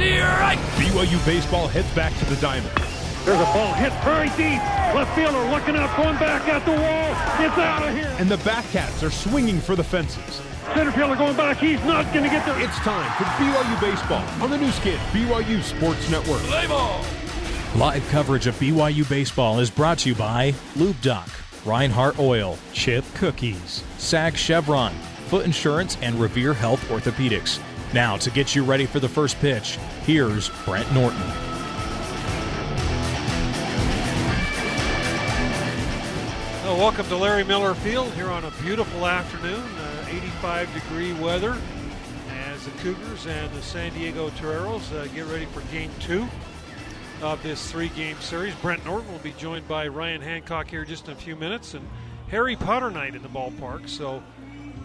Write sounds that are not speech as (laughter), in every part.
strike. BYU baseball heads back to the diamond. There's a ball hit very deep. Left fielder looking up, going back at the wall. It's out of here. And the Batcats are swinging for the fences. Center fielder going back. He's not going to get there. It's time for BYU baseball on the Nu Skin BYU Sports Network. Play ball. Live coverage of BYU baseball is brought to you by Lube Doc, Rhinehart Oil, Chip Cookies, Sag Chevron, Foot Insurance, and Revere Health Orthopedics. Now, to get you ready for the first pitch, here's Brent Norton. Well, welcome to Larry Miller Field here on a beautiful afternoon, uh, 85 degree weather as the Cougars and the San Diego Toreros uh, get ready for game two of this three game series. Brent Norton will be joined by Ryan Hancock here just in a few minutes and Harry Potter night in the ballpark. So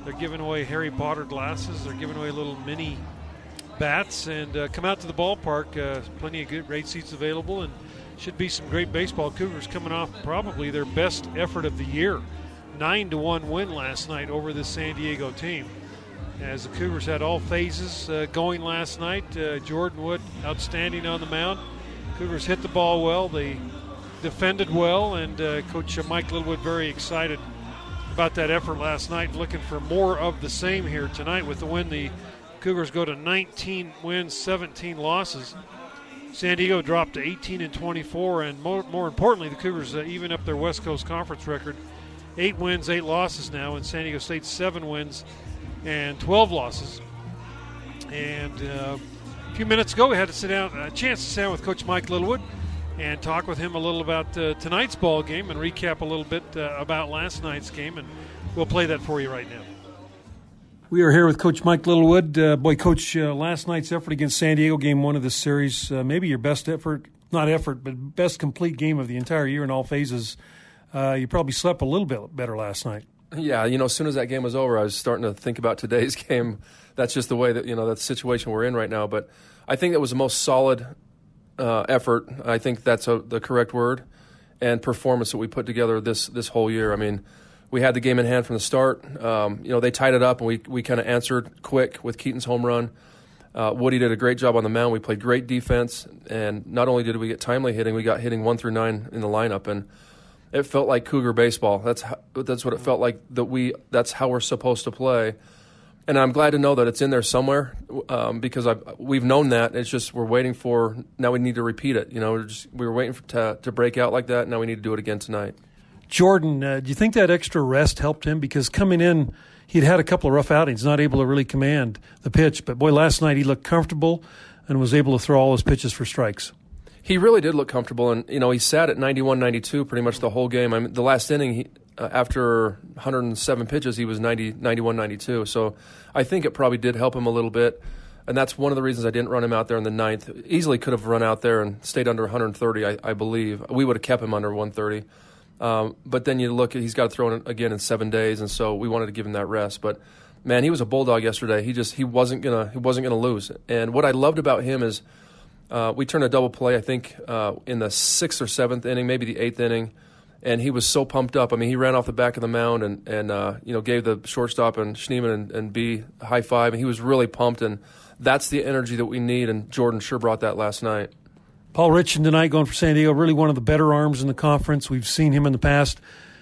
they're giving away Harry Potter glasses, they're giving away little mini bats, and uh, come out to the ballpark. Uh, plenty of good, great seats available and should be some great baseball. Cougars coming off probably their best effort of the year. 9 to 1 win last night over the San Diego team. As the Cougars had all phases uh, going last night, uh, Jordan Wood outstanding on the mound. Cougars hit the ball well, they defended well, and uh, Coach Mike Littlewood very excited about that effort last night, looking for more of the same here tonight with the win. The Cougars go to 19 wins, 17 losses. San Diego dropped to 18 and 24, and more, more importantly, the Cougars uh, even up their West Coast Conference record. Eight wins, eight losses now, and San Diego State seven wins and 12 losses. And uh, a few minutes ago, we had to sit down, a chance to sit down with Coach Mike Littlewood and talk with him a little about uh, tonight's ball game and recap a little bit uh, about last night's game. And we'll play that for you right now. We are here with Coach Mike Littlewood. Uh, boy, Coach, uh, last night's effort against San Diego, game one of this series, uh, maybe your best effort, not effort, but best complete game of the entire year in all phases. Uh, you probably slept a little bit better last night. Yeah, you know, as soon as that game was over, I was starting to think about today's (laughs) game. That's just the way that, you know, that's the situation we're in right now. But I think that was the most solid uh, effort. I think that's a, the correct word, and performance that we put together this, this whole year. I mean, we had the game in hand from the start. Um, you know, they tied it up, and we, we kind of answered quick with Keaton's home run. Uh, Woody did a great job on the mound. We played great defense, and not only did we get timely hitting, we got hitting one through nine in the lineup, and it felt like Cougar baseball. That's how, that's what it felt like. That we that's how we're supposed to play, and I'm glad to know that it's in there somewhere um, because i we've known that. It's just we're waiting for now. We need to repeat it. You know, just, we were waiting for, to to break out like that. Now we need to do it again tonight. Jordan, uh, do you think that extra rest helped him? Because coming in, he'd had a couple of rough outings, not able to really command the pitch. But boy, last night he looked comfortable and was able to throw all his pitches for strikes. He really did look comfortable, and you know he sat at 91, 92 pretty much the whole game. I mean, the last inning, he, uh, after 107 pitches, he was 90, 91, 92. So I think it probably did help him a little bit, and that's one of the reasons I didn't run him out there in the ninth. Easily could have run out there and stayed under 130, I, I believe. We would have kept him under 130. Um, but then you look, at he's got to throw it again in seven days, and so we wanted to give him that rest. But man, he was a bulldog yesterday. He just he wasn't gonna he wasn't gonna lose. And what I loved about him is uh, we turned a double play. I think uh, in the sixth or seventh inning, maybe the eighth inning, and he was so pumped up. I mean, he ran off the back of the mound and and uh, you know gave the shortstop and Schneemann and, and B high five, and he was really pumped. And that's the energy that we need. And Jordan sure brought that last night. Paul Richan tonight going for San Diego, really one of the better arms in the conference. We've seen him in the past.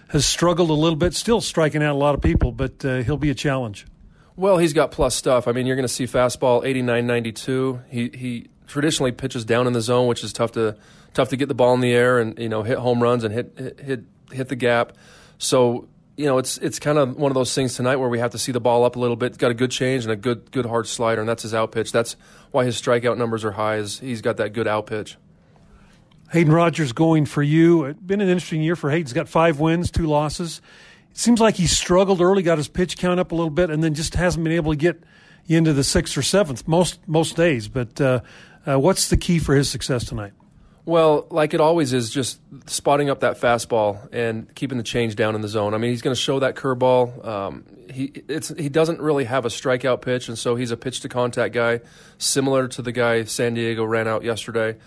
Has struggled a little bit, still striking out a lot of people, but uh, he'll be a challenge. Well, he's got plus stuff. I mean, you're going to see fastball 89 92. He, he traditionally pitches down in the zone, which is tough to tough to get the ball in the air and you know hit home runs and hit hit hit, hit the gap. So you know it's it's kind of one of those things tonight where we have to see the ball up a little bit. Got a good change and a good good hard slider, and that's his out pitch. That's why his strikeout numbers are high. Is he's got that good out pitch. Hayden Rogers going for you. It's been an interesting year for Hayden. He's got five wins, two losses. It seems like he struggled early, got his pitch count up a little bit, and then just hasn't been able to get into the sixth or seventh most most days. But uh, uh, what's the key for his success tonight? Well, like it always is, just spotting up that fastball and keeping the change down in the zone. I mean, he's going to show that curveball. Um, he it's he doesn't really have a strikeout pitch, and so he's a pitch to contact guy, similar to the guy San Diego ran out yesterday.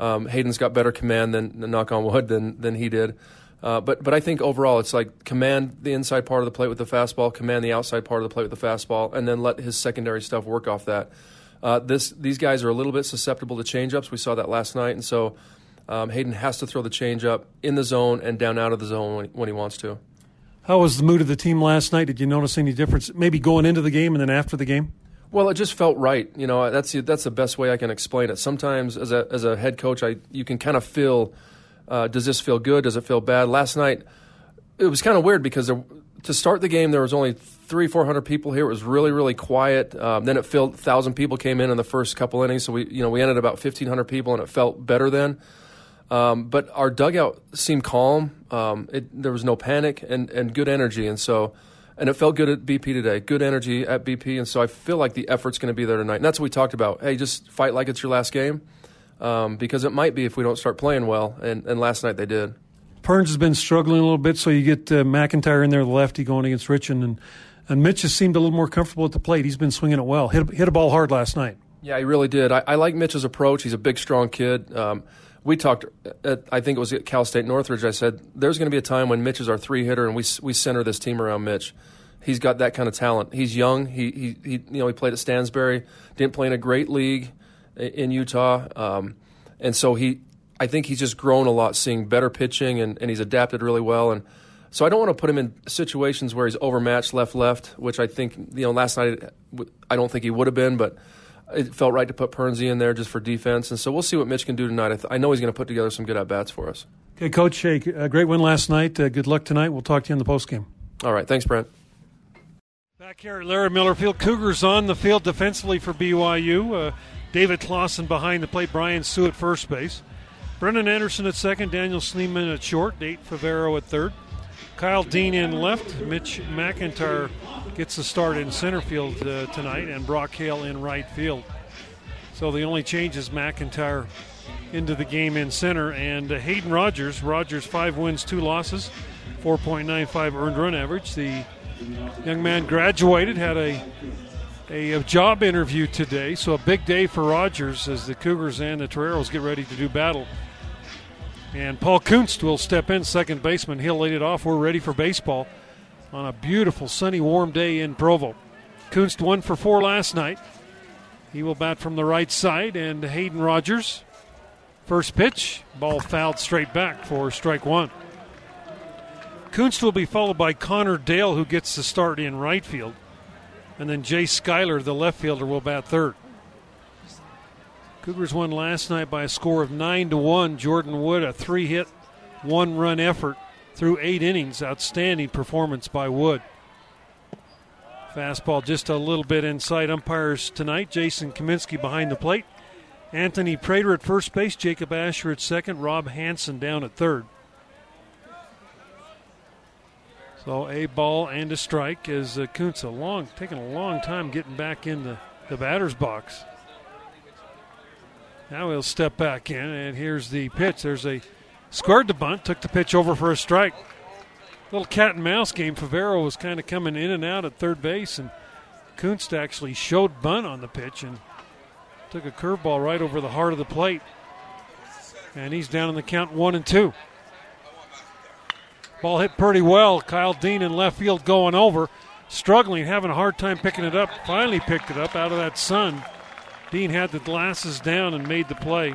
Um, Hayden's got better command than, knock on wood than than he did. Uh, but but I think overall it's like command the inside part of the plate with the fastball, command the outside part of the plate with the fastball, and then let his secondary stuff work off that. Uh, this these guys are a little bit susceptible to changeups. We saw that last night, and so um, Hayden has to throw the changeup in the zone and down out of the zone when, when he wants to. How was the mood of the team last night? Did you notice any difference, maybe going into the game and then after the game? Well, it just felt right. You know, that's the, that's the best way I can explain it. Sometimes, as a as a head coach, I you can kind of feel, uh, does this feel good? Does it feel bad? Last night, it was kind of weird because there, to start the game, there was only three, four hundred people here. It was really, really quiet. Um, then it filled. Thousand people came in in the first couple innings, so we, you know, we ended about fifteen hundred people, and it felt better then. Um, but our dugout seemed calm. Um, it, there was no panic and, and good energy, and so and it felt good at BP today. Good energy at BP, and so I feel like the effort's going to be there tonight. And that's what we talked about. Hey, just fight like it's your last game, um, because it might be if we don't start playing well. And, and last night they did. Perns has been struggling a little bit, so you get uh, McIntyre in there, the lefty, going against Richan, and and Mitch has seemed a little more comfortable at the plate. He's been swinging it well. Hit hit a ball hard last night. Yeah, he really did. I, I like Mitch's approach. He's a big, strong kid. Um, we talked. At, I think it was at Cal State Northridge. I said there's going to be a time when Mitch is our three hitter, and we we center this team around Mitch. He's got that kind of talent. He's young. He he, he you know he played at Stansbury. Didn't play in a great league in Utah, um, and so he I think he's just grown a lot, seeing better pitching, and, and he's adapted really well. And so I don't want to put him in situations where he's overmatched left left, which I think you know last night I don't think he would have been, but it felt right to put Pernsey in there just for defense. And so we'll see what Mitch can do tonight. I, th- I know he's going to put together some good at bats for us. Okay, Coach, hey, a great win last night. Uh, good luck tonight. We'll talk to you in the post game. All right, thanks, Brent. Back here at Larry Miller Field, Cougars on the field defensively for BYU. Uh, David Clausen behind the plate, Brian Sue at first base. Brennan Anderson at second, Daniel Schneemann at short, Nate Favero at third. Kyle Dean in left, Mitch McIntyre gets the start in center field uh, tonight, and Brock Hale in right field. So the only change is McIntyre into the game in center, and uh, Hayden Rogers. Rogers five wins, two losses, 4.95 earned run average. The young man graduated, had a, a, job interview today, so a big day for Rogers as the Cougars and the Toreros get ready to do battle. And Paul Kunst will step in, second baseman. He'll lead it off. We're ready for baseball on a beautiful, sunny, warm day in Provo. Kunst one for four last night. He will bat from the right side, and Hayden Rogers. First pitch, ball fouled straight back for strike one. Kunst will be followed by Connor Dale, who gets the start in right field. And then Jay Schuyler, the left fielder, will bat third. Cougars won last night by a score of 9 to 1. Jordan Wood, a three hit, one run effort through eight innings. Outstanding performance by Wood. Fastball just a little bit inside umpires tonight. Jason Kaminsky behind the plate. Anthony Prater at first base. Jacob Asher at second. Rob Hanson down at third. So a ball and a strike as uh, Kunst a long, taking a long time getting back in the, the batter's box. Now he'll step back in, and here's the pitch. There's a squared the bunt, took the pitch over for a strike. Little cat and mouse game. Favero was kind of coming in and out at third base, and Kunst actually showed bunt on the pitch and took a curveball right over the heart of the plate. And he's down in the count one and two. Ball hit pretty well. Kyle Dean in left field going over, struggling, having a hard time picking it up. Finally picked it up out of that sun. Dean had the glasses down and made the play.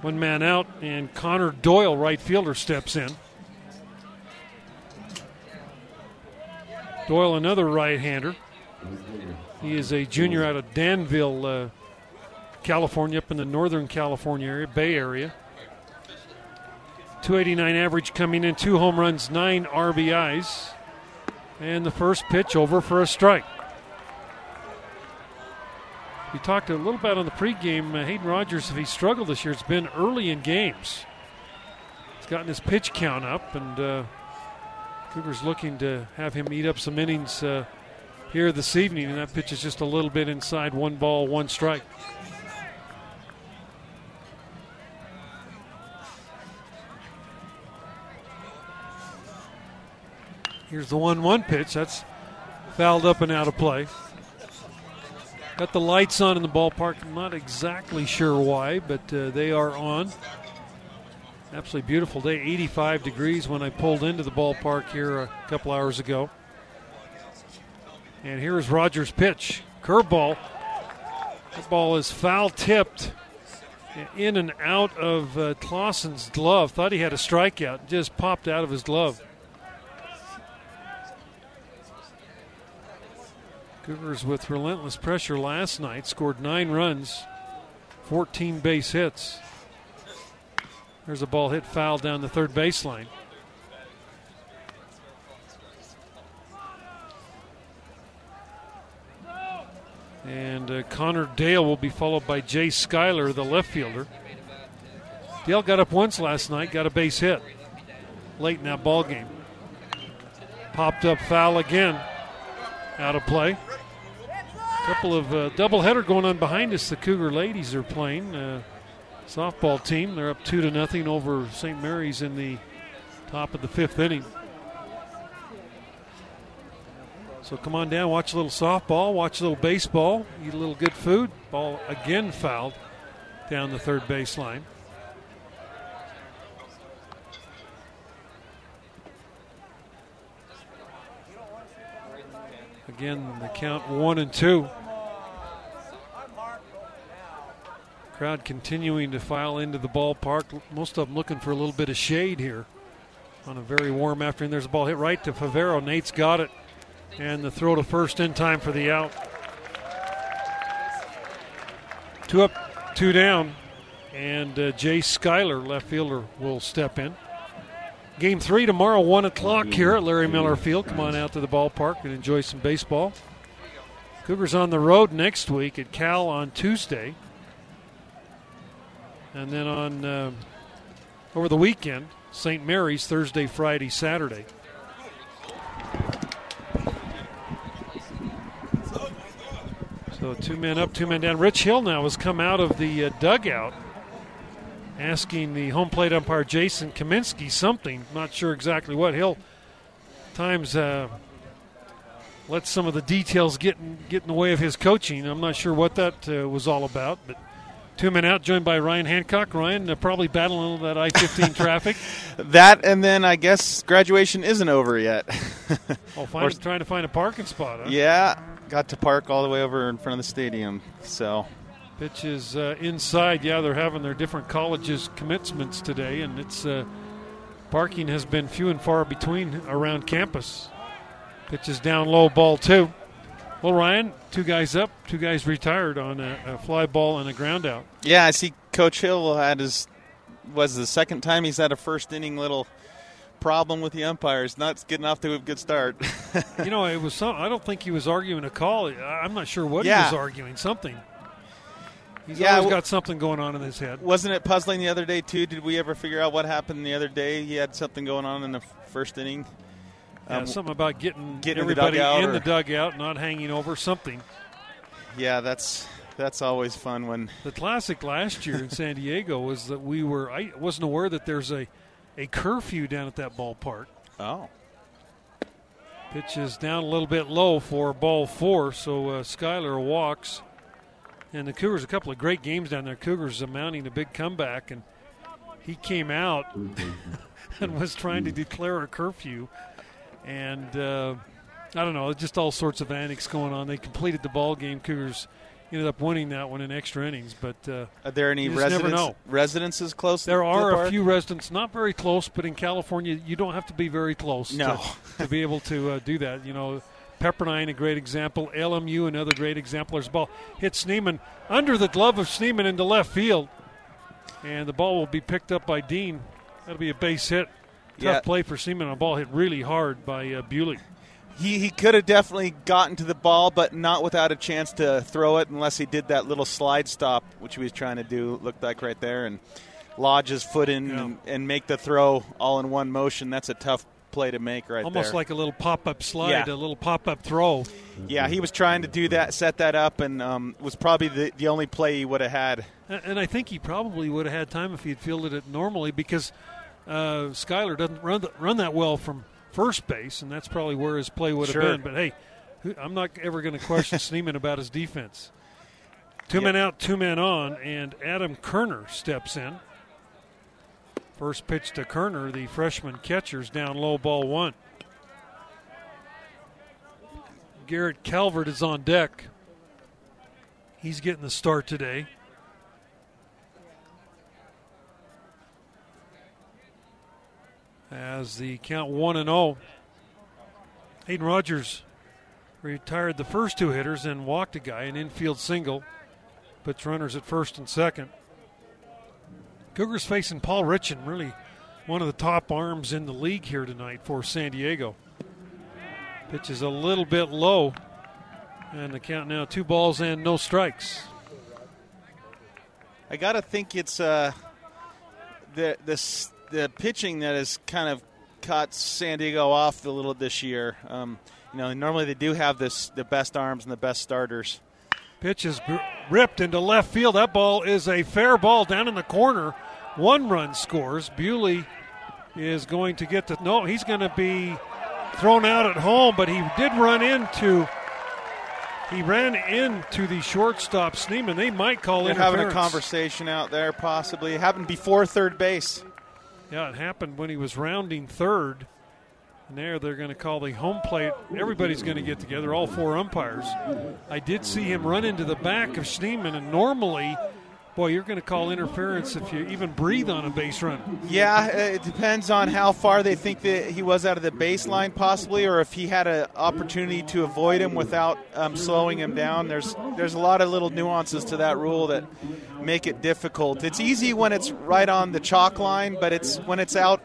One man out, and Connor Doyle, right fielder, steps in. Doyle, another right hander. He is a junior out of Danville, uh, California, up in the Northern California area, Bay Area. 289 average coming in, two home runs, nine RBIs. And the first pitch over for a strike. We talked a little bit on the pregame. Uh, Hayden Rogers, if he struggled this year, it's been early in games. He's gotten his pitch count up, and uh, Cougars looking to have him eat up some innings uh, here this evening, and that pitch is just a little bit inside one ball, one strike. Here's the 1 1 pitch. That's fouled up and out of play. Got the lights on in the ballpark. I'm not exactly sure why, but uh, they are on. Absolutely beautiful day. 85 degrees when I pulled into the ballpark here a couple hours ago. And here is Rogers' pitch. Curveball. The ball is foul tipped in and out of uh, Clausen's glove. Thought he had a strikeout, just popped out of his glove. Cougars with relentless pressure last night scored nine runs, 14 base hits. There's a ball hit foul down the third baseline. And uh, Connor Dale will be followed by Jay Schuyler, the left fielder. Dale got up once last night, got a base hit late in that ball game. Popped up foul again, out of play. Couple of uh, doubleheader going on behind us. The Cougar ladies are playing uh, softball team. They're up two to nothing over St. Mary's in the top of the fifth inning. So come on down, watch a little softball, watch a little baseball, eat a little good food. Ball again fouled down the third baseline. Again, the count one and two. Crowd continuing to file into the ballpark. Most of them looking for a little bit of shade here on a very warm afternoon. There's a ball hit right to Favero. Nate's got it. And the throw to first in time for the out. Two up, two down. And uh, Jay Schuyler, left fielder, will step in. Game three tomorrow, 1 o'clock here at Larry Miller Field. Come on out to the ballpark and enjoy some baseball. Cougars on the road next week at Cal on Tuesday. And then on uh, over the weekend, St. Mary's Thursday, Friday, Saturday. So two men up, two men down. Rich Hill now has come out of the uh, dugout asking the home plate umpire Jason Kaminsky something. Not sure exactly what. He'll times uh, let some of the details get in, get in the way of his coaching. I'm not sure what that uh, was all about, but two men out, joined by Ryan Hancock. Ryan uh, probably battling that I-15 (laughs) traffic. That and then I guess graduation isn't over yet. (laughs) oh, find, trying to find a parking spot. Huh? Yeah, got to park all the way over in front of the stadium. So pitch is uh, inside. Yeah, they're having their different colleges commencements today, and it's uh, parking has been few and far between around campus. Pitch is down low, ball two. Well, Ryan, two guys up, two guys retired on a, a fly ball and a ground out. Yeah, I see Coach Hill had his was the second time he's had a first inning little problem with the umpires, not getting off to a good start. (laughs) you know, it was some. I don't think he was arguing a call. I'm not sure what yeah. he was arguing. Something. He's yeah, always got something going on in his head. Wasn't it puzzling the other day too? Did we ever figure out what happened the other day? He had something going on in the first inning. Yeah, um, something about getting, getting everybody the in the dugout, not hanging over something. Yeah, that's that's always fun when the classic last year in San Diego was that we were. I wasn't aware that there's a a curfew down at that ballpark. Oh. Pitch is down a little bit low for ball four, so uh, Schuyler walks. And the Cougars, a couple of great games down there. Cougars are mounting a big comeback, and he came out (laughs) and was trying to declare a curfew. And uh, I don't know, just all sorts of antics going on. They completed the ball game. Cougars ended up winning that one in extra innings. But uh, are there any residence, residences close? There are the a few residents, not very close, but in California, you don't have to be very close no. to, to be able to uh, do that. You know, Pepperdine, a great example. LMU, another great example. There's ball hit Schneemann under the glove of Schneemann into left field, and the ball will be picked up by Dean. That'll be a base hit. Tough yeah. play for Schneemann. A ball hit really hard by uh, Bewley he, he could have definitely gotten to the ball, but not without a chance to throw it unless he did that little slide stop, which he was trying to do, looked like right there, and lodge his foot in yeah. and, and, make the throw all in one motion. That's a tough play to make right Almost there. like a little pop up slide, yeah. a little pop up throw. Yeah, he was trying to do that, set that up, and um, was probably the, the only play he would have had. And I think he probably would have had time if he had fielded it normally because uh, Schuyler doesn't run, the, run that well from first base, and that's probably where his play would have sure. been. But hey, I'm not ever going to question (laughs) Schneemann about his defense. Two yep. men out, two men on, and Adam Kerner steps in. First pitch to Kerner, the freshman catcher's down low, ball one. Garrett Calvert is on deck. He's getting the start today. As the count 1 and 0. Hayden Rogers retired the first two hitters and walked a guy, an infield single. Puts runners at first and second. Cougars facing Paul Richan, really one of the top arms in the league here tonight for San Diego. Pitch is a little bit low, and the count now two balls and no strikes. I got to think it's uh, the, the, the pitching that has kind of caught San Diego off a little this year. Um, you know, normally they do have this the best arms and the best starters. Pitch is ripped into left field. That ball is a fair ball down in the corner. One run scores. Bewley is going to get the no. He's going to be thrown out at home, but he did run into. He ran into the shortstop Schneemann. They might call They're having a conversation out there, possibly. It happened before third base. Yeah, it happened when he was rounding third. And there they're going to call the home plate. Everybody's going to get together, all four umpires. I did see him run into the back of Schneemann, and normally, boy, you're going to call interference if you even breathe on a base run. Yeah, it depends on how far they think that he was out of the baseline, possibly, or if he had an opportunity to avoid him without um, slowing him down. There's there's a lot of little nuances to that rule that make it difficult. It's easy when it's right on the chalk line, but it's when it's out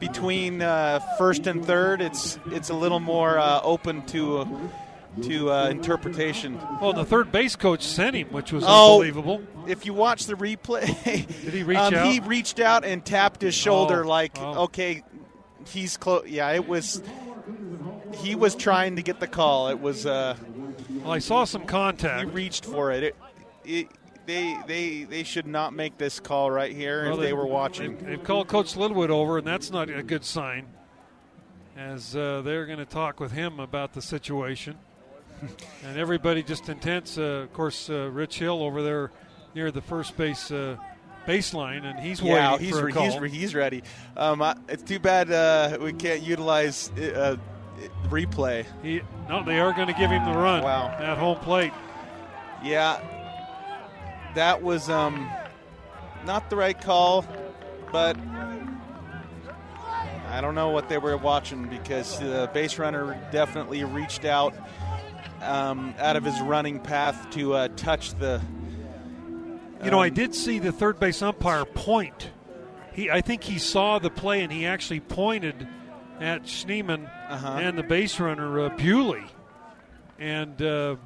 between uh, first and third, it's it's a little more uh, open to. Uh, to uh, interpretation. Well, the third base coach sent him, which was Oh, unbelievable. If you watch the replay, Did he (laughs) reach um, out? He reached out and tapped his shoulder, Oh, like, oh. okay, he's close. Yeah, it was. He was trying to get the call. It was. Uh, Well, I saw some contact. he reached for it. It, it. They they they should not make this call right here Well, if they were watching. They've, they've called Coach Littlewood over, and that's not a good sign. As uh, they're going to talk with him about the situation, and everybody just intense. Uh, of course, uh, Rich Hill over there near the first base uh, baseline, and he's Yeah, waiting he's for a call. he's he's ready. Um, I, it's too bad uh, we can't utilize uh, replay. He, no, they are going to give him the run Wow. at home plate. Yeah, that was um, not the right call, but I don't know what they were watching because the base runner definitely reached out um, out of his running path to uh, touch the. You know, I um, did see the third base umpire point. He, I think he saw the play and he actually pointed at Schneemann Uh-huh. and the base runner uh, Bewley, and uh,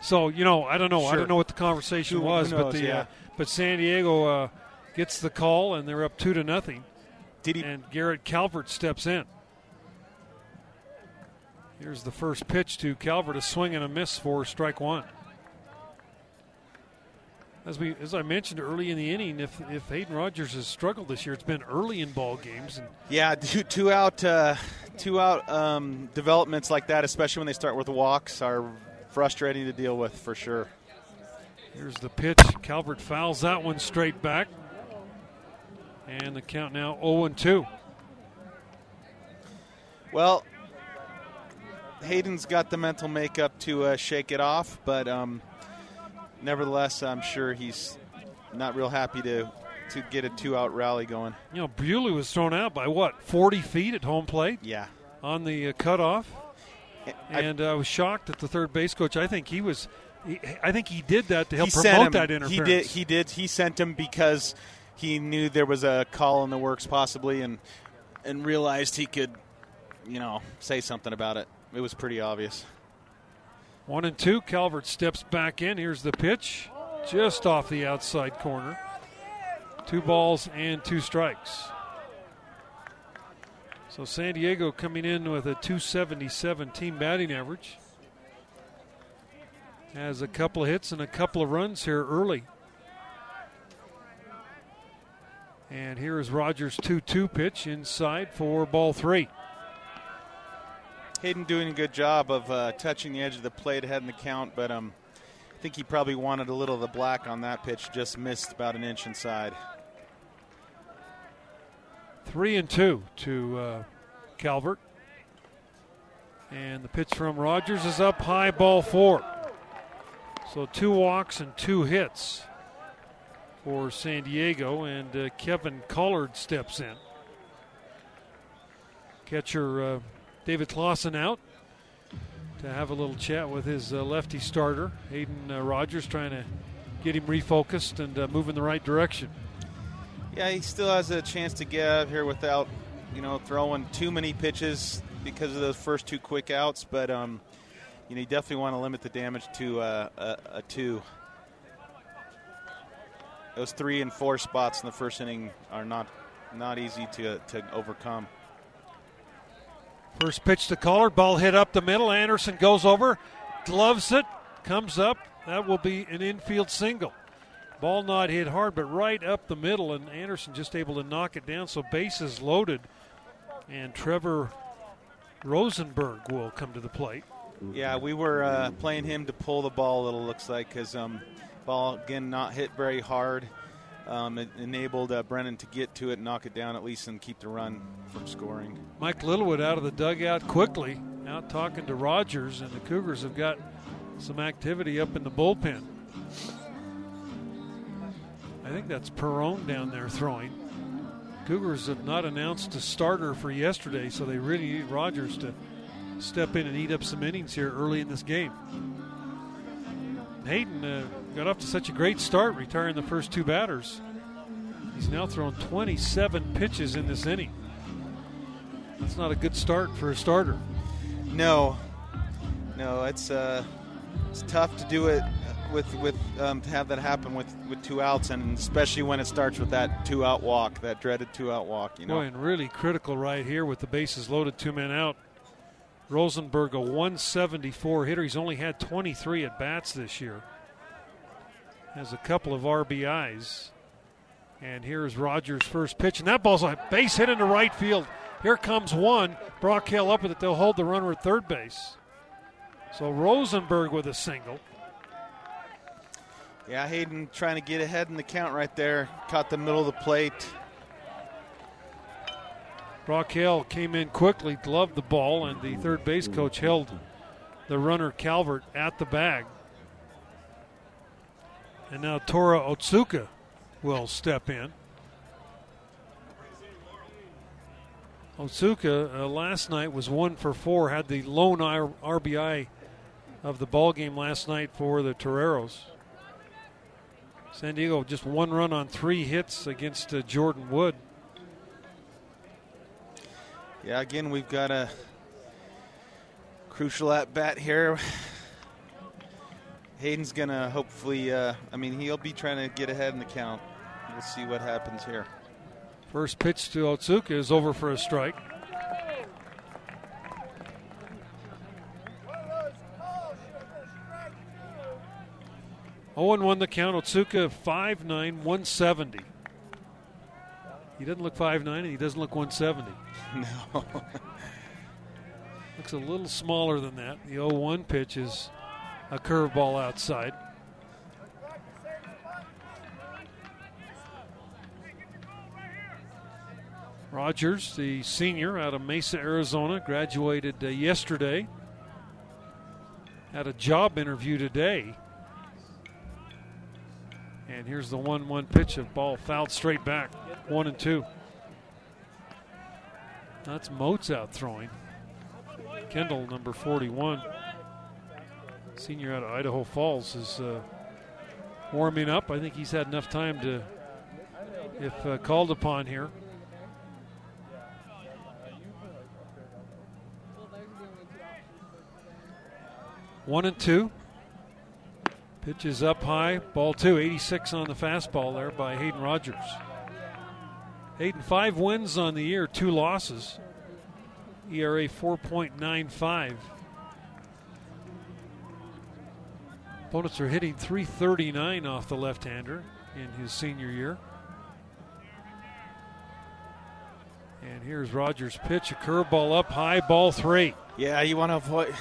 so you know, I don't know, I don't know what the conversation Who- was, but the yeah. uh, but San Diego uh, gets the call and they're up two to nothing, Did he? and Garrett Calvert steps in. Here's the first pitch to Calvert, a swing and a miss for strike one. As we, as I mentioned early in the inning, if if Hayden Rogers has struggled this year, it's been early in ball games, and Yeah, (laughs) two, two out, uh, two out um, developments like that, especially when they start with walks, are frustrating to deal with for sure. here's the pitch. Calvert fouls that one straight back, and the count now 0 and 2. Well, Hayden's got the mental makeup to uh, shake it off, but um, nevertheless, I'm sure he's not real happy to to get a two out rally going. You know, Bewley was thrown out by what 40 feet at home plate Yeah, on the uh, cutoff, I- and uh, I was shocked at the third base coach. I think he was. He, I think he did that to help promote him. that He did. He did. He sent him because he knew there was a call in the works, possibly, and and realized he could, you know, say something about it. It was pretty obvious. One and two. Calvert steps back in. Here's the pitch, just off the outside corner. Two balls and two strikes. So San Diego coming in with a 277 team batting average. Has a couple of hits and a couple of runs here early. And here is Rogers' 2 2 pitch inside for ball three. Hayden doing a good job of uh, touching the edge of the plate ahead in the count, but um, I think he probably wanted a little of the black on that pitch. Just missed about an inch inside. Three and two to uh, Calvert. And the pitch from Rogers is up high, ball four. So two walks and two hits for San Diego, and uh, Kevin Collard steps in. Catcher uh, David Clausen out to have a little chat with his uh, lefty starter, Hayden uh, Rogers, trying to get him refocused and uh, move in the right direction. Yeah, he still has a chance to get out here without, you know, throwing too many pitches because of those first two quick outs. But um, you know, you definitely want to limit the damage to uh, a, a two. Those three and four spots in the first inning are not not easy to to overcome. First pitch to Collard, ball hit up the middle. Anderson goes over, gloves it, comes up. That will be an infield single. Ball not hit hard, but right up the middle, and Anderson just able to knock it down. So bases loaded, and Trevor Rosenberg will come to the plate. Yeah, we were uh, playing him to pull the ball little. Looks like because um, ball again not hit very hard. Um, it enabled uh, Brennan to get to it, knock it down at least, and keep the run from scoring. Mike Littlewood out of the dugout quickly, out talking to Rogers, and the Cougars have got some activity up in the bullpen. I think that's Perone down there throwing. Cougars have not announced a starter for yesterday, so they really need Rogers to step in and eat up some innings here early in this game. Hayden uh, got off to such a great start, retiring the first two batters. He's now thrown 27 pitches in this inning. That's not a good start for a starter. No, no, it's uh, it's tough to do it with with um, to have that happen with, with two outs, and especially when it starts with that two out walk, that dreaded two out walk. You know, Boy, and really critical right here with the bases loaded, two men out. Rosenberg, a 174 hitter. He's only had 23 at bats this year. Has a couple of RBIs. And here's Rogers' first pitch, and that ball's a base hit into right field. Here comes one. Brock Hale up with it. They'll hold the runner at third base. So Rosenberg with a single. Yeah, Hayden trying to get ahead in the count right there. Caught the middle of the plate. Brock Hale came in quickly, gloved the ball, and the third base coach held the runner Calvert at the bag. And now Tora Otsuka will step in. Otsuka uh, last night was one for four, had the lone RBI of the ball game last night for the Toreros. San Diego just one run on three hits against uh, Jordan Wood. Yeah, again, we've got a crucial at bat here. Hayden's going to hopefully, uh, I mean, he'll be trying to get ahead in the count. We'll see what happens here. First pitch to Otsuka is over for a strike. Owen won the count. Otsuka 5'9", 170. He doesn't look 5'9", and he doesn't look 170. No. (laughs) Looks a little smaller than that. The 0-1 pitch is a curveball outside. Rogers, the senior out of Mesa, Arizona, graduated uh, yesterday. Had a job interview today. And here's the 1 1 pitch of ball fouled straight back. One and two. That's Moats out throwing. Kendall, number 41, senior out of Idaho Falls, is uh, warming up. I think he's had enough time to, if uh, called upon here. One and two. Pitch is up high. Ball two. 86 on the fastball there by Hayden Rogers. Hayden, five wins on the year, two losses. ERA 4.95. Opponents are hitting 339 off the left hander in his senior year. And here's Rogers' pitch, a curveball up high, ball three. Yeah, you want to avoid.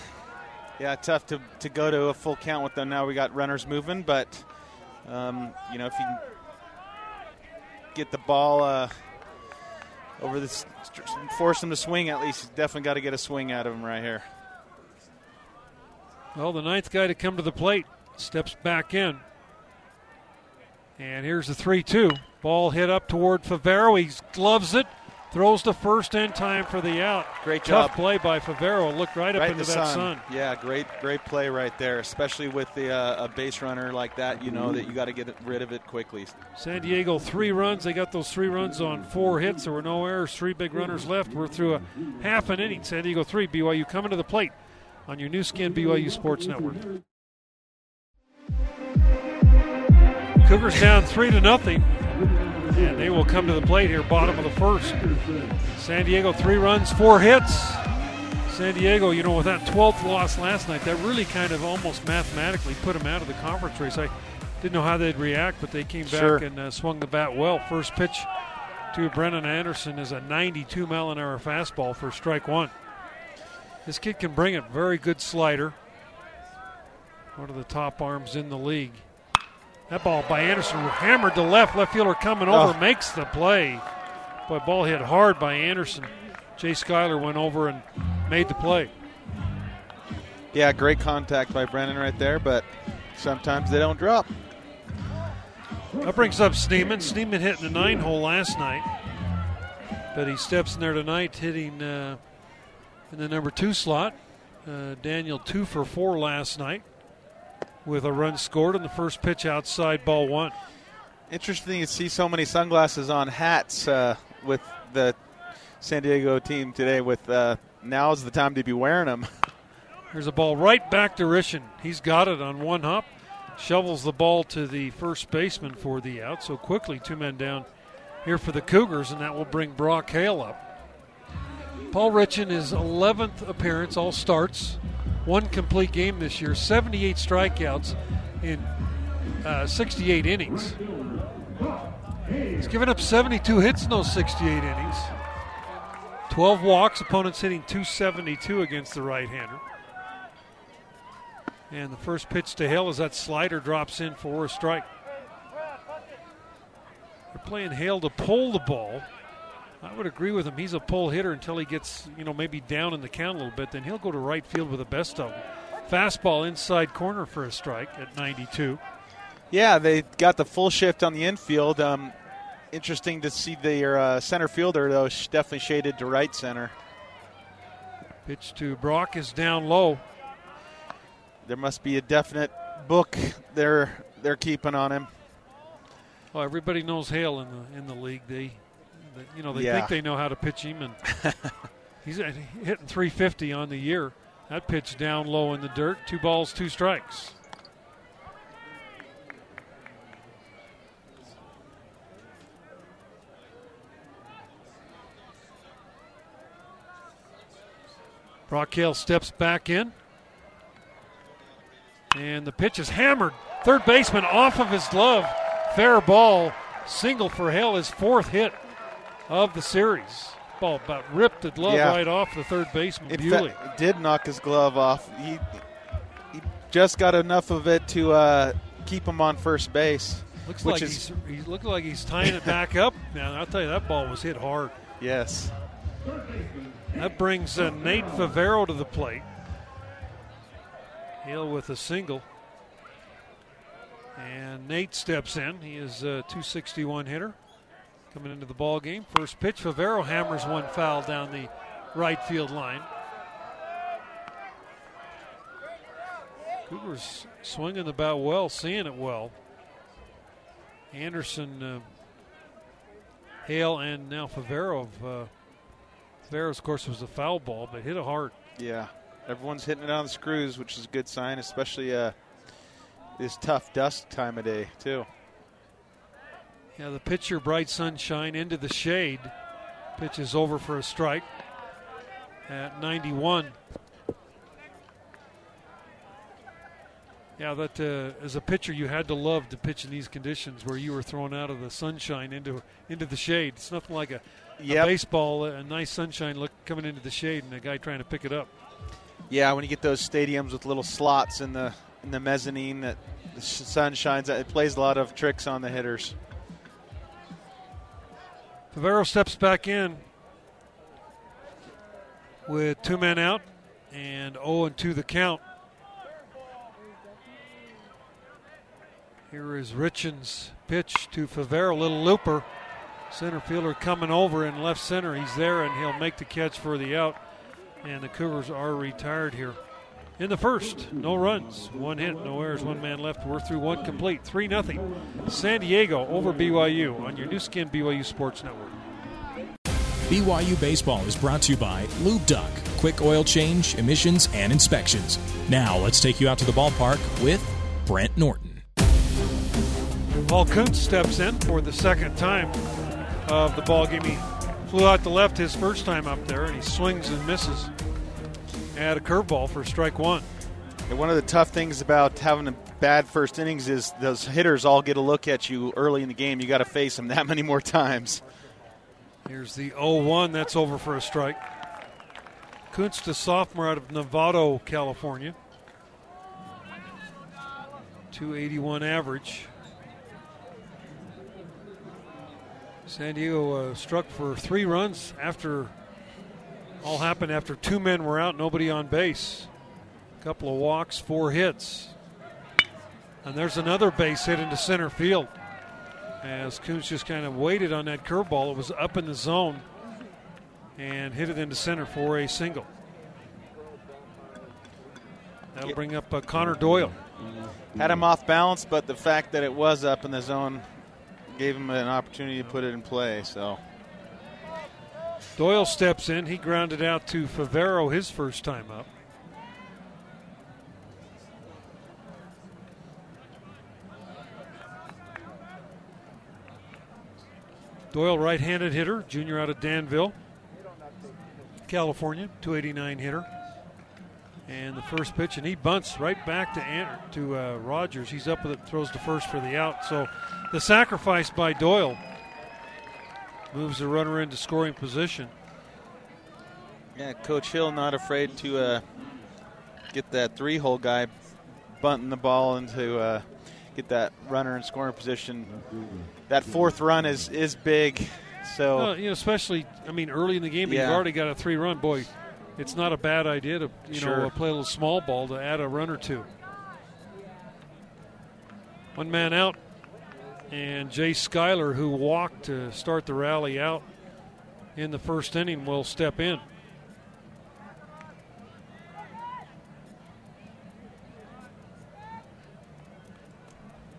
Yeah, tough to, to go to a full count with them now. We got runners moving, but um, you know if you can get the ball uh, over this, force him to swing at least. He's definitely got to get a swing out of him right here. Well, the ninth guy to come to the plate, steps back in. And here's the 3 2. Ball hit up toward Favero. He gloves it, throws to first in time for the out. Great Tough job. play by Favero. Looked right, right up in into the that sun. sun. Yeah, great, great play right there. Especially with the uh, a base runner like that, you know that you got to get rid of it quickly. San Diego three runs. They got those three runs on four hits. There were no errors. Three big runners left. We're through a half an inning. San Diego three. BYU coming to the plate on your Nu Skin BYU Sports Network. Cougars down three to nothing, and they will come to the plate here, bottom of the first. San Diego three runs, four hits. San Diego, you know, with that 12th loss last night, that really kind of almost mathematically put them out of the conference race. I didn't know how they'd react, but they came back Sure. and uh, swung the bat well. First pitch to Brennan Anderson is a 92 mile an hour fastball for strike one. This kid can bring it. Very good slider. One of the top arms in the league. That ball by Anderson hammered to left. Left fielder coming over Oh. makes the play. Boy, ball hit hard by Anderson. Jay Schuyler went over and made the play. Yeah, great contact by Brennan right there, but sometimes they don't drop. That brings up Schneemann. Schneemann hit in the nine hole last night, but he steps in there tonight hitting uh, in the number two slot. Uh, Daniel two for four last night with a run scored on the first pitch outside ball one. Interesting to see so many sunglasses on hats uh, with the San Diego team today. With uh, now's the time to be wearing them. (laughs) There's a ball right back to Richan. He's got it on one hop, shovels the ball to the first baseman for the out. So quickly, two men down here for the Cougars, and that will bring Brock Hale up. Paul Richan, his 11th appearance, all starts, one complete game this year, 78 strikeouts in uh, 68 innings. He's given up 72 hits in those 68 innings. 12 walks, opponents hitting 272 against the right hander. And the first pitch to Hale as that slider drops in for a strike. They're playing Hale to pull the ball. I would agree with him. He's a pull hitter until he gets, you know, maybe down in the count a little bit. Then he'll go to right field with the best of them. Fastball inside corner for a strike at 92. Yeah, they got the full shift on the infield. Um, interesting to see their uh, center fielder though, definitely shaded to right center. Pitch to Brock is down low. There must be a definite book they're they're keeping on him. Well, everybody knows Hale in the in the league. They, they you know, they Yeah. think they know how to pitch him, and (laughs) he's hitting 350 on the year. That pitch down low in the dirt. Two balls, two strikes. Brock Hale steps back in. And the pitch is hammered. Third baseman off of his glove. Fair ball. Single for Hale, his fourth hit of the series. Ball about ripped the glove Yeah. right off the third baseman. Bewley. fact, did knock his glove off. He, he just got enough of it to uh, keep him on first base. Looks which like is he's he looks like he's tying it back up. Now I'll tell you that ball was hit hard. yes. That brings uh, Nate Favero to the plate. Hale with a single. And Nate steps in. He is a 261 hitter coming into the ball game. First pitch, Favero hammers one foul down the right field line. Cougars swinging the bat well, seeing it well. Anderson, uh, Hale, and now Favero. Uh, Favero's, of course, was a foul ball, but hit it hard. Yeah. Everyone's hitting it on the screws, which is a good sign, especially uh, this tough dust time of day, too. Yeah, the pitcher, bright sunshine into the shade. Pitch is over for a strike at 91. Yeah, that uh, as a pitcher, you had to love to pitch in these conditions where you were thrown out of the sunshine into into the shade. It's nothing like a, a baseball, a nice sunshine look coming into the shade, and a guy trying to pick it up. Yeah, when you get those stadiums with little slots in the in the mezzanine that the sun shines, it plays a lot of tricks on the hitters. Favero steps back in with two men out and 0 and 2 the count. Here is Richan's pitch to Favero, little looper. Center fielder coming over in left center. He's there and he'll make the catch for the out. And the Cougars are retired here. In the first, no runs, one hit, no errors, one man left. We're through one complete. 3 0. San Diego over BYU on your Nu Skin BYU Sports Network. BYU Baseball is brought to you by Lube Duck, quick oil change, emissions, and inspections. Now let's take you out to the ballpark with Brent Norton. Paul Kunst steps in for the second time of the ball game. He flew out to left his first time up there, and he swings and misses at a curveball for strike one. And one of the tough things about having a bad first innings is those hitters all get a look at you early in the game. You got to face them that (laughs) many more times. Here's the 0-1. That's over for a strike. Kunst, the sophomore out of Novato, California. 281 average. San Diego uh, struck for three runs after all happened after two men were out, nobody on base. A couple of walks, four hits. And there's another base hit into center field. As Kunst just kind of waited on that curveball, it was up in the zone and hit it into center for a single. That'll bring up uh, Connor Doyle. Had him off balance, but the fact that it was up in the zone gave him an opportunity to put it in play. So Doyle steps in. He grounded out to Favero his first time up. Doyle, right handed hitter, junior out of Danville, California, 289 hitter. And the first pitch, and he bunts right back to to uh, Rogers. He's up with it, throws to first for the out. So the sacrifice by Doyle moves the runner into scoring position. Yeah, Coach Hill not afraid to uh, get that three-hole guy bunting the ball into uh, get that runner in scoring position. That fourth run is is big. So well, you know, especially I mean, early in the game, yeah. you've already got a three-run. Boy, it's not a bad idea to you sure. know play a little small ball to add a run or two. One man out, and Jay Schuyler, who walked to start the rally out in the first inning, will step in.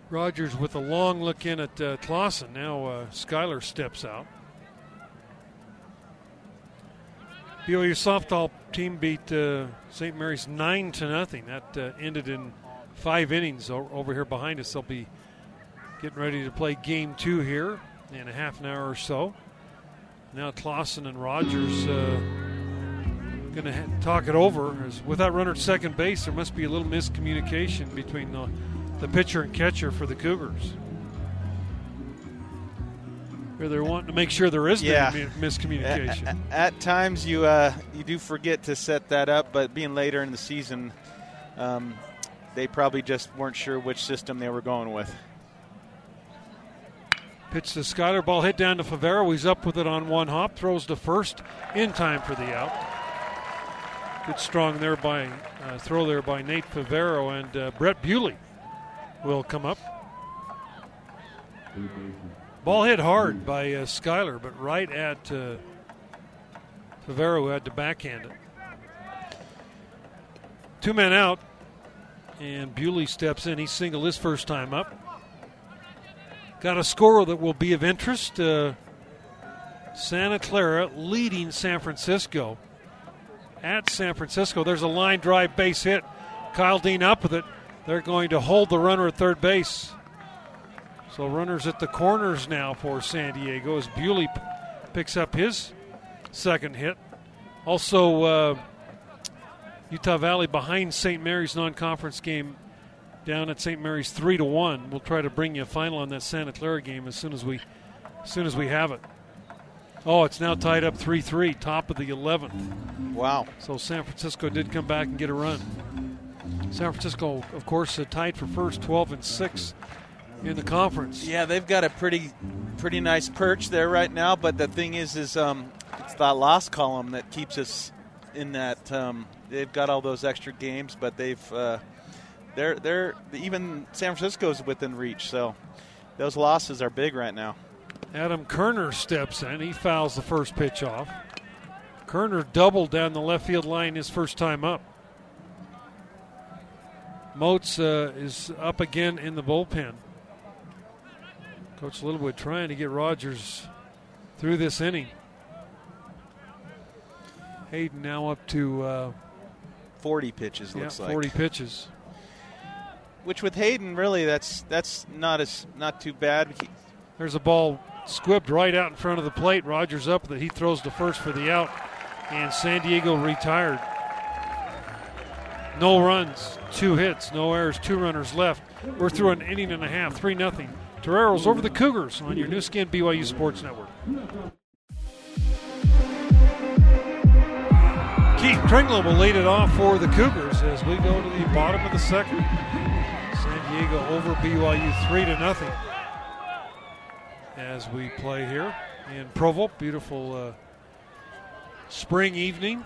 Rogers with a long look in at uh, Clausen. Now uh, Schuyler steps out. BYU softball team beat uh, St. Mary's nine to nothing. That uh, ended in five innings over here behind us. They'll be getting ready to play game two here in a half an hour or so. Now Clausen and Rogers uh, going to ha- talk it over. As with that runner at second base, there must be a little miscommunication between the the pitcher and catcher for the Cougars. Or they're wanting to make sure there is yeah. no miscommunication. At, at, times, you uh, you do forget to set that up, but being later in the season, um, they probably just weren't sure which system they were going with. Pitch to Schuyler, ball hit down to Favero. He's up with it on one hop, throws to first in time for the out. Good strong there by uh, throw there by Nate Favero and uh, Brett Bewley will come up. Ball hit hard by uh, Schuyler, but right at uh, Favero, who had to backhand it. Two men out, and Bewley steps in. He singled his first time up. Got a score that will be of interest. Uh, Santa Clara leading San Francisco at San Francisco. There's a line drive base hit. Kyle Dean up with it. They're going to hold the runner at third base. So runners at the corners now for San Diego as Bewley p- picks up his second hit. Also, uh, Utah Valley behind St. Mary's non-conference game down at St. Mary's three to one. We'll try to bring you a final on that Santa Clara game as soon as we, as soon as we have it. Oh, it's now tied up three three, top of the eleventh. Wow! So San Francisco did come back and get a run. San Francisco, of course, uh, tied for first, 12 and six in the conference. Yeah, they've got a pretty, pretty nice perch there right now. But the thing is, is um, it's that loss column that keeps us in that. Um, they've got all those extra games, but they've uh, they're they're even San Francisco's within reach. So those losses are big right now. Adam Kerner steps in. He fouls the first pitch off. Kerner doubled down the left field line his first time up. Moats uh, is up again in the bullpen. Coach Littlewood trying to get Rogers through this inning. Hayden now up to uh, 40 pitches. yeah, Looks 40 pitches. Which with Hayden, really, that's that's not as not too bad. He- There's a ball squibbed right out in front of the plate. Rogers up that he throws to first for the out, and San Diego retired. No runs, two hits, no errors, two runners left. We're through an inning and a half, three nothing. Toreros over the Cougars on your Nu Skin BYU Sports Network. Keith Kringlen will lead it off for the Cougars as we go to the bottom of the second. Diego over BYU three to nothing as we play here in Provo. Beautiful uh, spring evening.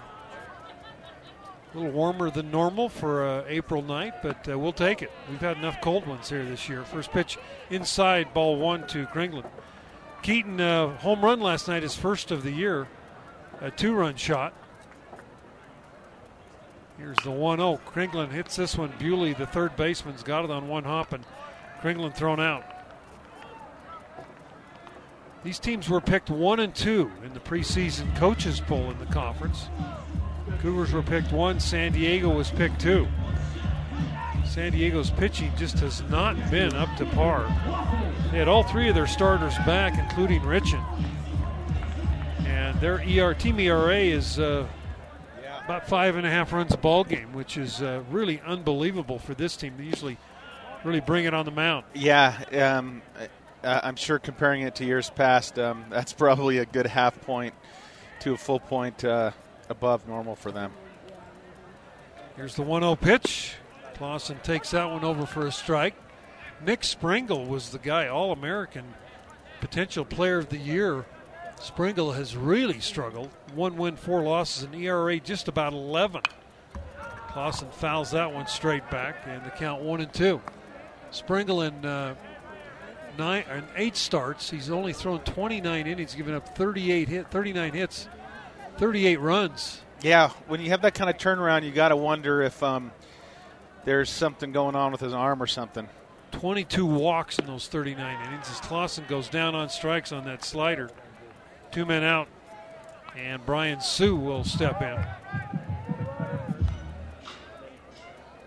A little warmer than normal for uh, April night, but uh, we'll take it. We've had enough cold ones here this year. First pitch inside, ball one to Kringlen. Keaton, uh, home run last night, his first of the year, a two run shot. Here's the 1 0. Kringlen hits this one. Bewley, the third baseman's got it on one hop, and Kringlen thrown out. These teams were picked one and two in the preseason coaches poll in the conference. Cougars were picked one, San Diego was picked two. San Diego's pitching just has not been up to par. They had all three of their starters back, including Richan. And their ER team ERA is uh, about five and a half runs a ball game, which is uh, really unbelievable for this team. They usually really bring it on the mound. yeah, um, I, I'm sure comparing it to years past, um, (laughs) that's probably a good half point to a full point uh, above normal for them. Here's the 1 0 pitch. Clausen takes that one over for a strike. Nick Springle was the guy, All American, potential player of the year. Springle has really struggled. One win, four losses, an ERA just about 11. Clausen fouls that one straight back, and the count one and two. Springle in uh, nine and eight starts. He's only thrown 29 innings, given up 38 hit, 39 hits, 38 runs. Yeah, when you have that kind of turnaround, you got to wonder if um, there's something going on with his arm or something. 22 walks in those 39 innings as Clausen goes down on strikes on that slider. Two men out, and Brian Sue will step in.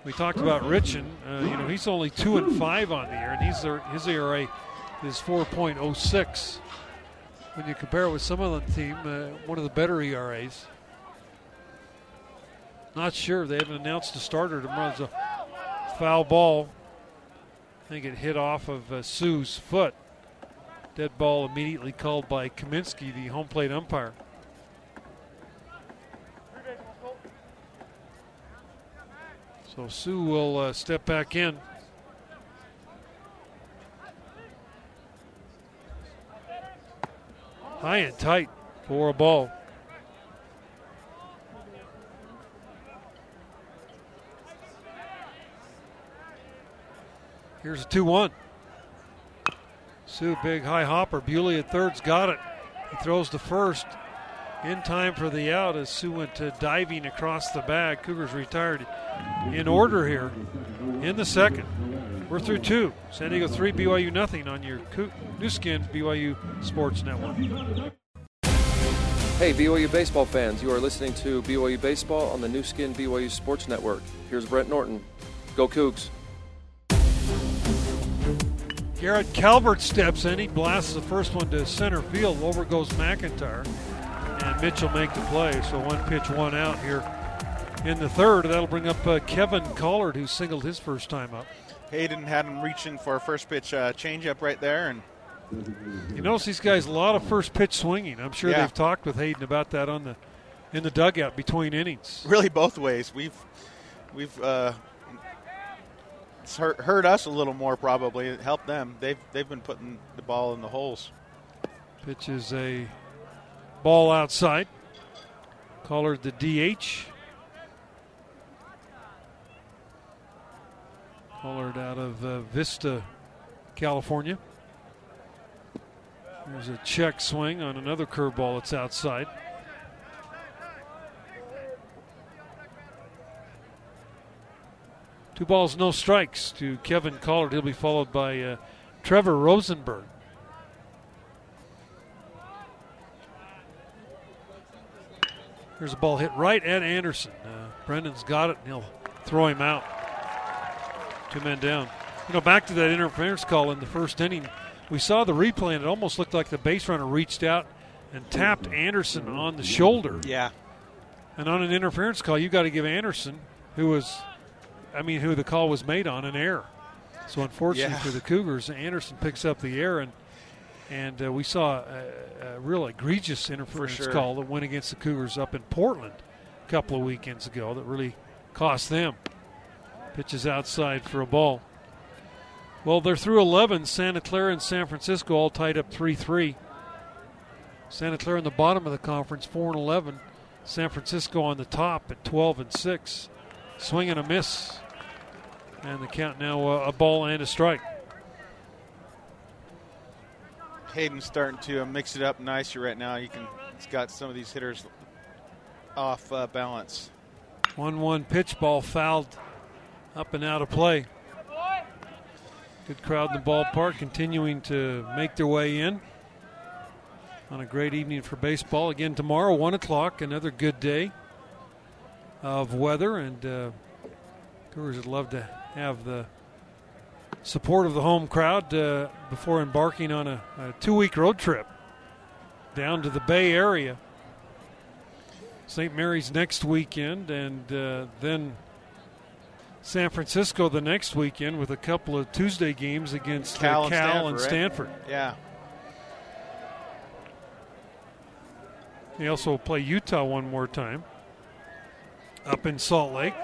We talked about Richan. Uh, you know, he's only two and five on the year, and he's his ERA is 4.06. When you compare it with some of the team, uh, one of the better ERAs. Not sure. They haven't announced a starter tomorrow. It's a foul ball. I think it hit off of uh, Sue's foot. Dead ball immediately called by Kaminsky, the home plate umpire. So Sue will uh, step back in. High and tight for a ball. Here's a 2 1. Sue, big high hopper. Bewley at third's got it. He throws to first in time for the out as Sue went to diving across the bag. Cougars retired in order here in the second. We're through two. San Diego three, BYU nothing on your Nu Skin BYU Sports Network. Hey, BYU baseball fans, you are listening to BYU Baseball on the Nu Skin BYU Sports Network. Here's Brent Norton. Go Cougs. Garrett Calvert steps in. He blasts the first one to center field. Over goes McIntyre. And Mitchell make the play. So one pitch, one out here in the third. That'll bring up uh, Kevin Collard, who singled his first time up. Hayden had him reaching for a first pitch uh, changeup right there, and You notice these guys a lot of first pitch swinging. I'm sure Yeah. they've talked with Hayden about that on the in the dugout between innings. really both ways. We've we've uh, it's hurt, hurt us a little more probably. It helped them. They've they've been putting the ball in the holes. Pitch is a ball outside. Collard the DH. Pollard out of uh, Vista, California. There's a check swing on another curveball that's outside. Two balls, no strikes to Kevin Collard. He'll be followed by uh, Trevor Rosenberg. Here's a ball hit right at Anderson. Uh, Brendan's got it, and he'll throw him out. Two men down. You know, back to that interference call in the first inning, we saw the replay, and it almost looked like the base runner reached out and tapped Anderson on the shoulder. Yeah. And on an interference call, you got to give Anderson, who was, I mean, who the call was made on, an error. So unfortunately Yeah. for the Cougars, Anderson picks up the error, and and uh, we saw a, a real egregious interference sure. call that went against the Cougars up in Portland a couple of weekends ago that really cost them. Pitches outside for a ball. Well, they're through 11. Santa Clara and San Francisco all tied up 3 3. Santa Clara in the bottom of the conference, 4 and 11. San Francisco on the top at 12 and 6. Swing and a miss. And the count now uh, a ball and a strike. Hayden's starting to uh, mix it up nicer right now. You can, he's got some of these hitters off uh, balance. 1 1 pitch ball fouled up and out of play. Good crowd in the ballpark continuing to make their way in on a great evening for baseball. Again, tomorrow, 1 o'clock, another good day of weather. And uh, Cougars would love to have the support of the home crowd uh, before embarking on a, a two week road trip down to the Bay Area. St. Mary's next weekend, and uh, then San Francisco the next weekend with a couple of Tuesday games against uh, Cal Cal, and and Stanford, Stanford. Yeah. They also play Utah one more time up in Salt Lake.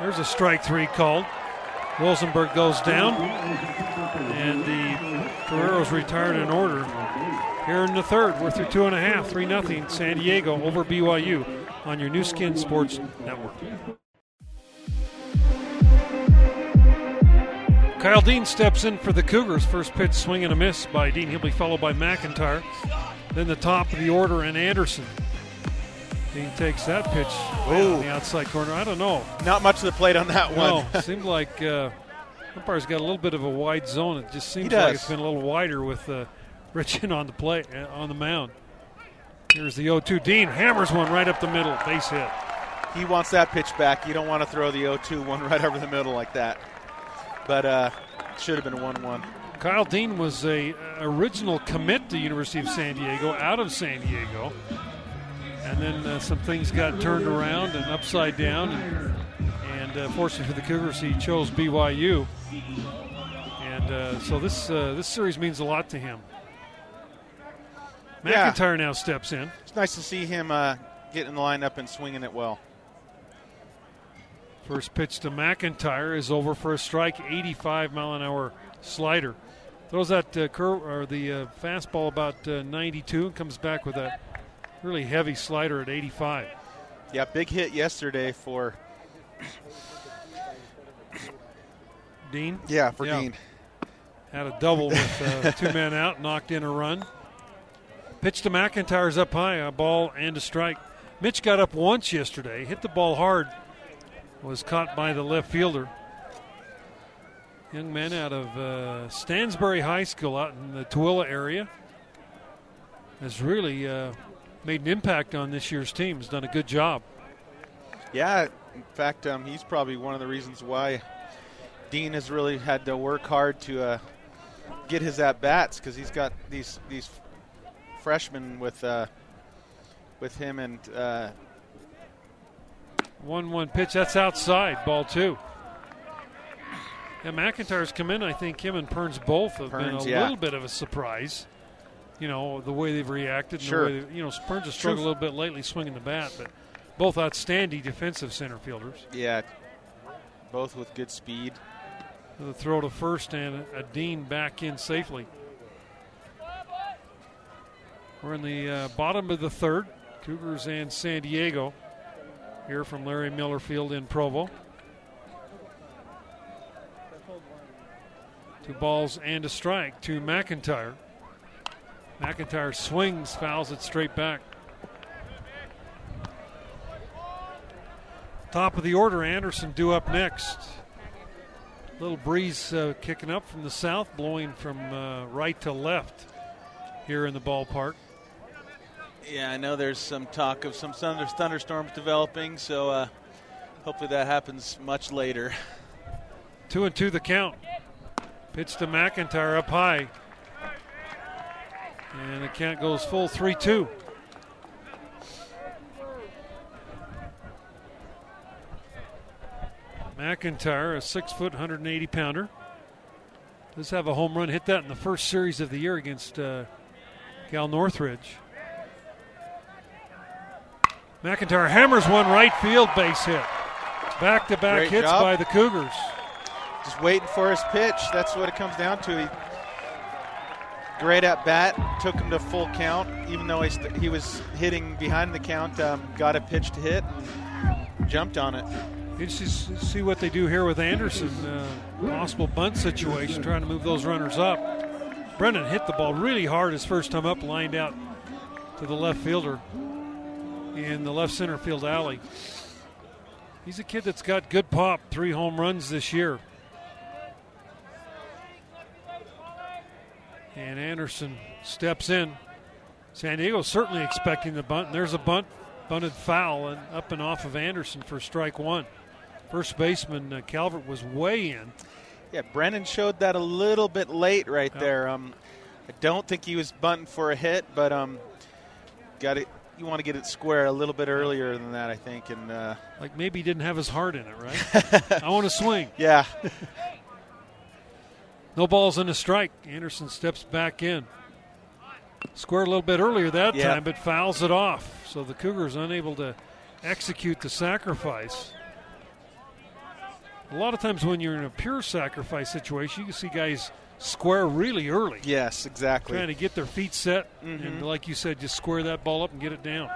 There's a strike three called. Rosenberg goes down, and the Toreros retired in order. Here in the third, we're through two and a half, three nothing. San Diego over BYU on your Nu Skin Sports Network. Kyle Dean steps in for the Cougars. First pitch swing and a miss by Dean. He'll be followed by McIntyre. Then the top of the order and Anderson. Dean takes that pitch on the outside corner. I don't know. Not much of the plate on that one. it (laughs) seemed like uh, umpire's got a little bit of a wide zone. It just seems like it's been a little wider with uh, (laughs) Richan on the plate uh, on the mound. Here's the 0-2. Dean hammers one right up the middle, base hit. he wants that pitch back. You don't want to throw the 0-2 (laughs) one right over the middle like that. But uh, should have been a 1-1. Kyle Dean was a uh, original commit to University of San Diego out of San Diego, and then uh, some things got turned around and upside down, and, and uh, fortunately for the Cougars, he chose BYU, and uh, so this uh, this series means a lot to him. Yeah. McIntyre now steps in. It's nice to see him uh, get in the lineup and swinging it well. First pitch to McIntyre is over for a strike, 85 mile an hour slider. Throws that uh, curve or the uh, fastball about uh, 92 and comes back with a really heavy slider at 85. Yeah, big hit yesterday for Dean yeah for Yeah. Dean. had a double with uh, two men out, knocked in a run. Pitch to McIntyre's up high, a ball and a strike. Mitch got up once yesterday, hit the ball hard, was caught by the left fielder. Young man out of uh, Stansbury High School out in the Tooele area has really uh, made an impact on this year's team. Has done a good job. Yeah, in fact, um, he's probably one of the reasons why Dean has really had to work hard to uh, get his at bats because he's got these these freshmen with uh, with him and uh, One-one pitch. That's outside. Ball two. Yeah, McIntyre's come in. I think him and Perns both have been a yeah. little bit of a surprise. You know the way they've reacted. And Sure. The way they, you know, Perns has struggled a little bit lately swinging the bat, but both outstanding defensive center fielders. yeah, both with good speed. The throw to first and a Dean back in safely. We're in the uh, bottom of the third. Cougars and San Diego here from Larry Miller Field in Provo. Two balls and a strike to McIntyre. McIntyre swings, fouls it straight back. Top of the order, Anderson due up next. Little breeze uh, kicking up from the south, blowing from uh, right to left here in the ballpark. Yeah, I know there's some talk of some thunder, thunderstorms developing, so uh, hopefully that happens much later. Two and two the count. Pitch to McIntyre up high. And the count goes full 3 2. McIntyre, a six foot, 180 pounder. Does have a home run. Hit that in the first series of the year against uh, Cal Northridge. McIntyre hammers one right field base hit. Back to back hits job. by the Cougars. Just waiting for his pitch. That's what it comes down to. He, great at bat, took him to full count, even though he, st- he was hitting behind the count. Um, got a pitch to hit and jumped on it. You just see what they do here with Anderson. Uh, possible bunt situation, trying to move those runners up. Brennan hit the ball really hard his first time up, lined out to the left fielder in the left center field alley. He's a kid that's got good pop, three home runs this year. And Anderson steps in. San Diego certainly expecting the bunt. And there's a bunt, bunted foul, and up and off of Anderson for strike one. First baseman uh, Calvert was way in. Yeah, Brennan showed that a little bit late right there. Um, I don't think he was bunting for a hit, but um, got it. You want to get it square a little bit earlier than that, I think. And uh, Like maybe he didn't have his heart in it, right? (laughs) I want to swing. yeah, No balls and a strike. Anderson steps back in. Squared a little bit earlier that Yeah. time, but fouls it off. So the Cougars unable to execute the sacrifice. A lot of times when you're in a pure sacrifice situation, you can see guys square really early, yes, exactly. trying to get their feet set, and mm-hmm. like you said, just square that ball up and get it down.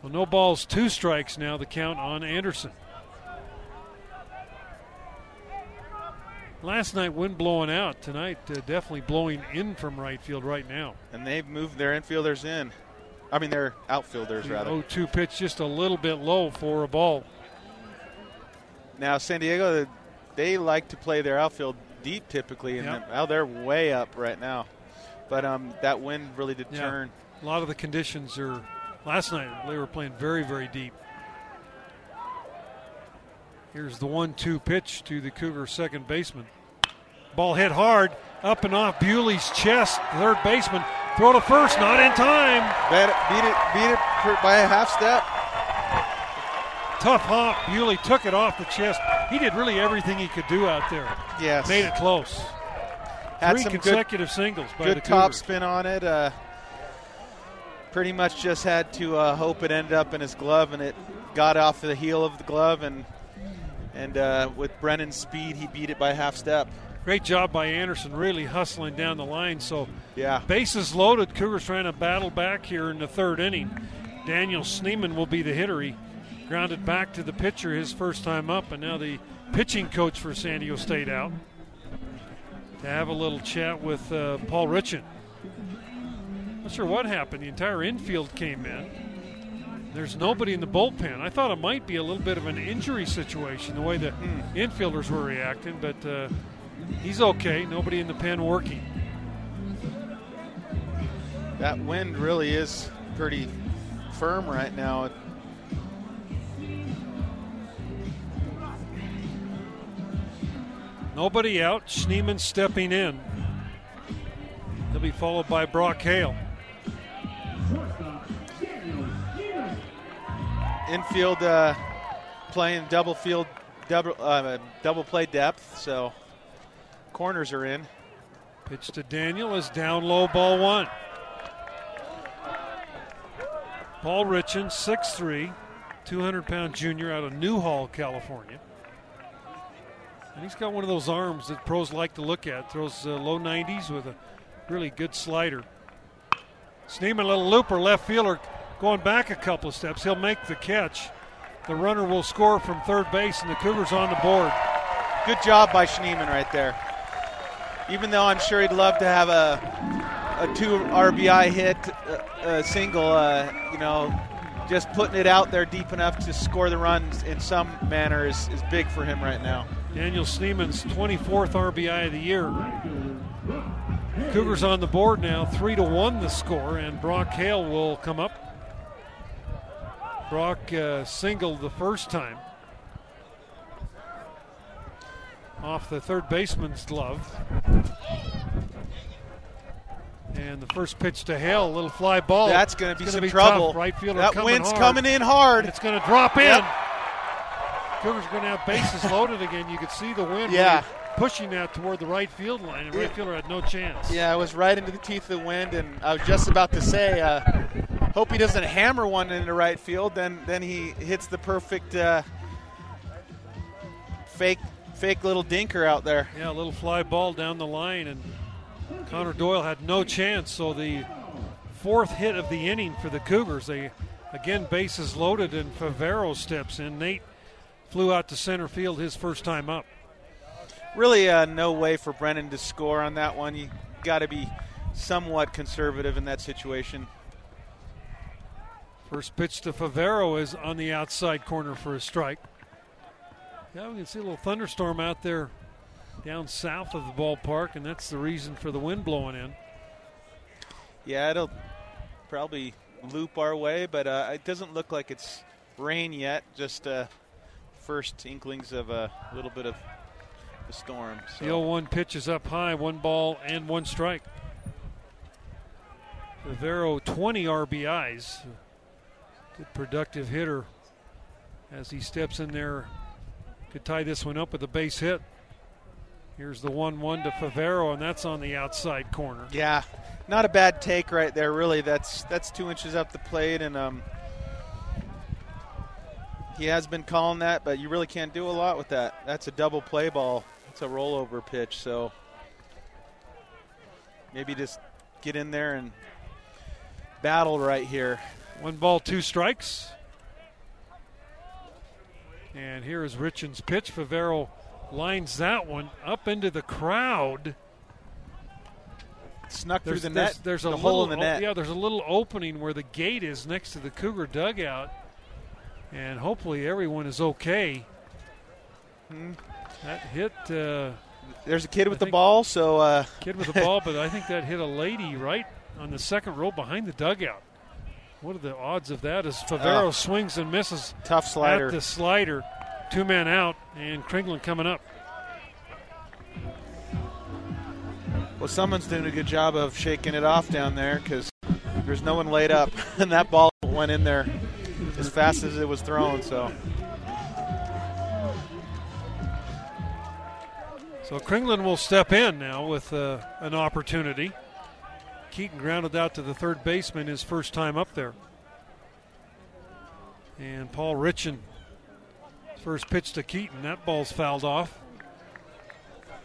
So no balls, two strikes now. The count on Anderson. Last night, wind blowing out. Tonight, uh, definitely blowing in from right field right now. And they've moved their infielders in. I mean, their outfielders The rather. 0-2 pitch just a little bit low for a ball. Now San Diego, they like to play their outfield deep typically, and Yep. now they're way up right now. But um, that wind really did Yeah. turn. A lot of the conditions are. Last night they were playing very, very deep. Here's the one-two pitch to the Cougar second baseman. Ball hit hard, up and off Bewley's chest. Third baseman throw to first, not in time. Bet it, beat it, beat it by a half step. Tough hop. Bewley took it off the chest. He did really everything he could do out there. Yes, Made it close. had Three some good, consecutive singles by the good top spin on it. Uh, pretty much just had to uh, hope it ended up in his glove, and it got off the heel of the glove, and and uh, with Brennan's speed, he beat it by half step. Great job by Anderson, really hustling down the line. So Yeah, Bases loaded. Cougars trying to battle back here in the third inning. Daniel Schneemann will be the hitter. He grounded back to the pitcher his first time up, and now the pitching coach for San Diego State out to have a little chat with uh, Paul Richan. Not sure what happened. The entire infield came in. There's nobody in the bullpen. I thought it might be a little bit of an injury situation, the way the infielders were reacting, but uh, he's okay. Nobody in the pen working. that wind really is pretty firm right now. Nobody out. Schneemann stepping in. He'll be followed by Brock Hale. Infield uh, playing double field, double uh, double play depth, so corners are in. Pitch to Daniel is down low, ball one. Paul Richan, 6'3, 200 pound junior out of Newhall, California. And he's got one of those arms that pros like to look at. Throws uh, low 90s with a really good slider. Schneemann, a little looper, left fielder, going back a couple of steps. He'll make the catch. The runner will score from third base, and the Cougars on the board. Good job by Schneemann right there. Even though I'm sure he'd love to have a, a two RBI hit, a, a single, uh, you know, just putting it out there deep enough to score the runs in some manner is, is big for him right now. Daniel Schneemann's 24th RBI of the year. Cougars on the board now, three to one the score, and Brock Hale will come up. Brock uh, singled the first time off the third baseman's glove. And the first pitch to Hale, a little fly ball. That's going to be some be trouble. tough. Right fielder that coming wind's hard. coming in hard. It's going to drop in. Yep. Cougars going to have bases loaded again. You could see the wind Yeah. pushing that toward the right field line, and right fielder had no chance. Yeah, it was right into the teeth of the wind, and I was just about to say, uh, hope he doesn't hammer one into right field. Then, then he hits the perfect uh, fake, fake little dinker out there. Yeah, a little fly ball down the line, and Connor Doyle had no chance. So the fourth hit of the inning for the Cougars. They again bases loaded, and Favero steps in. Nate flew out to center field his first time up. Really, uh, no way for Brennan to score on that one. You got to be somewhat conservative in that situation. First pitch to Favero is on the outside corner for a strike. Yeah, we can see a little thunderstorm out there down south of the ballpark, and that's the reason for the wind blowing in. Yeah, it'll probably loop our way, but uh, it doesn't look like it's rain yet. Just uh, first inklings of a little bit of the storm. The 0-1 pitch is up high, one ball and one strike. Rivero, 20 RBIs. Good productive hitter as he steps in there. Could tie this one up with a base hit. Here's the 1 1 to Favero, and that's on the outside corner. yeah, not a bad take right there. Really, that's that's two inches up the plate, and um, he has been calling that, but you really can't do a lot with that. That's a double play ball. It's a rollover pitch, so maybe just get in there and battle right here. One ball, two strikes. And here is Richan's pitch. Favero lines that one up into the crowd. Snuck through There's, the there's, net. there's a the little, hole in the net. yeah, there's a little opening where the gate is next to the Cougar dugout, and hopefully everyone is okay. Hmm. That hit uh, There's a kid with I the think- ball, so uh, kid with the ball, (laughs) but I think that hit a lady right on the second row behind the dugout. What are the odds of that? As Favero Oh. swings and misses tough slider. at the slider, two men out, and Kringlen coming up. Well, someone's doing a good job of shaking it off down there because there's no one laid up, (laughs) and that ball went in there as fast as it was thrown. So So Kringlen will step in now with uh, an opportunity. Keaton grounded out to the third baseman his first time up there. And Paul Richan, first pitch to Keaton. That ball's fouled off.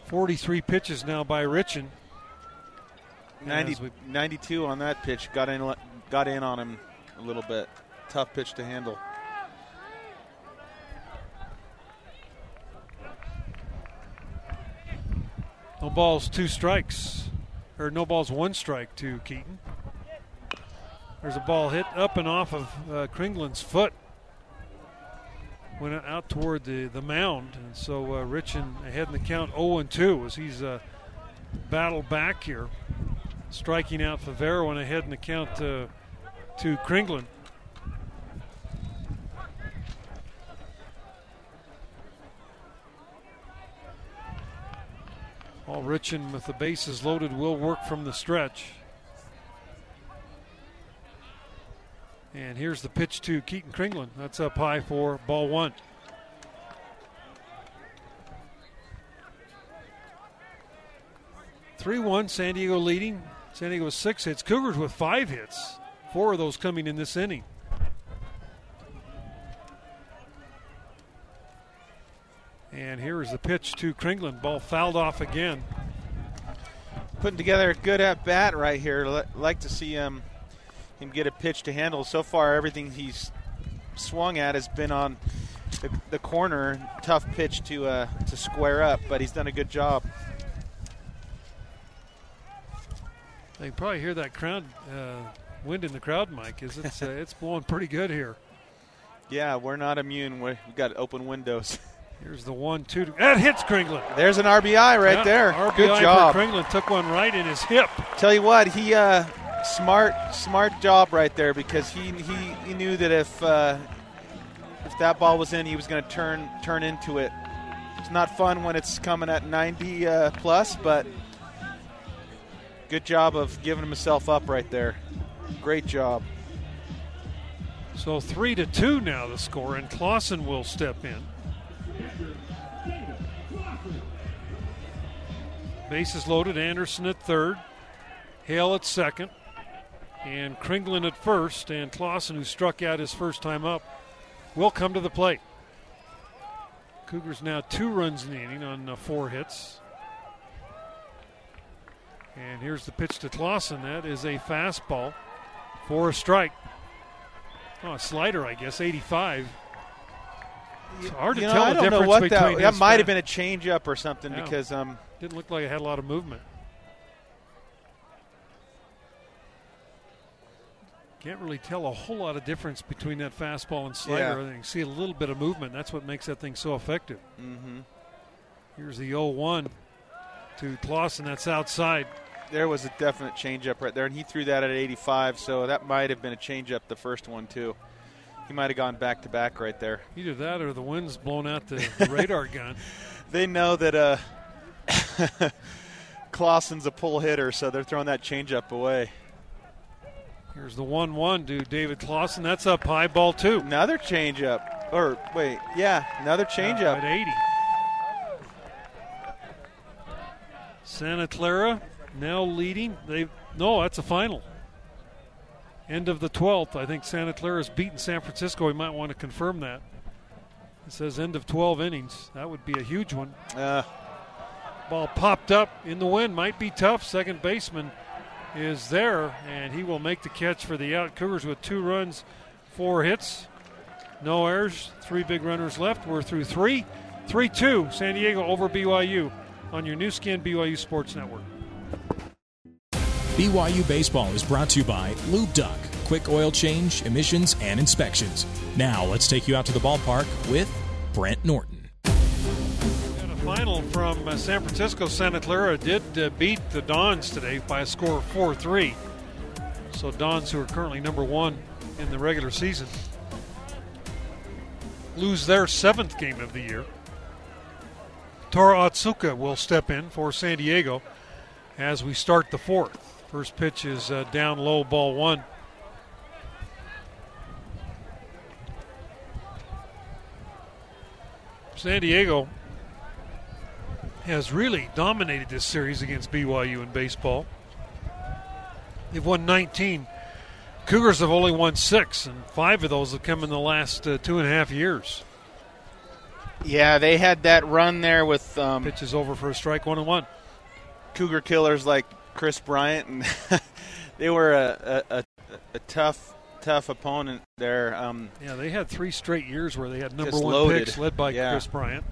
43 pitches now by Richan. 90, we- 92 on that pitch got in got in on him a little bit. Tough pitch to handle. No balls, two strikes. Or no balls, one strike to Keaton. There's a ball hit up and off of uh, foot. Went out toward the, the mound. And so uh, Richan ahead in the count 0 and 2 as he's uh, battled back here. Striking out Favero and ahead in the count uh, to Kringlen. Paul Richan with the bases loaded will work from the stretch. And here's the pitch to Keaton Kringlen. That's up high for ball one. Three one, San Diego leading. San Diego with six hits. Cougars with five hits. Four of those coming in this inning. And here is the pitch to Kringlen. Ball fouled off again. Putting together a good at bat right here. Li- Like to see him him get a pitch to handle. So far, everything he's swung at has been on the, the corner. Tough pitch to uh, to square up, but he's done a good job. Can probably hear that crowd uh, wind in the crowd, Mike. Is it's uh, it's blowing pretty good here. (laughs) Yeah, we're not immune. We've got open windows. (laughs) Here's the one two. That hits Kringlen. There's an RBI right Yeah, there. RBI good job. For Kringlen took one right in his hip. Tell you what, he uh, smart smart job right there because he he, he knew that if uh, if that ball was in, he was going to turn turn into it. It's not fun when it's coming at 90 uh, plus, but good job of giving himself up right there. Great job. So three to two now the score, and Clausen will step in. Bases loaded. Anderson at third, Hale at second, and Kringlen at first. And Clausen, who struck out his first time up, will come to the plate. Cougars now two runs in the inning on uh, four hits. And here's the pitch to Clausen. That is a fastball for a strike. Oh, a slider, I guess, 85. It's hard to You know, tell I the don't know difference what between that that might have been a changeup or something Yeah. because um, Didn't look like it had a lot of movement. Can't really tell a whole lot of difference between that fastball and slider. Yeah. I think see a little bit of movement. That's what makes that thing so effective. mhm. Here's the 0-1 to Clausen. That's outside. there was a definite changeup right there, and he threw that at 85, so that might have been a changeup the first one too. He might have gone back to back right there. Either that or the wind's blown out the, the radar gun. (laughs) They know that uh, (laughs) Clausen's a pull hitter, so they're throwing that changeup away. Here's the 1-1 to David Clausen. That's up high ball two. Another changeup, or wait, yeah, another changeup. At 80. Santa Clara now leading. They no, that's a final. End of the 12th. I think Santa Clara's beaten San Francisco. We might want to confirm that. It says end of 12 innings. That would be a huge one. Uh, Ball popped up in the wind. Might be tough. Second baseman is there, and he will make the catch for the out. Cougars with two runs, four hits, no errors, three big runners left. We're through three. 3 2, San Diego over BYU on your Nu Skin BYU Sports Network. BYU Baseball is brought to you by Lube Duck. Quick oil change, emissions, and inspections. Now let's take you out to the ballpark with Brent Norton. A final from uh, San Francisco. Santa Clara did uh, beat the Dons today by a score of 4 3. So, Dons, who are currently number one in the regular season, lose their seventh game of the year. Tora Otsuka will step in for San Diego as we start the fourth. First pitch is uh, down low, ball one. San Diego has really dominated this series against BYU in baseball. They've won 19. Cougars have only won six, and five of those have come in the last uh, two and a half years. yeah, they had that run there with um, Pitch is over for a strike, one and one. Cougar killers like Kris Bryant, and (laughs) they were a, a, a, tough, tough opponent there. Um, Yeah, they had three straight years where they had number one loaded. picks led by Yeah. Kris Bryant.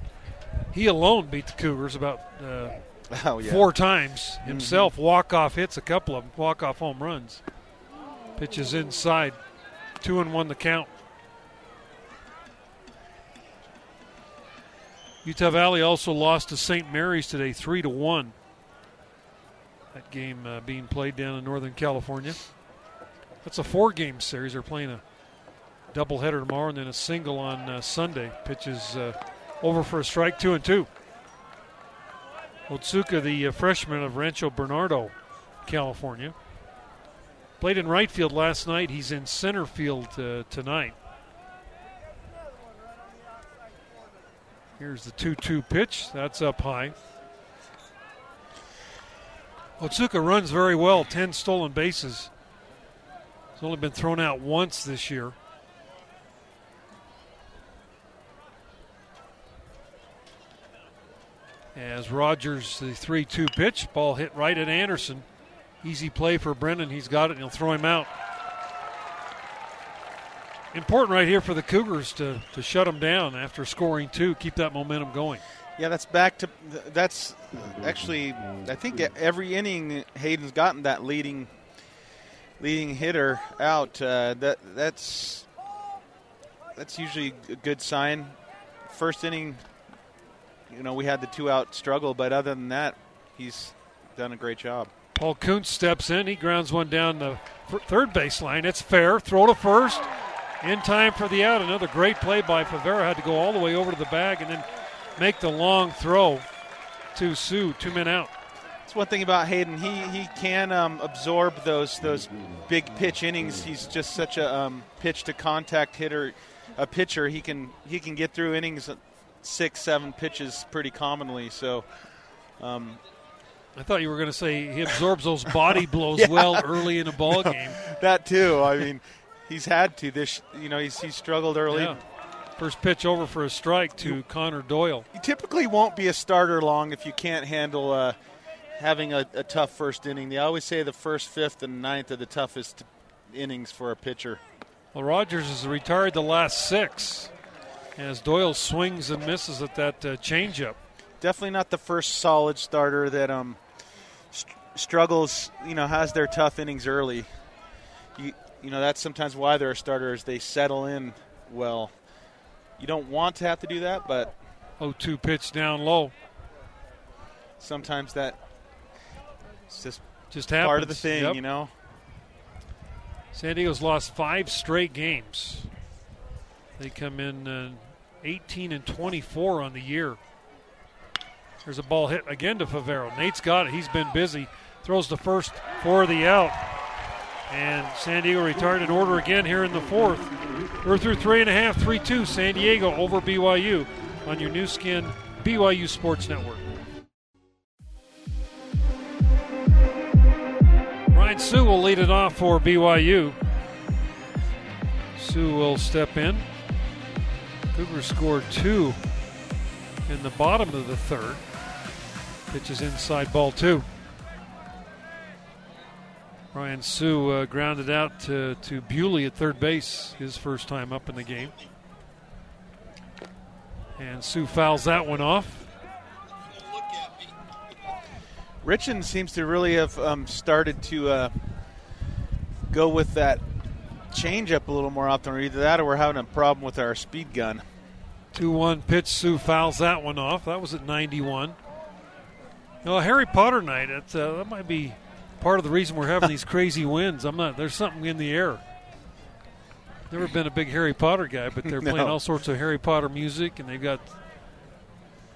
He alone beat the Cougars about uh, oh yeah, four times himself. Walk off hits, a couple of them, walk off home runs. Pitches inside, two and one the count. Utah Valley also lost to St. Mary's today, three to one. That game uh, being played down in Northern California. That's a four-game series. They're playing a doubleheader tomorrow and then a single on uh, Sunday. Pitches uh, over for a strike, two and two. Otsuka, the uh, freshman of Rancho Bernardo, California, played in right field last night. He's in center field uh, tonight. Here's the 2 2 pitch. That's up high. Otsuka runs very well, 10 stolen bases. He's only been thrown out once this year. As Rogers, the 3 2 pitch, ball hit right at Anderson. Easy play for Brennan. He's got it, and he'll throw him out. important right here for the Cougars to, to shut them down after scoring two, keep that momentum going. Yeah, that's back to that's actually I think every inning Hayden's gotten that leading leading hitter out. Uh, that that's that's usually a good sign. First inning, you know, we had the two out struggle, but other than that, he's done a great job. Paul Kunst steps in. He grounds one down the third base line. It's fair. Throw to first. In time for the out. Another great play by Favero. Had to go all the way over to the bag and then make the long throw to Sue. Two men out. That's one thing about Hayden. He he can um, absorb those those big pitch innings. He's just such a um, pitch to contact hitter, a pitcher. He can he can get through innings six seven pitches pretty commonly. So. Um, I thought you were going to say he absorbs those (laughs) body blows yeah. well early in a ball game. (laughs) that too. I mean, he's had to. This, you know, he's he struggled early. Yeah. First pitch over for a strike to Connor Doyle. You typically won't be a starter long if you can't handle uh, having a, a, tough first inning. They always say the first, fifth, and ninth are the toughest innings for a pitcher. Well, Rogers has retired the last six as Doyle swings and misses at that uh, changeup. Definitely not the first solid starter that um, st- struggles. You know, has their tough innings early. You, you know that's sometimes why they're starters. They settle in well. You don't want to have to do that, but 0-2 pitch down low. Sometimes that it's just just happens. part of the thing, yep. you know. San Diego's lost five straight games. They come in uh, 18 and 24 on the year. There's a ball hit again to Favero. Nate's got it. He's been busy. Throws the first for the out. And San Diego retired in order again here in the fourth. We're through three and a half, 3 2, San Diego over BYU on your Nu Skin BYU Sports Network. Ryan Sue will lead it off for BYU. Sue will step in. Cougars scored two in the bottom of the third. Pitches inside ball two. Ryan Sue uh, grounded out to, to Bewley at third base, his first time up in the game. And Sue fouls that one off. Richan seems to really have um, started to uh, go with that changeup a little more often. or Either that or we're having a problem with our speed gun. 2 1 pitch. Sue fouls that one off. That was at 91. You Harry Potter night, uh, that might be part of the reason we're having these crazy winds. I'm not. There's something in the air. Never been a big Harry Potter guy, but they're (laughs) playing all sorts of Harry Potter music, and they've got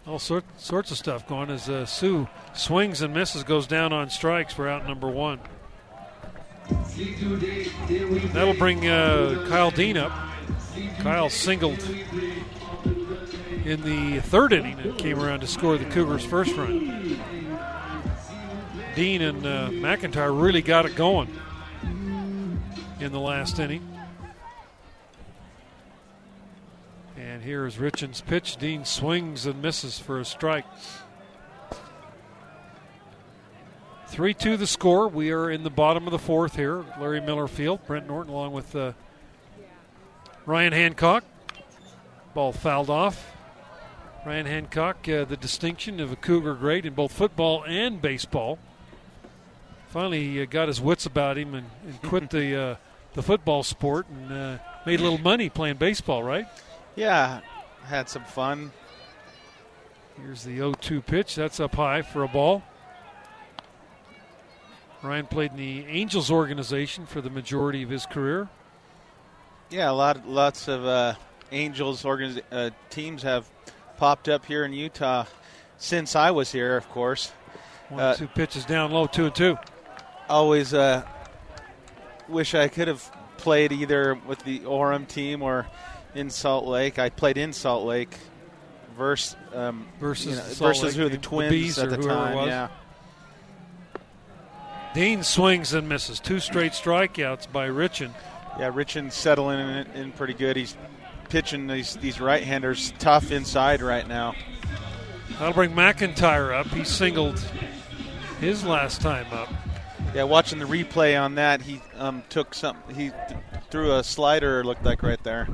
all sort, sorts of stuff going. As uh, Sue swings and misses, goes down on strikes We're out number one. That'll bring uh, Kyle Dean up. Kyle singled in the third inning and came around to score the Cougars' first run. Dean and uh, McIntyre really got it going in the last inning. And here is Richan's pitch. Dean swings and misses for a strike. 3 2 the score. We are in the bottom of the fourth here. Larry Miller Field. Brent Norton along with uh, Ryan Hancock. Ball fouled off. Ryan Hancock, uh, the distinction of a Cougar great in both football and baseball finally he uh, got his wits about him and, and quit the (laughs) uh, the football sport and uh, made a little money playing baseball, right? Yeah, had some fun. Here's the 0-2 pitch. That's up high for a ball. Ryan played in the Angels organization for the majority of his career. Yeah, a lot, lots of uh, Angels organiz- uh, teams have popped up here in Utah since I was here, of course. One, uh, two pitches down low, two and two always uh, wish I could have played either with the Orem team or in Salt Lake. I played in Salt Lake versus um, versus you know, versus who the Twins the at the time. Yeah. Dean swings and misses. Two straight strikeouts by Richan. Yeah, Richan settling in, in pretty good. He's pitching these these right-handers tough inside right now. That'll bring McIntyre up. He singled his last time up. Yeah, watching the replay on that, he um, took some. He th- threw a slider. Looked like right there.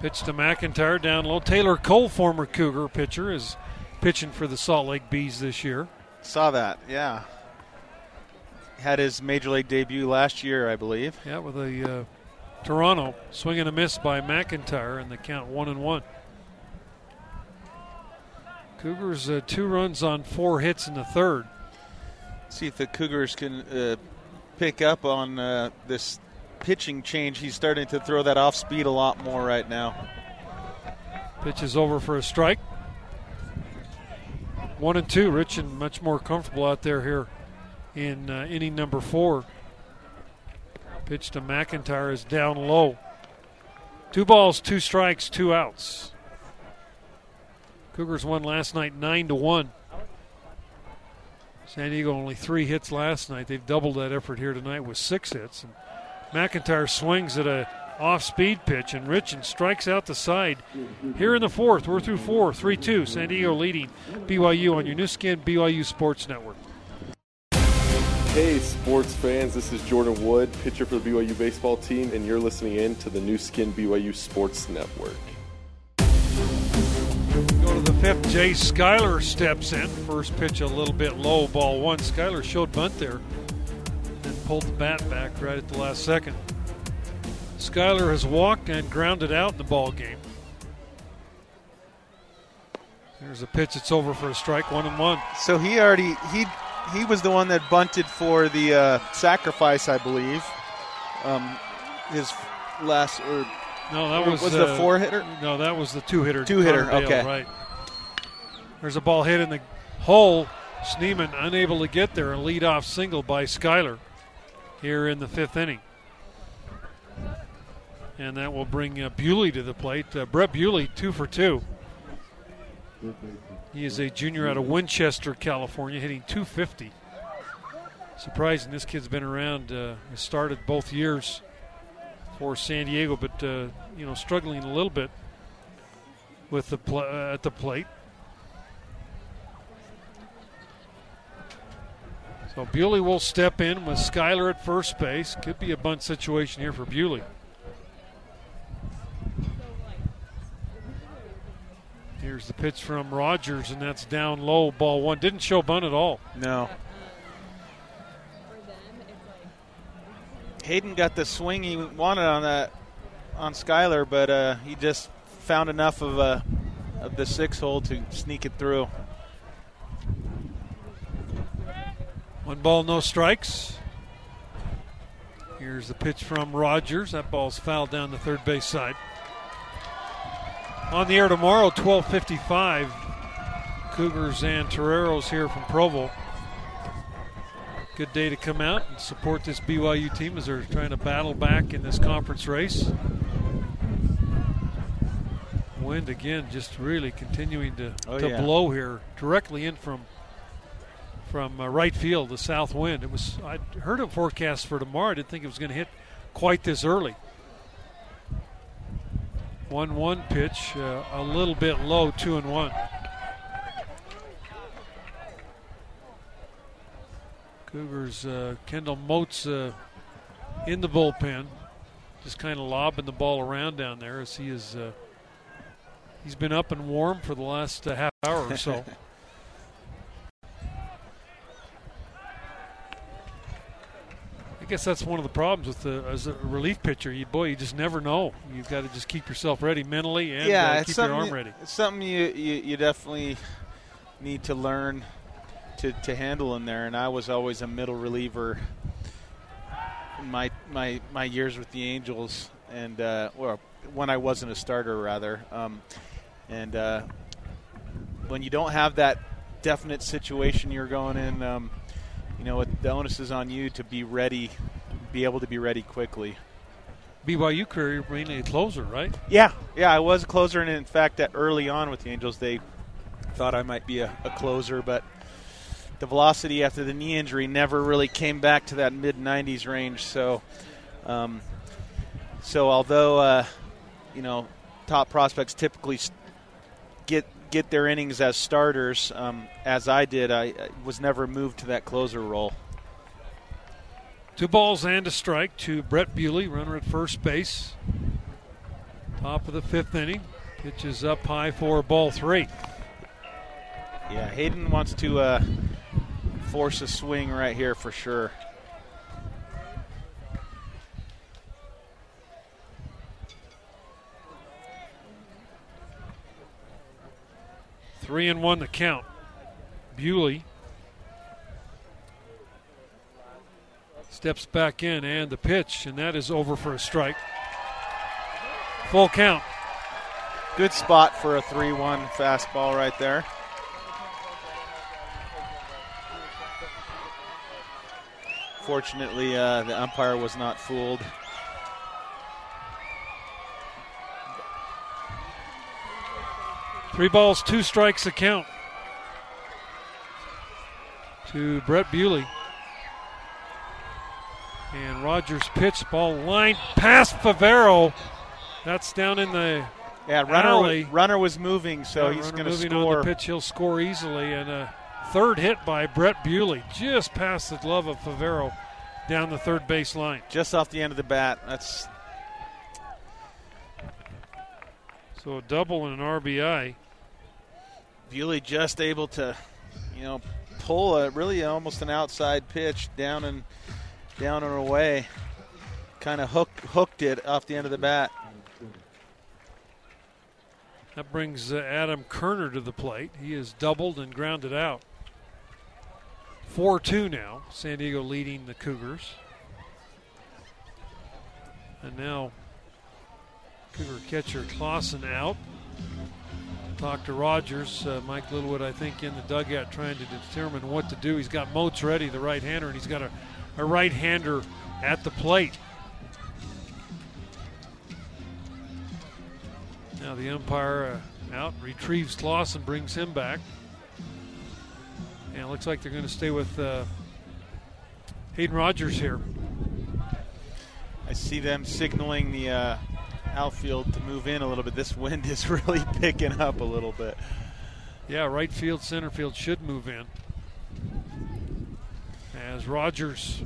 Pitch to McIntyre down low. Taylor Cole, former Cougar pitcher, is pitching for the Salt Lake Bees this year. Saw that. Yeah. Had his major league debut last year, I believe. Yeah, with a uh, Toronto swing and a miss by McIntyre, and the count one and one. Cougars uh, two runs on four hits in the third. See if the Cougars can uh, pick up on uh, this pitching change. He's starting to throw that off speed a lot more right now. Pitch is over for a strike. One and two. Richan much more comfortable out there here in uh, inning number four. Pitch to McIntyre is down low. Two balls, two strikes, two outs. Cougars won last night nine to one. San Diego only three hits last night. They've doubled that effort here tonight with six hits. And McIntyre swings at a off-speed pitch, and Richan strikes out the side. Here in the fourth, we're through four, three-two. San Diego leading BYU on your Nu Skin BYU Sports Network. Hey, sports fans, this is Jordan Wood, pitcher for the BYU baseball team, and you're listening in to the Nu Skin BYU Sports Network. Fifth. Jay Schuyler steps in. First pitch a little bit low, ball one. Schuyler showed bunt there, then pulled the bat back right at the last second. Schuyler has walked and grounded out in the ball game. There's a pitch. It's over for a strike. One and one. So he already he he was the one that bunted for the uh, sacrifice, I believe. Um, his last or no, that was was uh, the four hitter. No, that was the two hitter. Two hitter. Okay. right. There's a ball hit in the hole. Schneemann unable to get there. A leadoff single by Schuyler here in the fifth inning. And that will bring uh, Bewley to the plate. Uh, Brett Bewley, two for two. He is a junior out of Winchester, California, hitting 250. Surprising, this kid's been around. Uh, started both years for San Diego, but uh, you know struggling a little bit with the pl- uh, at the plate. So Bewley will step in with Schuyler at first base. Could be a bunt situation here for Bewley. Here's the pitch from Rogers, and that's down low, ball one. Didn't show bunt at all. No. Hayden got the swing he wanted on that on Schuyler, but uh, he just found enough of uh, of the six hole to sneak it through. One ball, no strikes. Here's the pitch from Rogers. That ball's fouled down the third base side. On the air tomorrow, 12:55. Cougars and Toreros here from Provo. Good day to come out and support this BYU team as they're trying to battle back in this conference race. Wind again, just really continuing to, Oh, to yeah. blow here, directly in from from uh, right field, the south wind. It was I heard a forecast for tomorrow. I didn't think it was going to hit quite this early. One one pitch, uh, a little bit low, two and one. Cougars, uh, Kendall Moats uh, in the bullpen, just kind of lobbing the ball around down there as he is. Uh, he's been up and warm for the last uh, half hour or so. (laughs) guess that's one of the problems with the as a relief pitcher. You boy, you just never know. You've got to just keep yourself ready mentally and yeah, uh, keep your arm ready. It's something you, you you definitely need to learn to to handle in there. And I was always a middle reliever in my my my years with the Angels, and uh, well, when I wasn't a starter, rather. Um, and uh, when you don't have that definite situation you're going in, um, you know, the onus is on you to be ready, be able to be ready quickly. BYU career mainly a closer, right? Yeah, yeah, I was a closer, and in fact, that early on with the Angels, they thought I might be a, a closer, but the velocity after the knee injury never really came back to that mid 90s range. So, um, so although uh, you know top prospects typically get get their innings as starters, um, as I did, I, I was never moved to that closer role. Two balls and a strike to Brett Bewley, runner at first base. Top of the fifth inning. Pitch is up high for ball three. Yeah, Hayden wants to uh, force a swing right here for sure. Three and one to count. Bewley steps back in and the pitch, and that is over for a strike. Full count. Good spot for a 3 1 fastball right there. Fortunately, uh, the umpire was not fooled. Three balls, two strikes a count to Brett Bewley. And Rogers pitch ball line past Favero. That's down in the yeah runner. alley. Runner was moving, so Yeah, he's going to moving score. on the pitch. He'll score easily. And a third hit by Brett Bewley, just past the glove of Favero, down the third base line. just off the end of the bat. That's So a double and an RBI. Bewley just able to, you know, pull a really almost an outside pitch down and down and away. Kind of hook, hooked it off the end of the bat. That brings uh, Adam Kerner to the plate. He is doubled and grounded out. 4 2 now. San Diego leading the Cougars. And now Cougar catcher Clausen out. Talk to Rogers. Uh, Mike Littlewood, I think, in the dugout trying to determine what to do. He's got Moats ready, the right hander, and he's got a, a right hander at the plate. Now the umpire uh, out, retrieves Clausen, brings him back. And it looks like they're going to stay with uh, Hayden Rogers here. I see them signaling the uh, outfield to move in a little bit. This wind is (laughs) really picking up a little bit. Yeah, right field, center field should move in. As Rogers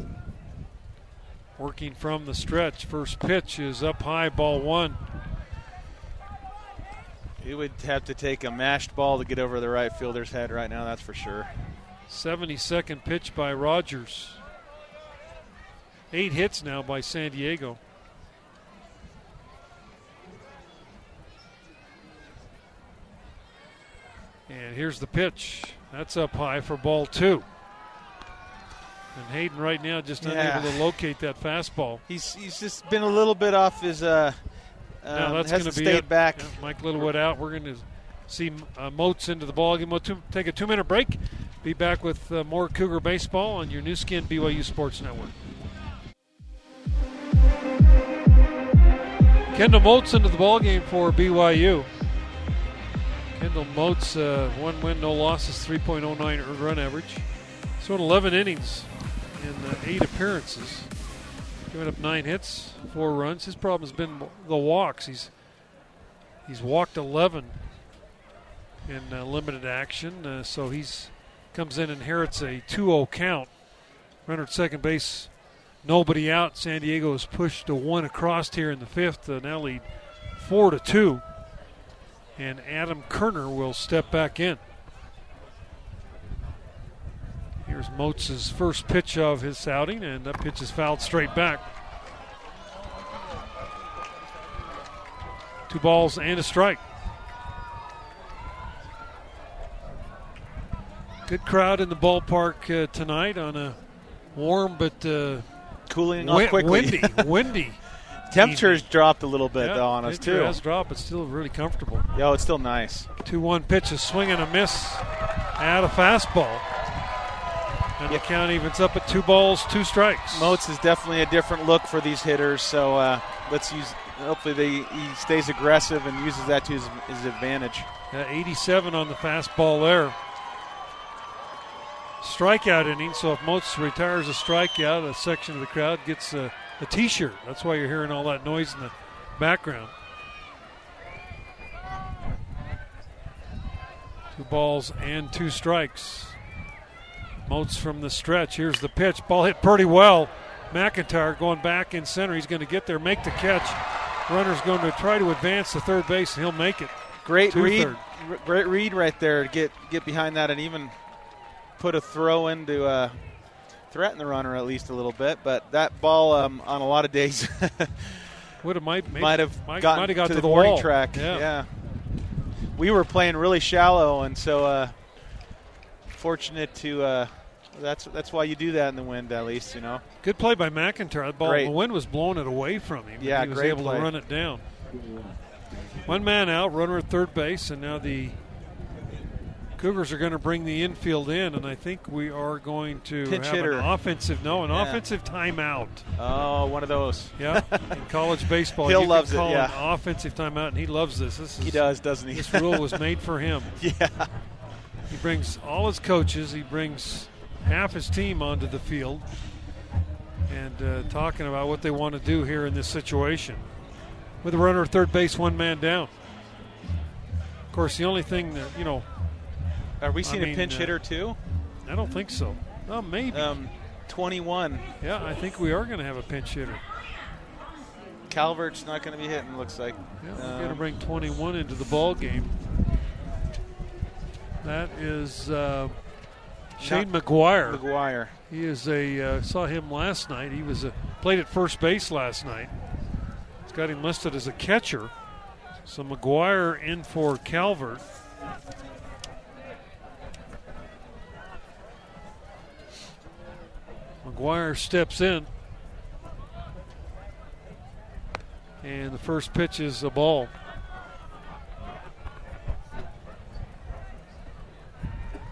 working from the stretch. First pitch is up high, ball one. He would have to take a mashed ball to get over the right fielder's head right now, that's for sure. 72nd pitch by Rogers. Eight hits now by San Diego. And here's the pitch. That's up high for ball two. And Hayden right now just Yeah. unable to locate that fastball. He's he's just been a little bit off his. Uh, now um, that's going hasn't to be stayed it. back. Yeah, Mike Littlewood out. We're going to see uh, Moats into the ball game. We'll two, take a two-minute break. Be back with uh, more Cougar baseball on your Nu Skin BYU Sports Network. Kendall Moats into the ball game for BYU. Kendall Moats, uh, one win, no losses, 3.09 run average. So in 11 innings in uh, eight appearances, giving up nine hits, four runs. His problem has been the walks. He's he's walked 11 in uh, limited action, uh, so he's comes in inherits a 2-0 count. Runner at second base, nobody out. San Diego is pushed to one across here in the fifth. Uh, now lead four to two, and Adam Kerner will step back in. Here's Moats' first pitch of his outing, and that pitch is fouled straight back. Two balls and a strike. Good crowd in the ballpark uh, tonight on a warm but uh, Cooling wi- off quickly. windy, (laughs) windy. Temperatures dropped a little bit Yeah, though on us too. has dropped, but still really comfortable. Yo, it's still nice. 2 1 pitch, a swing and a miss at a fastball. And the count evens up at two balls, two strikes. Moats is definitely a different look for these hitters, so uh, let's use. Hopefully, they, he stays aggressive and uses that to his, his advantage. Uh, 87 on the fastball there. Strikeout inning, so if Moats retires a strikeout, a section of the crowd gets a, a t shirt. That's why you're hearing all that noise in the background. Two balls and two strikes. Moats from the stretch. Here's the pitch. Ball hit pretty well McIntyre going back in center. He's going to get there, make the catch. Runner's going to try to advance to third base, and he'll make it. Great to read, r- great read right there to get get behind that and even put a throw into uh, threaten the runner at least a little bit. But that ball um, on a lot of days (laughs) Would have might maybe- might have might, gotten might have got to, to, the, warning wall. track. Yeah. we were playing really shallow, and so uh, fortunate to. Uh, that's that's why you do that in the wind, at least you know. Good play by McIntyre. The ball, Great. the wind was blowing it away from him. Yeah, he was able play. to run it down. One man out, runner at third base, and now the Cougars are going to bring the infield in, and I think we are going to Pinch have hitter. an offensive no, an Yeah. offensive timeout. Oh, one of those. Yeah, in (laughs) college baseball, Hill you loves it, yeah. an offensive timeout, and he loves this. This is He does, doesn't he? This rule was (laughs) made for him. yeah. He brings all his coaches. He brings half his team onto the field, and uh, talking about what they want to do here in this situation. With a runner at third base, one man down. Of course, the only thing that you know, Are we I seeing mean, a pinch uh, hitter too? I don't think so. Oh, maybe. Um, 21. yeah, I think we are going to have a pinch hitter. Calvert's not going to be hitting. Looks like. Yeah, we're Um, going to bring 21 into the ball game. That is uh, Shane McGuire. McGuire. He is a uh, saw him last night. He was a, played at first base last night. It's got him listed as a catcher. So McGuire in for Calvert. McGuire steps in. And the first pitch is a ball.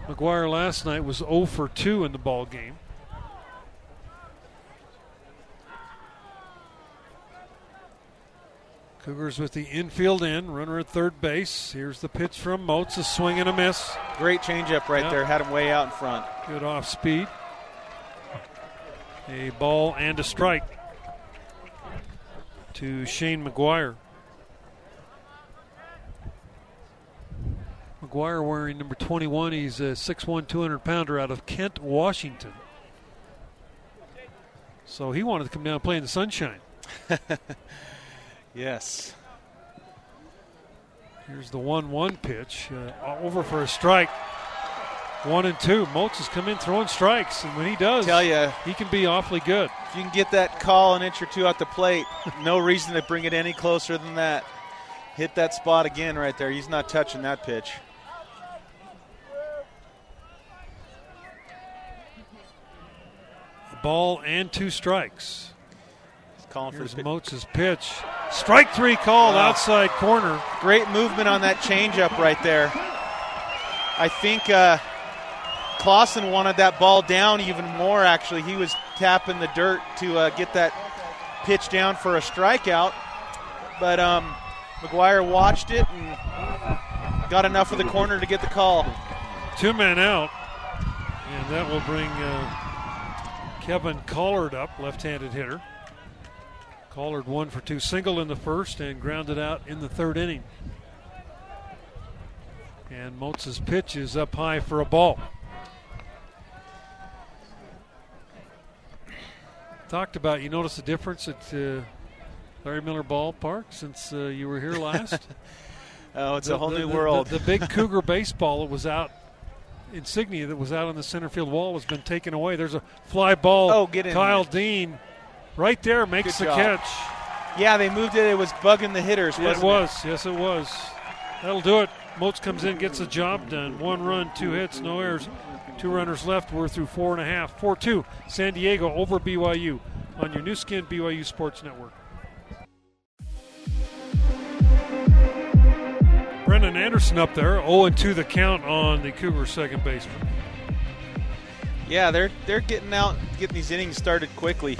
McGuire last night was 0 for 2 in the ball game. Cougars with the infield in, runner at third base. Here's the pitch from Moats, a swing and a miss. Great changeup right Yeah. there. Had him way out in front. Good off speed. A ball and a strike to Shane McGuire. McGuire wearing number 21. He's a 6'1, 200 pounder out of Kent, Washington. So he wanted to come down and play in the sunshine. (laughs) Yes. Here's the 1 1 pitch. Uh, over for a strike. One and two. Moats has come in throwing strikes, and when he does, Tell you, he can be awfully good. if you can get that call an inch or two out the plate, no (laughs) reason to bring it any closer than that. Hit that spot again right there. He's not touching that pitch. A ball and two strikes. He's calling for Here's pitch. Moats' pitch. Strike three called Wow. outside corner. Great movement on that changeup right there. I think uh, Clausen wanted that ball down even more, actually. He was tapping the dirt to uh, get that pitch down for a strikeout. But um, McGuire watched it and got enough of the corner to get the call. Two men out, and that will bring uh, Kevin Collard up, left-handed hitter. Collard one for two, single in the first, and grounded out in the third inning. And Moats' pitch is up high for a ball. Talked about, you notice the difference at uh, Larry Miller Ballpark since uh, you were here last? (laughs) Oh, it's The- a whole the- new the- world. The, big (laughs) Cougar baseball that was out, insignia that was out on the center field wall has been taken away. There's a fly ball. Oh, get in Kyle there. Dean right there makes Good the job. catch. yeah, they moved it. It was bugging the hitters, It wasn't was. Yes, it was. That'll do it. Moats comes in, gets the job done. One run, two hits, no errors. Two runners left. We're through four and a half. 4 2. San Diego over BYU on your Nu Skin BYU Sports Network. Brendan Anderson up there, 0 2 the count on the Cougar second baseman. Yeah, they're they're getting out, getting these innings started quickly.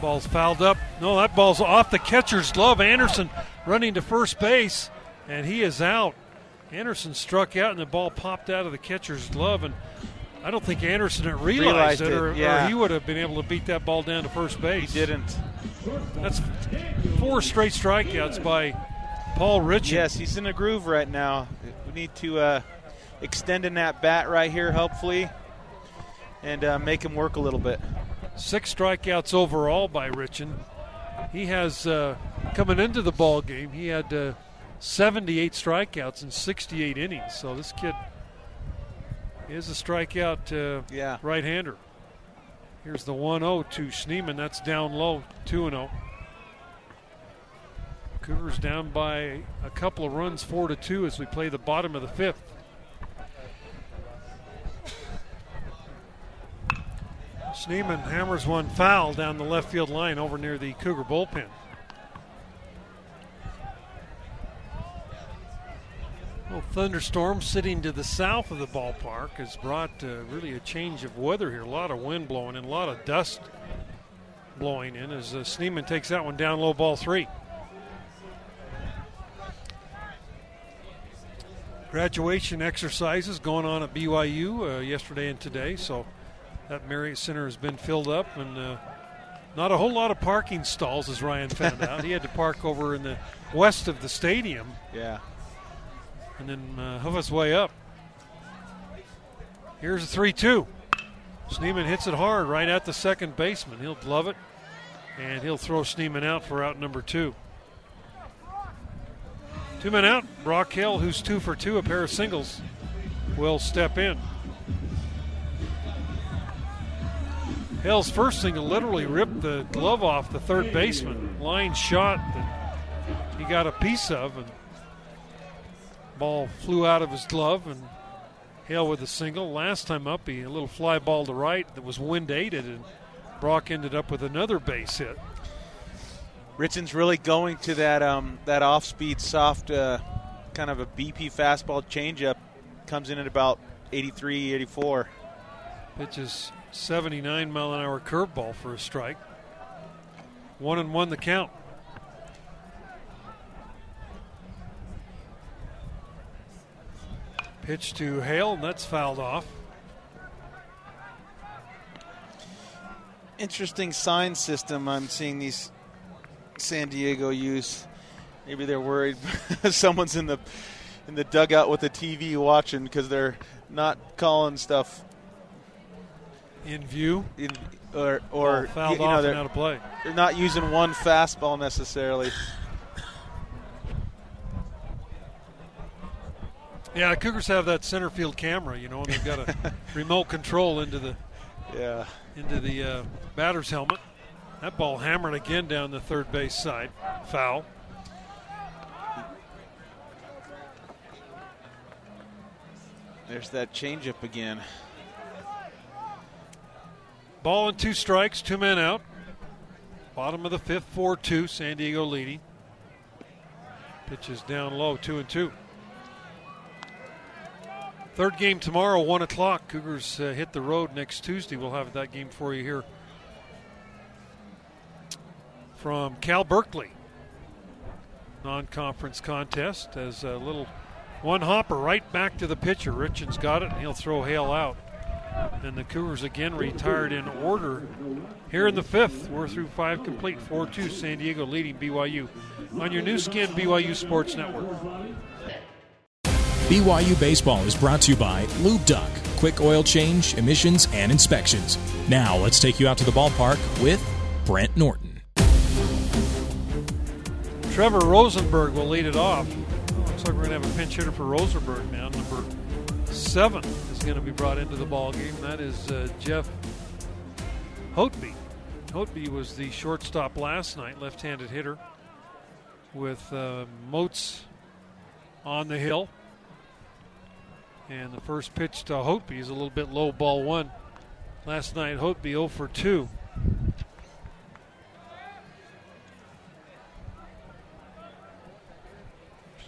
Ball's fouled up. No, that ball's off the catcher's glove. Anderson running to first base, and he is out. Anderson struck out, and the ball popped out of the catcher's glove. And I don't think Anderson had realized, Realized it, it, or, or he would have been able to beat that ball down to first base. He didn't. That's four straight strikeouts by Paul Rich. Yes, he's in a groove right now. We need to uh, extend in that bat right here, hopefully, and uh, make him work a little bit. Six strikeouts overall by Richan. He has uh, coming into the ball game. He had uh, 78 strikeouts in 68 innings. So this kid is a strikeout uh, yeah. right-hander. Here's the 1-0 to Schneemann. That's down low, 2-0. Cougars down by a couple of runs, four to two, as we play the bottom of the fifth. Schneemann hammers one foul down the left field line over near the Cougar bullpen. Well, thunderstorm sitting to the south of the ballpark has brought uh, really a change of weather here. A lot of wind blowing and a lot of dust blowing in as uh, Schneemann takes that one down low ball three. Graduation exercises going on at BYU uh, yesterday and today, so that Marriott Center has been filled up and uh, not a whole lot of parking stalls, as Ryan found out. He had to park over in the west of the stadium. (laughs) Yeah. And then uh, hoof his way up. Here's a 3 2. Schneemann hits it hard right at the second baseman. He'll glove it, and he'll throw Schneemann out for out number two. Two men out. Brock Hale, who's two for two, a pair of singles, will step in. Hale's first single literally ripped the glove off the third baseman. Line shot that he got a piece of, and ball flew out of his glove, and Hale with a single. Last time up, he a little fly ball to right that was wind aided, and Brock ended up with another base hit. Richan's really going to that um, that off speed, soft, uh, kind of a BP fastball changeup. Comes in at about 83, 84. Pitches 79 mile an hour curveball for a strike. One and one the count. Pitch to Hale, and that's fouled off. Interesting sign system I'm seeing these San Diego use. Maybe they're worried (laughs) someone's in the in the dugout with the TV watching because they're not calling stuff in view, in, or or oh, fouled you, you know, off and out of play. They're not using one fastball necessarily. Yeah, the Cougars have that center field camera, you know, and they've got a (laughs) remote control into the yeah into the uh, batter's helmet. That ball hammered again down the third base side. Foul. There's that changeup again. Ball and two strikes, two men out. Bottom of the fifth, 4 2. San Diego leading. Pitches down low, 2 and 2. Third game tomorrow, 1 o'clock. Cougars uh, hit the road next Tuesday. We'll have that game for you here from Cal Berkeley. Non conference contest as a little one hopper right back to the pitcher. Richan's got it, and he'll throw Hale out. And the Cougars again retired in order here in the fifth. We're through five complete. 4 2 San Diego leading BYU on your Nu Skin BYU Sports Network. BYU Baseball is brought to you by Lube Duck, quick oil change, emissions, and inspections. Now let's take you out to the ballpark with Brent Norton. Trevor Rosenberg will lead it off. looks like we're going to have a pinch hitter for Rosenberg now. Number seven is going to be brought into the ball game. That is uh, Jeff Hotby. Hotby was the shortstop last night, left-handed hitter, with uh, Moats on the hill. And the first pitch to Hotby is a little bit low, ball one. Last night, Hotby 0 for 2.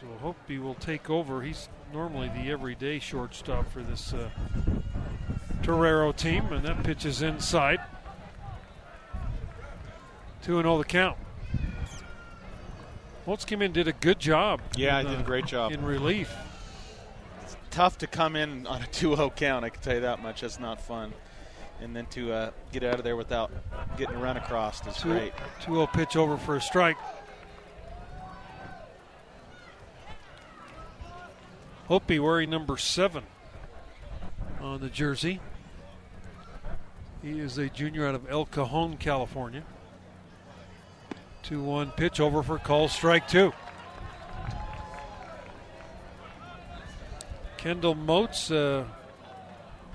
So Hotby will take over. He's normally the everyday shortstop for this uh, Torero team, and that pitch is inside. 2 0 the count. Holtz came in did a good job. Yeah, in, did a great job. In relief. Tough to come in on a (laughs) 2 0 count, I can tell you that much. That's not fun. And then to uh, get out of there without getting a run across is two, great. 2 0 pitch over for a strike. Hopi wearing number seven on the jersey. He is a junior out of El Cajon, California. 2 1 pitch over for call strike two. Kendall Moats uh,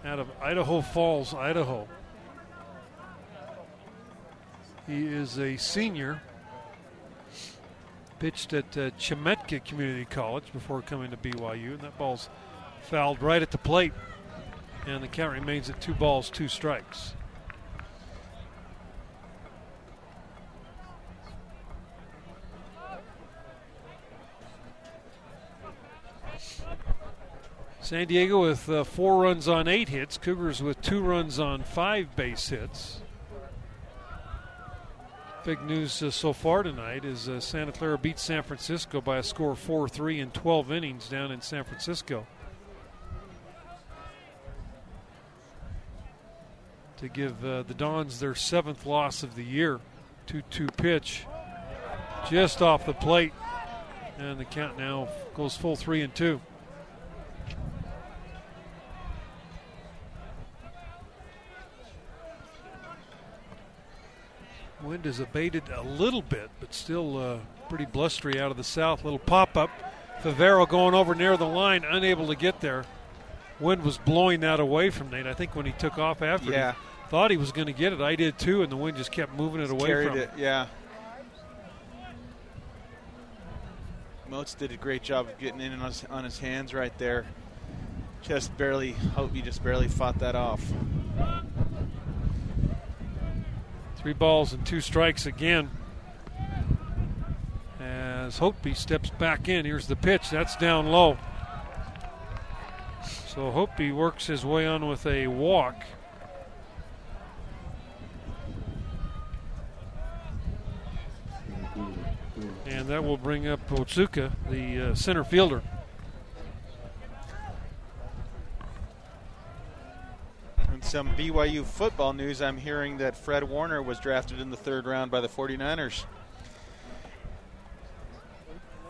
out of Idaho Falls, Idaho. He is a senior. Pitched at uh, Chemeketa Community College before coming to BYU, and that ball's fouled right at the plate. And the count remains at two balls, two strikes. San Diego with uh, four runs on eight hits. Cougars with two runs on five base hits. Big news uh, so far tonight is uh, Santa Clara beat San Francisco by a score of 4 3 in 12 innings down in San Francisco. To give uh, the Dons their seventh loss of the year. 2 2 pitch just off the plate. And the count now goes full 3 and 2. Wind has abated a little bit, but still uh, pretty blustery out of the south. Little pop up. Favero going over near the line, unable to get there. Wind was blowing that away from Nate. I think when he took off after, yeah. he thought he was going to get it. I did too, and the wind just kept moving it away Carried from it, him. yeah. Moats did a great job of getting in on his, on his hands right there. Just barely, hope he just barely fought that off. Three balls and two strikes again. As Hopey steps back in. Here's the pitch. That's down low. So Hopey works his way on with a walk. And that will bring up Otsuka, the uh, center fielder. Some BYU football news, I'm hearing that Fred Warner was drafted in the third round by the 49ers.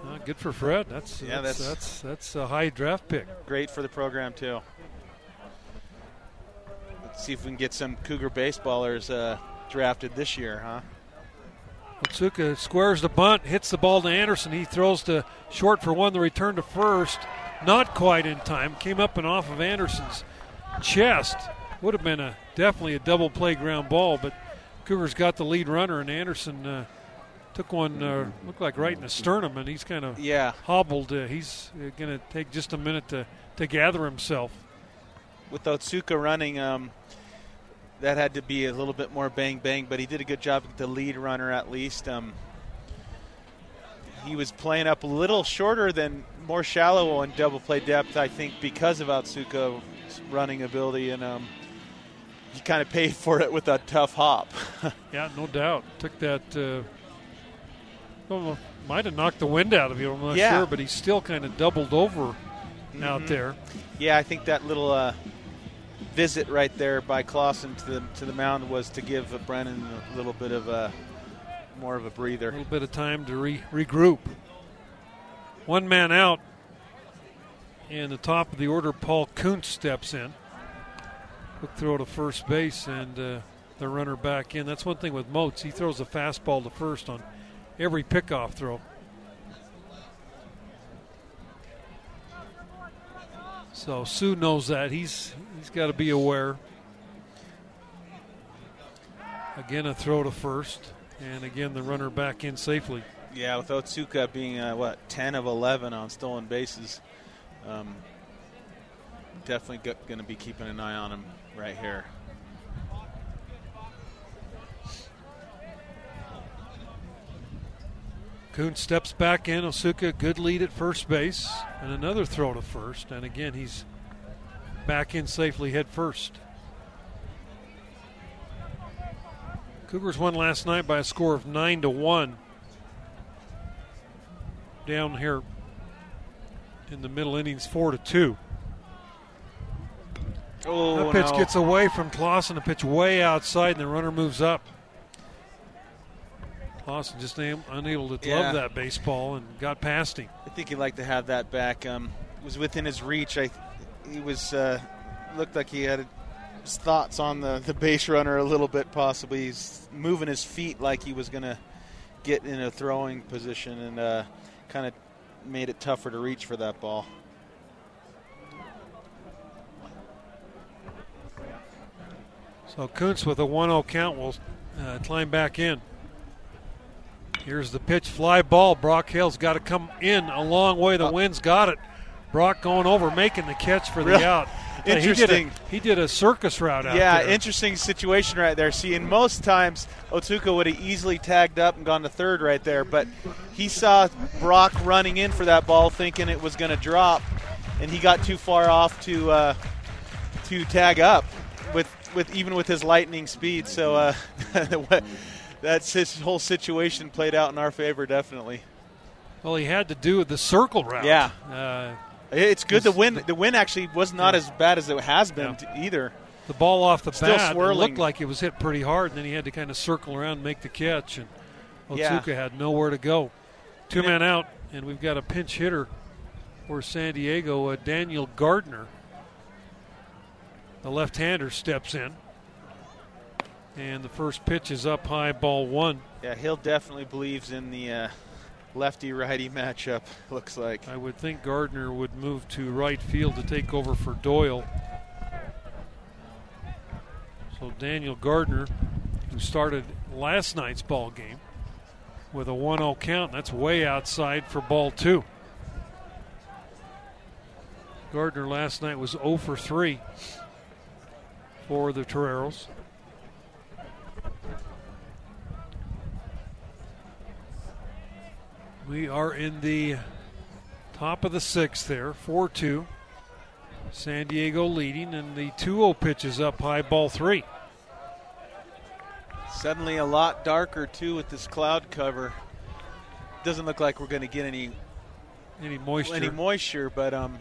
Uh, good for Fred. That's Yeah, that's, that's- that's that's a high draft pick. Great for the program, too. Let's see if we can get some Cougar baseballers uh, drafted this year, huh? Otsuka squares the bunt, hits the ball to Anderson. He throws to short for one. The return to first, not quite in time. Came up and off of Anderson's chest. Would have been a definitely a double play ground ball, but Cougars got the lead runner, and Anderson uh, took one. Uh, looked like right in the sternum, and he's kind of Yeah. hobbled. Uh, he's uh, going to take just a minute to to gather himself. with Otsuka running, um, that had to be a little bit more bang bang, but he did a good job with the lead runner at least. Um, he was playing up a little shorter than more shallow on double play depth, I think, because of Otsuka's running ability, and um, he kind of paid for it with a tough hop. (laughs) Yeah, no doubt. Took that. Uh, well, might have knocked the wind out of you. I'm not Yeah. sure, but he still kind of doubled over out Mhm. there. yeah, I think that little uh, visit right there by Clausen to the to the mound was to give Brendan a little bit of a more of a breather. A little bit of time to re- regroup. One man out. And the top of the order, Paul Kunst steps in. Quick throw to first base and uh, the runner back in. That's one thing with Moats. He throws a fastball to first on every pickoff throw. So Sue knows that. He's he's got to be aware. Again, a throw to first, and again the runner back in safely. Yeah, with Otsuka being uh, what ten of eleven on stolen bases, um, definitely going to be keeping an eye on him right here. Kuhn steps back in. Otsuka, good lead at first base, and another throw to first. And again, he's back in safely head first. Cougars won last night by a score of nine to one. Down here in the middle innings, four to two. Oh, that pitch no. gets away from Clausen. The pitch way outside, and the runner moves up. Clausen just unable to Yeah. glove that baseball and got past him. I think he'd like to have that back. Um, it was within his reach. I, he was uh, looked like he had his thoughts on the, the base runner a little bit, possibly. He's moving his feet like he was going to get in a throwing position and uh, kind of made it tougher to reach for that ball. So Kunst with a 1 0 count will uh, climb back in. Here's the pitch, fly ball. Brock Hale's got to come in a long way. The wind's got it. Brock going over, making the catch for the Really? out. (laughs) Interesting. He did, a, he did a circus route out yeah, there. interesting situation right there. See, in most times, Otsuka would have easily tagged up and gone to third right there, but he saw Brock running in for that ball, thinking it was going to drop, and he got too far off to uh, to tag up with with even with his lightning speed. So uh, (laughs) that's his whole situation played out in our favor, definitely. Well, he had to do the circle route. Yeah. Uh, It's good. The win the win actually was not Yeah. as bad as it has been Yeah. either. the ball off the Still bat it swirling. looked like it was hit pretty hard, and then he had to kind of circle around and make the catch. And Yeah. Otsuka had nowhere to go. Two men out, and we've got a pinch hitter for San Diego, uh, Daniel Gardner. The left-hander steps in, and the first pitch is up high, ball one. Yeah, Hill definitely believes in the uh, lefty righty matchup. Looks like. I would think Gardner would move to right field to take over for Doyle. So Daniel Gardner, who started last night's ball game with a 1-0 count, that's way outside for ball two. Gardner last night was 0 for 3 for the Toreros. We are in the top of the sixth there, 4 2. San Diego leading, and the 2 0 pitch is up high, ball three. Suddenly a lot darker too with this cloud cover. Doesn't look like we're going to get any Any moisture? any moisture, but um,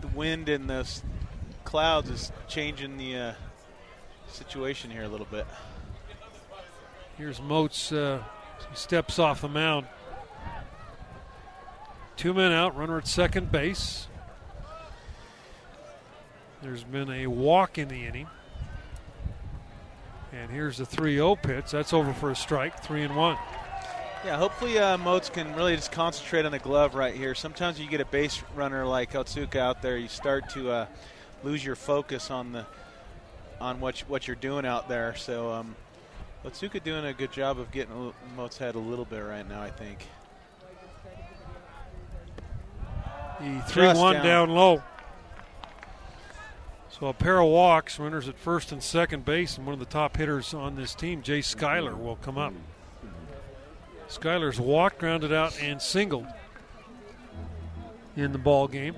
the wind and the clouds is changing the uh, situation here a little bit. Here's Moats. Uh, he steps off the mound. Two men out, runner at second base. There's been a walk in the inning. And here's the 3 0 pitch. That's over for a strike, 3 and 1. Yeah, hopefully uh, Moats can really just concentrate on the glove right here. Sometimes you get a base runner like Otsuka out there, you start to uh, lose your focus on the on what you, what you're doing out there. So um, Otsuka doing a good job of getting Moats' head a little bit right now. I think. The 3 1 down. down low. So a pair of walks, runners at first and second base, and one of the top hitters on this team, Jay Schuyler, will come up. Schuyler's walked, grounded out, and singled in the ball game.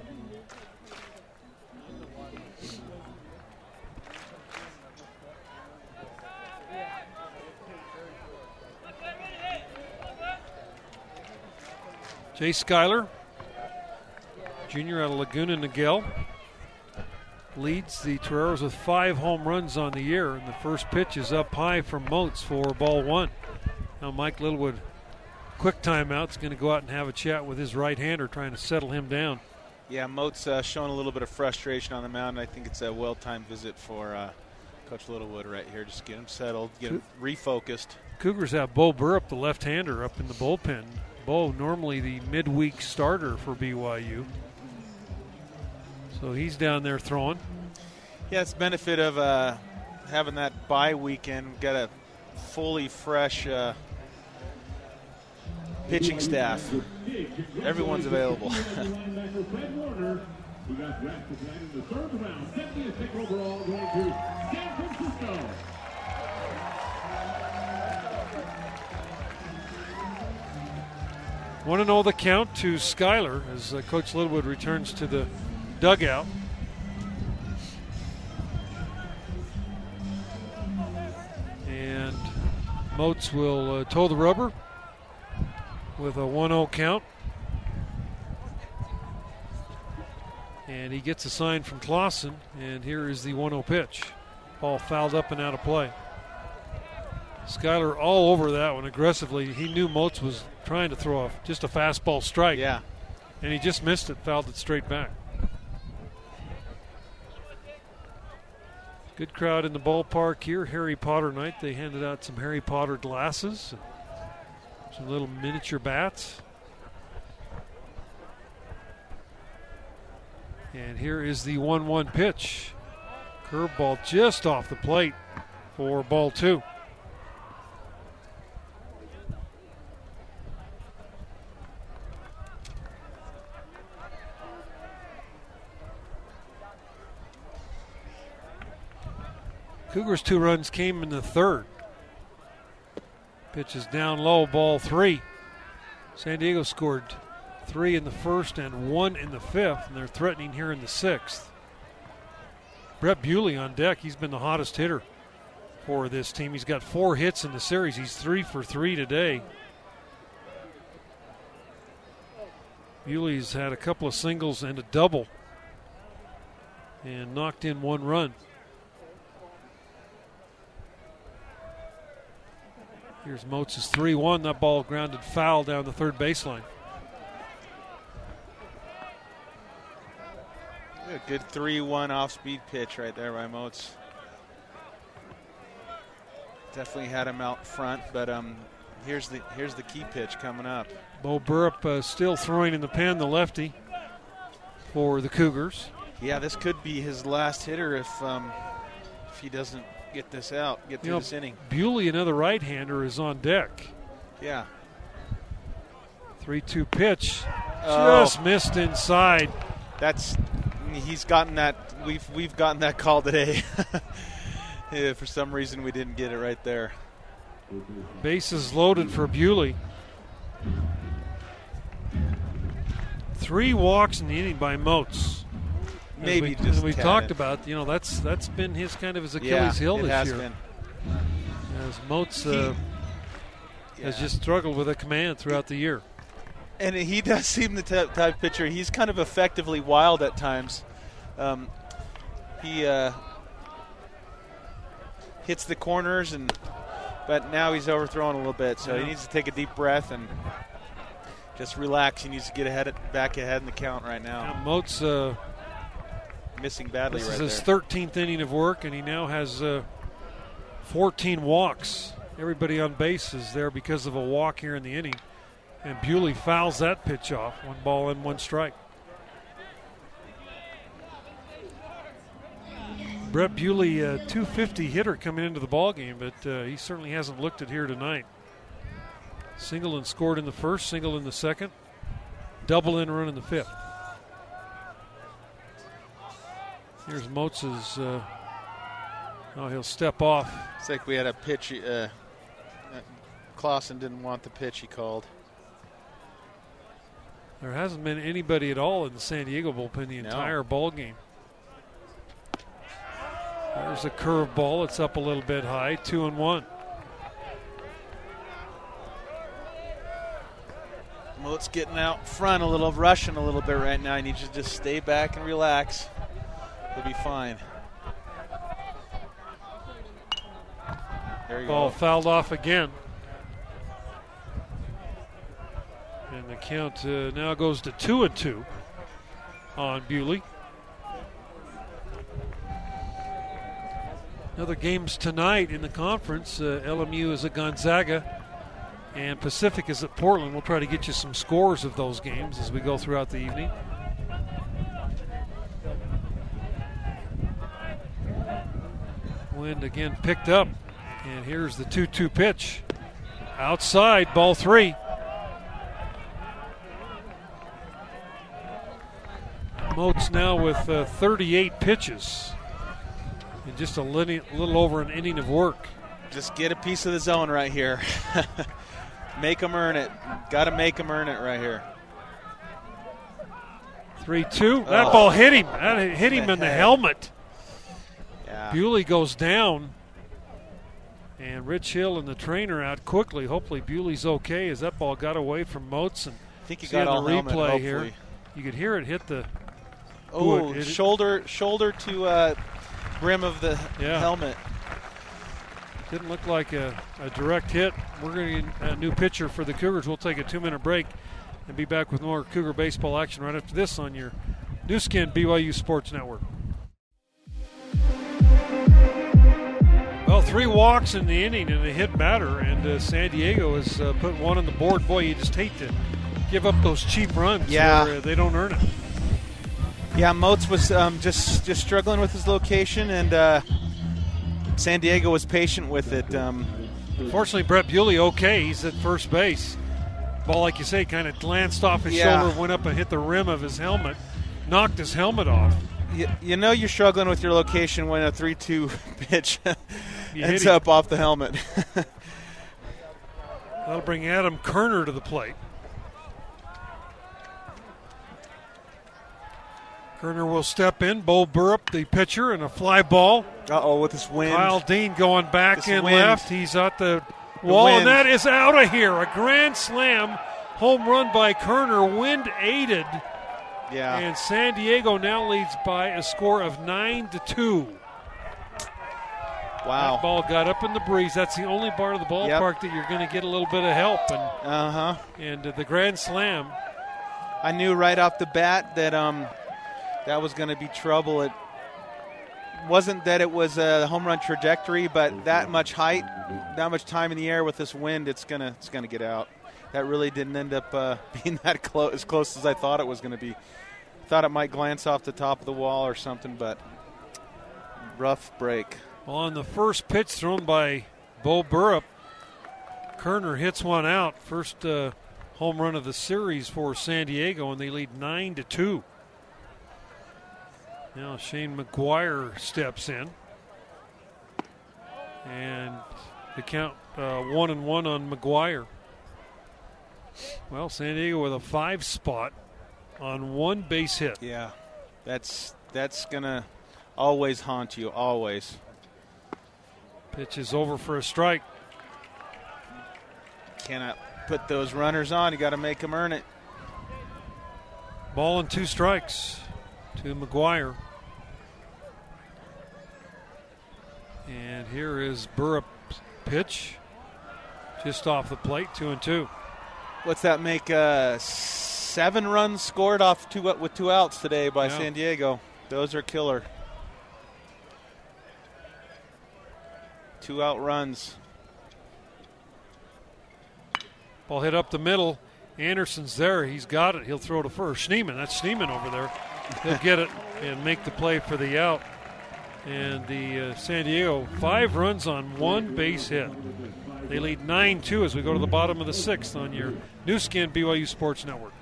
Jay Schuyler, junior out of Laguna Niguel, leads the Toreros with five home runs on the year, and the first pitch is up high from Moats for ball one. Now Mike Littlewood, quick timeout, is going to go out and have a chat with his right-hander, trying to settle him down. Yeah, Moats uh, showing a little bit of frustration on the mound. I think it's a well-timed visit for uh, Coach Littlewood right here. Just get him settled, get him refocused. Cougars have Bo Burrup, the left-hander, up in the bullpen. Bo, normally the midweek starter for BYU. So he's down there throwing. Yeah, it's benefit of uh, having that bye weekend. Got a fully fresh uh, pitching staff. Everyone's available. (laughs) Want to know the count to Schuyler as uh, Coach Littlewood returns to the dugout. And Moats will uh, toe the rubber with a 1 0 count. And he gets a sign from Clausen, and here is the 1 0 pitch. Ball fouled up and out of play. Schuyler all over that one aggressively. He knew Moats was trying to throw off just a fastball strike. yeah. And he just missed it, fouled it straight back. Good crowd in the ballpark here. Harry Potter night. They handed out some Harry Potter glasses, some little miniature bats. And here is the 1 1 pitch. Curveball just off the plate for ball two. Cougars' two runs came in the third. Pitch is down low, ball three. San Diego scored three in the first and one in the fifth, and they're threatening here in the sixth. Brett Bewley on deck. He's been the hottest hitter for this team. He's got four hits in the series. He's three for three today. Bewley's had a couple of singles and a double and knocked in one run. Here's Moats' 3 1. That ball grounded foul down the third baseline. A good 3 1 off speed pitch right there by Moats. Definitely had him out front, but um, here's the here's the key pitch coming up. Bo Burrup uh, still throwing in the pen, the lefty for the Cougars. Yeah, this could be his last hitter if um, if he doesn't get this out, get through You know, this inning. Bewley, another right hander, is on deck. Yeah. 3 2 pitch. Oh. Just missed inside. That's he's gotten that we've we've gotten that call today. (laughs) yeah, for some reason we didn't get it right there. Bases loaded for Bewley. Three walks in the inning by Moats. As Maybe we, just as we talked about, you know, that's that's been his kind of his Achilles yeah, heel this has year. been. As Moats uh, has just struggled with a command throughout the year. and he does (laughs) seem the type, type pitcher. He's kind of effectively wild at times. Um, he uh, hits the corners, and but now he's overthrown a little bit. So Yeah. he needs to take a deep breath and just relax. He needs to get ahead, back ahead in the count right now. Now, Moats, uh, Missing badly this right is his there. 13th inning of work, and he now has uh, 14 walks. Everybody on base is there because of a walk here in the inning. And Bewley fouls that pitch off. One ball and one strike. Brett Bewley, a 250 hitter coming into the ball game, but uh, he certainly hasn't looked it here tonight. Single and scored in the first, single in the second, double in run in the fifth. Here's Motz's. Uh, oh, he'll step off. It's like we had a pitch. Uh, uh, Clausen didn't want the pitch he called. There hasn't been anybody at all in the San Diego bullpen the No. entire ball game. There's a curveball. It's up a little bit high. Two and one. Moat's getting out front a little, rushing a little bit right now. He needs to just stay back and relax. He'll be fine. There you Ball go. fouled off again. And the count uh, now goes to two and two on Bewley. Other games tonight in the conference. Uh, LMU is at Gonzaga, and Pacific is at Portland. We'll try to get you some scores of those games as we go throughout the evening. Wind again picked up, and here's the 2 2 pitch. Outside, ball three. Moats now with uh, 38 pitches in just a little, little over an inning of work. Just get a piece of the zone right here. (laughs) make them earn it. Got to make them earn it right here. 3 2. That Oh. ball hit him. That hit him in the (laughs) helmet. Yeah. Bewley goes down. And Rich Hill and the trainer out quickly. Hopefully Bewley's okay as that ball got away from Moats. And I think he got on the helmet, here. You could hear it hit the. Oh, it- shoulder, shoulder to uh, rim of the Yeah. helmet. Didn't look like a, a direct hit. We're going to get a new pitcher for the Cougars. We'll take a two minute break and be back with more Cougar baseball action right after this on your Nu Skin BYU Sports Network. Well, three walks in the inning and a hit batter, and uh, San Diego has uh, put one on the board. Boy, you just hate to give up those cheap runs. Yeah. where, uh, they don't earn it. Yeah, Moats was um, just just struggling with his location, and uh, San Diego was patient with it. Um, Fortunately, Brett Bewley okay. He's at first base. Ball, like you say, kind of glanced off his Yeah. shoulder, went up and hit the rim of his helmet, knocked his helmet off. You, you know you're struggling with your location when a 3-2 (laughs) pitch (laughs) ends him. up off the helmet. (laughs) That'll bring Adam Kerner to the plate. Kerner will step in. Bo Burrup, the pitcher, and a fly ball. Uh oh, with this wind. Kyle Dean going back This in wind. left. He's at the wall, and that is out of here. A grand slam home run by Kerner, wind aided, yeah. and San Diego now leads by a score of nine to two. Wow. That ball got up in the breeze. That's the only part of the ballpark that you're going to get a little bit of help, and Uh huh. and uh, the grand slam. I knew right off the bat that um that was going to be trouble. It wasn't that it was a home run trajectory, but that much height, that much time in the air with this wind, it's gonna it's gonna get out. That really didn't end up uh, (laughs) being that close, as close as I thought it was going to be. Thought it might glance off the top of the wall or something, but rough break. Well, on the first pitch thrown by Bo Burrup, Kerner hits one out. First uh, home run of the series for San Diego, and they lead nine to two. Now Shane McGuire steps in, and the count uh, one and one on McGuire. Well, San Diego with a five spot on one base hit. Yeah, that's that's gonna always haunt you. Always. Pitch is over for a strike. Cannot put those runners on. You got to make them earn it. Ball and two strikes to McGuire. And here is Burrup's pitch. Just off the plate, two and two. What's that make? Uh, seven runs scored off two with two outs today by Yeah. San Diego. Those are killer. Two out runs. Ball hit up the middle. Anderson's there. He's got it. He'll throw to first. Schneemann, that's Schneemann over there. He'll get it and make the play for the out. And the uh, San Diego, five runs on one base hit. They lead 9 2 as we go to the bottom of the sixth on your Nu Skin BYU Sports Network.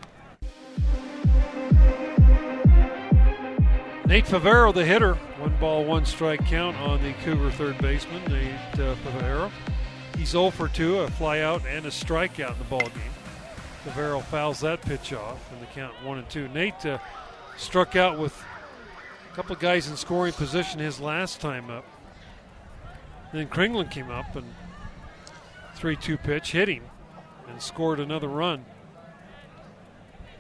Nate Favero, the hitter, one ball, one strike count on the Cougar third baseman, Nate uh, Favero. He's 0 for 2, a flyout and a strikeout in the ball game. Favero fouls that pitch off, and the count 1 and 2. Nate uh, struck out with a couple guys in scoring position his last time up. Then Kringland came up and 3 2 pitch hit him and scored another run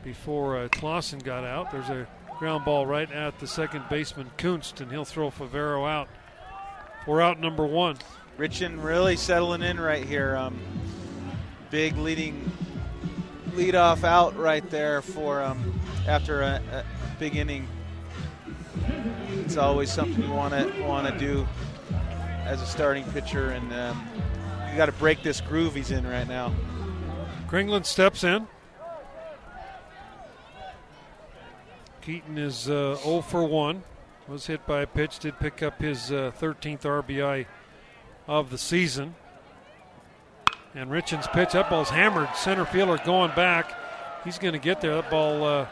before uh, Clausen got out. There's a ground ball right at the second baseman Kunst, and he'll throw Favero out. We're out number one. Richan really settling in right here. Um, big leading lead off out right there for um, after a, a big inning. It's always something you want to want to do as a starting pitcher, and um, you got to break this groove he's in right now. Kringland steps in. Keaton is uh, 0 for 1. Was hit by a pitch, did pick up his uh, 13th RBI of the season. And Richan's pitch, that ball's hammered. Center fielder going back. He's going to get there. That ball, uh,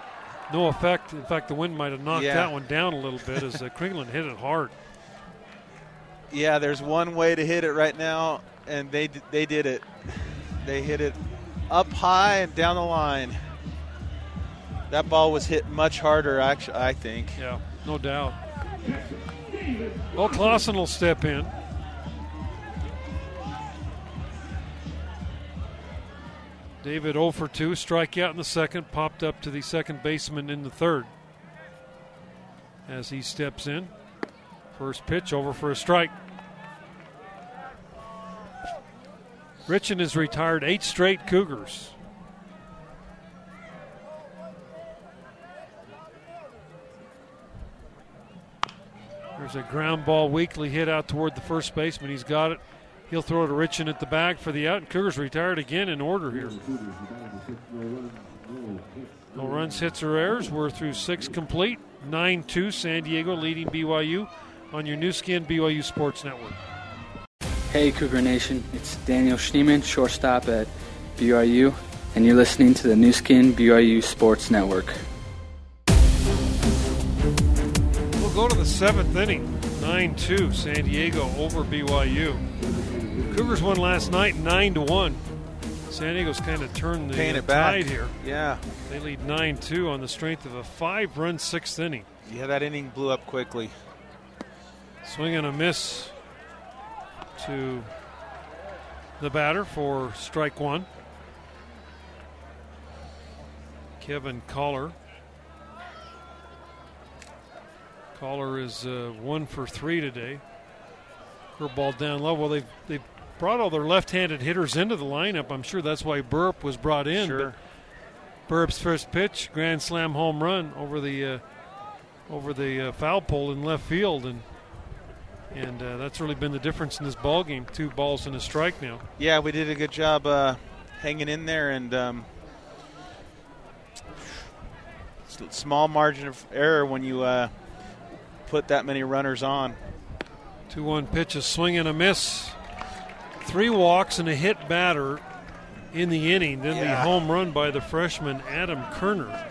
no effect. In fact, the wind might have knocked Yeah. that one down a little bit as uh, Kringland hit it hard. Yeah, there's one way to hit it right now, and they they did it. They hit it up high and down the line. That ball was hit much harder, actually. I think. Yeah, no doubt. Well, Clausen will step in. David 0 for 2, strikeout in the second, popped up to the second baseman in the third. As he steps in, first pitch over for a strike. Richan has retired eight straight Cougars. There's a ground ball weakly hit out toward the first baseman. He's got it. He'll throw to Richan at the back for the out. And Cougars retired again in order here. No runs, hits, or errors. We're through six complete. 9 2, San Diego leading BYU on your Nu Skin BYU Sports Network. Hey, Cougar Nation. It's Daniel Schneemann, shortstop at BYU, and you're listening to the Nu Skin BYU Sports Network. We'll go to the seventh inning. 9 2, San Diego over BYU. Cougars won last night 9 to 1. San Diego's kind of turned the Paying it back. here. Yeah. They lead 9 2 on the strength of a five run sixth inning. Yeah, that inning blew up quickly. Swing and a miss to the batter for strike one. Kevin Collar. Collar is uh, one for three today. Curveball down low. Well, they've, they've brought all their left handed hitters into the lineup. I'm sure that's why Burrup was brought in. Sure. Burrup's first pitch, grand slam home run over the uh, over the uh, foul pole in left field, and and uh, that's really been the difference in this ball game. Two balls and a strike now. Yeah, we did a good job uh, hanging in there, and um, small margin of error when you uh, put that many runners on. Two one pitch, a swing and a miss. Three walks and a hit batter in the inning. Then the home run by the freshman Adam Kerner.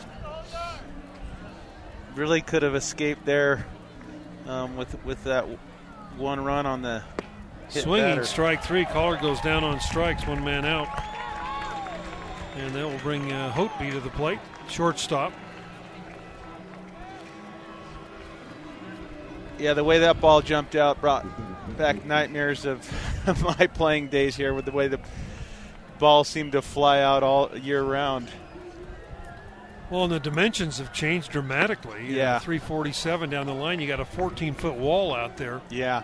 Really could have escaped there um, with with that one run on the Swinging batter. strike three. Collar goes down on strikes, one man out. And that will bring uh, Hotby to the plate. Shortstop. Yeah, the way that ball jumped out brought back nightmares (laughs) of my playing days here with the way the ball seemed to fly out all year round. Well, and the dimensions have changed dramatically. Yeah. 347 down the line. You got a 14 foot wall out there. Yeah.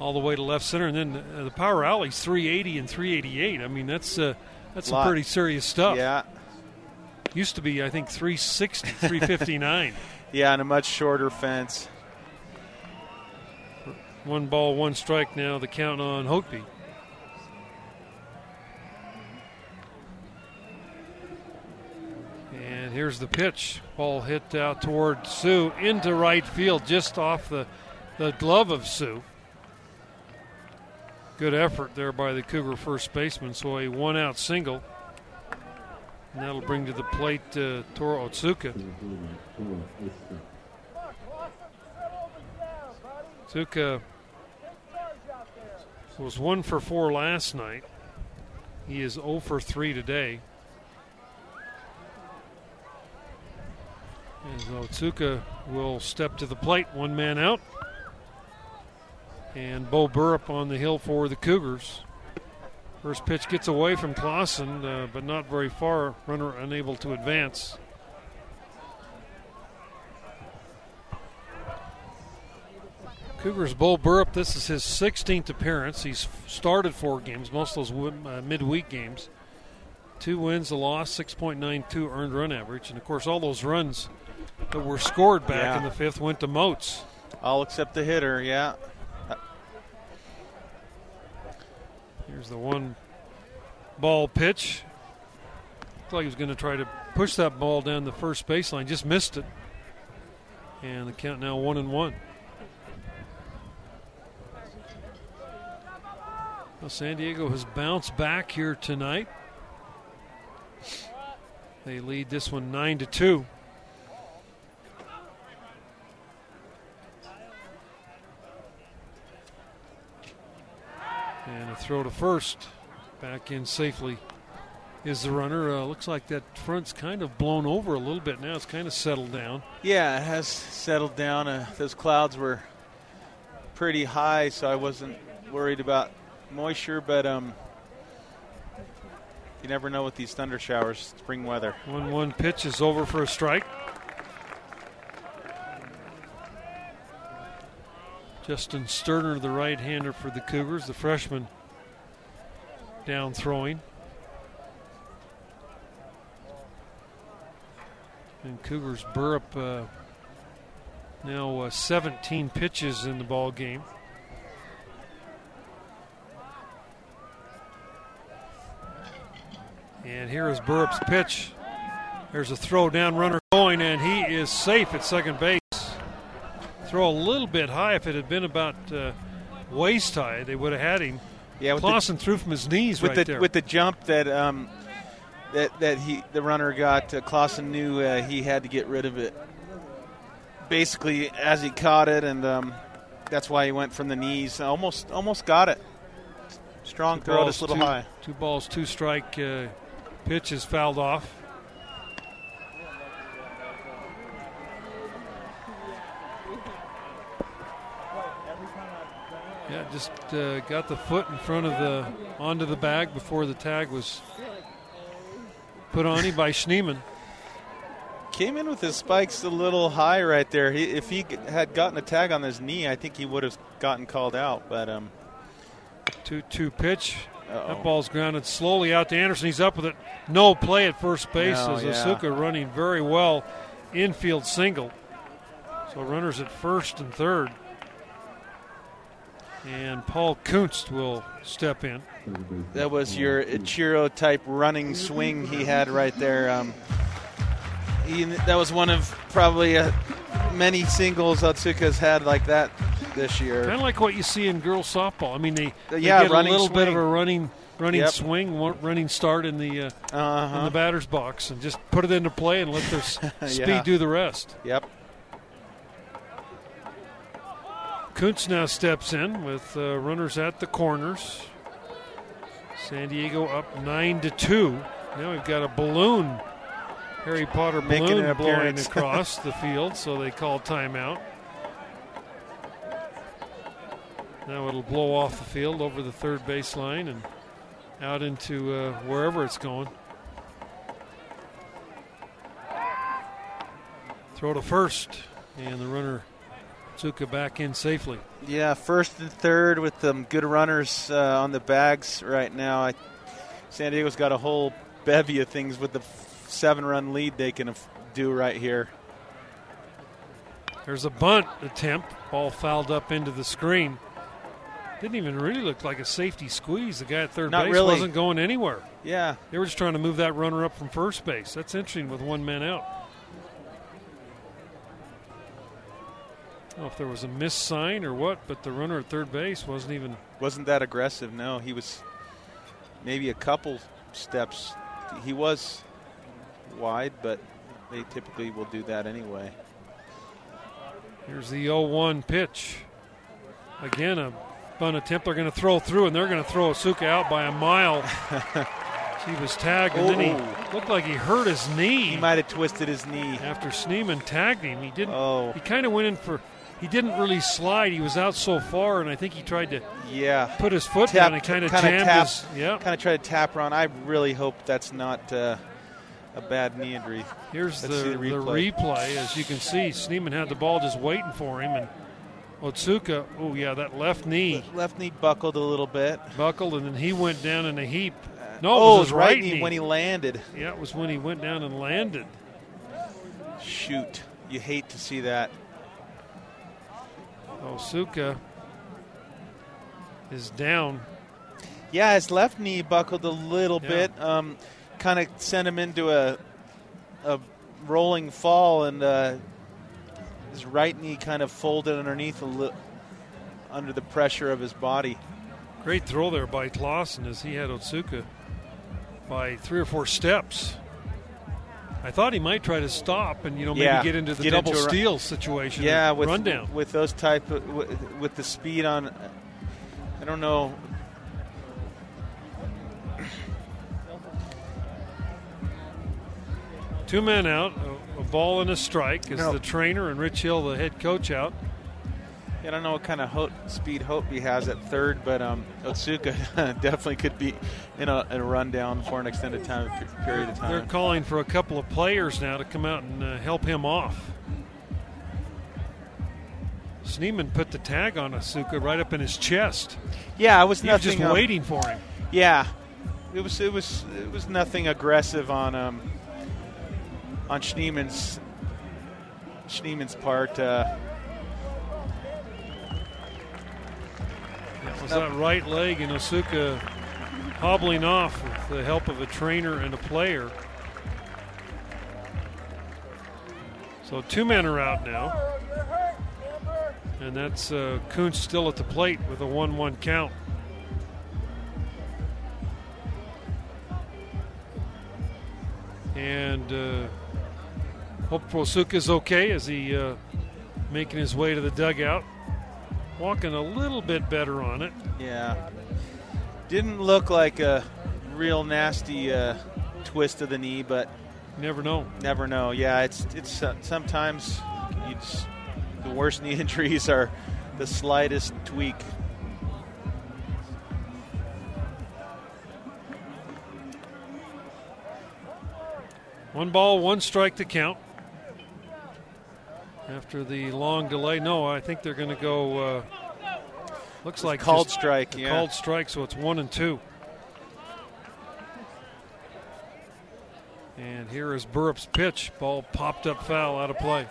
All the way to left center, and then uh, the power alley's 380 and 388. I mean, that's uh, that's some pretty serious stuff. Yeah. Used to be, I think, 360, 359. (laughs) Yeah, and a much shorter fence. one ball, one strike now. The count on Hotby. Here's the pitch. Ball hit out toward Sue into right field, just off the, the glove of Sue. Good effort there by the Cougar first baseman. So a one out single. And that'll bring to the plate uh, Toro Otsuka. Otsuka was one for four last night. He is 0 for 3 today. And Otsuka will step to the plate, one man out. And Bo Burrup on the hill for the Cougars. First pitch gets away from Clausen, uh, but not very far. Runner unable to advance. Cougars Bo Burrup, this is his 16th appearance. He's started four games, most of those win- uh, midweek games. Two wins, a loss, 6.92 earned run average. And of course, all those runs that were scored back Yeah. in the fifth went to Moats. All except the hitter, yeah. Here's the one ball pitch. Looked like he was going to try to push that ball down the first baseline, just missed it. And the count now one and one. Well, San Diego has bounced back here tonight. They lead this one nine to two. And a throw to first. Back in safely is the runner. Uh, looks like that front's kind of blown over a little bit now. It's kind of settled down. Yeah, it has settled down. Uh, those clouds were pretty high, so I wasn't worried about moisture, but um, you never know with these thunder showers, spring weather. 1 1 pitch is over for a strike. Justin Sterner, the right hander for the Cougars, the freshman, down throwing. And Cougars Burrup uh, Now uh, 17 pitches in the ball game. And here is Burrup's pitch. There's a throw down runner going, and he is safe at second base. Throw a little bit high. If it had been about uh, waist high, they would have had him. Yeah, with Clausen threw from his knees with right the there. with the jump that um, that that he the runner got. Uh, Clausen knew uh, he had to get rid of it. Basically, as he caught it, and um, that's why he went from the knees. Almost almost got it. Strong Two throw, balls, just a little two, high. Two balls, two strike. Uh, pitch is fouled off. Just uh, got the foot in front of the onto the bag before the tag was put on him by Schneemann. Came in with his spikes a little high right there. He, if he had gotten a tag on his knee, I think he would have gotten called out. But um, Two two pitch. Uh-oh. That ball's grounded slowly out to Anderson. He's up with it. No play at first base No, as yeah. Otsuka running very well. Infield single. So runners at first and third. And Paul Kunst will step in. that was your Ichiro type running swing he had right there. Um, he, that was one of probably uh, many singles Otsuka's had like that this year. Kind of like what you see in girls softball. I mean, they, they yeah, get a little bit of a running running Yep. swing, running start in the uh, Uh-huh. in the batter's box, and just put it into play and let their (laughs) speed Yeah. do the rest. Yep. Kunst now steps in with uh, runners at the corners. San Diego up nine to two. Now we've got a balloon, Harry Potter Making balloon blowing (laughs) across the field, so they call timeout. Now it'll blow off the field over the third baseline and out into uh, wherever it's going. Throw to first, and the runner Tsuka back in safely. Yeah, first and third with them good runners uh, on the bags right now. I, San Diego's got a whole bevy of things with the f- seven-run lead they can f- do right here. There's a bunt attempt. Ball fouled up into the screen. Didn't even really look like a safety squeeze. The guy at third Not base really. wasn't going anywhere. Yeah, They were just trying to move that runner up from first base. That's interesting with one man out. I don't know if there was a miss sign or what, but the runner at third base wasn't even. wasn't that aggressive. No, he was maybe a couple steps. He was wide, but they typically will do that anyway. Here's the 0 1 pitch. Again, a bunt attempt. They're going to throw through, and they're going to throw Otsuka out by a mile. (laughs) he was tagged, and then Oh. he looked like he hurt his knee. He might have twisted his knee. after Schneemann tagged him. He didn't. Oh. He kind of went in for. He didn't really slide. He was out so far, and I think he tried to Yeah. put his foot Tap- down and kind of jammed tap- his. Yeah. Kind of tried to tap Ron. I really hope that's not uh, a bad knee injury. Here's the, Let's see the, the replay. replay. As you can see, Schneemann had the ball just waiting for him, and Otsuka. Oh yeah, that left knee Left knee buckled a little bit. buckled, and then he went down in a heap. No, it oh, was his right right knee, knee. when he landed. yeah, it was when he went down and landed. Shoot, you hate to see that. Otsuka is down. Yeah, his left knee buckled a little Yeah. bit. Um, kind of sent him into a a rolling fall, and uh, his right knee kind of folded underneath a li- under the pressure of his body. Great throw there by Clausen as he had Otsuka by three or four steps. I thought he might try to stop and you know maybe Yeah, get into the get double into a ru- steal situation. Yeah, with rundown. with those type of, with, with the speed on. I don't know. Two men out, a, a ball and a strike. Is No. the trainer and Rich Hill the head coach out? I don't know what kind of ho- speed Hope he has at third, but um, Otsuka (laughs) definitely could be in a, in a rundown for an extended time period of time. They're calling for a couple of players now to come out and uh, help him off. Schneemann put the tag on Otsuka right up in his chest. Yeah, I was He was nothing. just um, waiting for him. Yeah, it was it was it was nothing aggressive on um on Schneemann's Schneemann's part. Uh, It was that right leg and Otsuka hobbling off with the help of a trainer and a player. So two men are out now. And that's uh, Kunst still at the plate with a 1 1 count. And uh, hopeful is okay as he uh, making his way to the dugout. Walking a little bit better on it. yeah, didn't look like a real nasty uh, twist of the knee, but never know. never know. Yeah, it's it's uh, sometimes just, the worst (laughs) knee injuries are the slightest tweak. One ball, one strike to count. After the long delay, no, I think they're going to go. Uh, looks like called strike, yeah. Called strike, so it's one and two. And here is Burrup's pitch. Ball popped up foul out of play.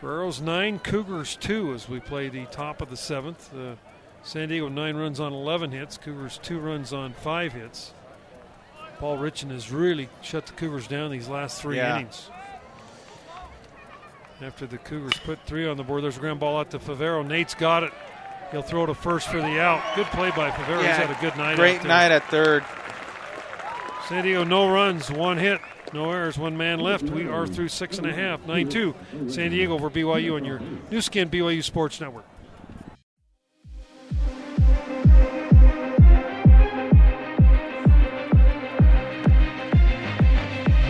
Toreros nine, Cougars two as we play the top of the seventh. Uh, San Diego nine runs on 11 hits, Cougars two runs on five hits. Paul Richan has really shut the Cougars down these last three Yeah. innings. After the Cougars put three on the board, there's a ground ball out to Favero. Nate's got it. He'll throw to first for the out. Good play by Favero. He's had a good night. Great night at third. San Diego, no runs, one hit, no errors, one man left. We are through six and a half, 9 2. San Diego over BYU on your Nu Skin BYU Sports Network.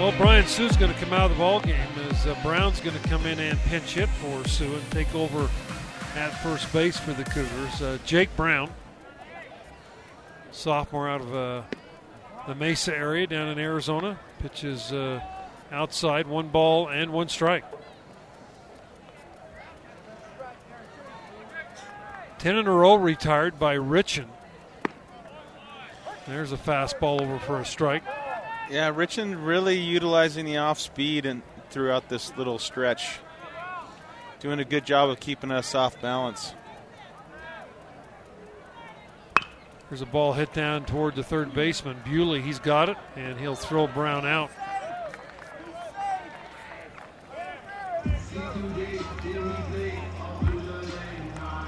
Well, Brian Sue's going to come out of the ball game as uh, Brown's going to come in and pinch hit for Sue and take over at first base for the Cougars. Uh, Jake Brown, sophomore out of uh, the Mesa area down in Arizona, pitches uh, outside, one ball and one strike. Ten in a row retired by Richan. There's a fastball over for a strike. Yeah, Richan really utilizing the off speed and throughout this little stretch. Doing a good job of keeping us off balance. There's a ball hit down toward the third baseman. Bewley, he's got it, and he'll throw Brown out.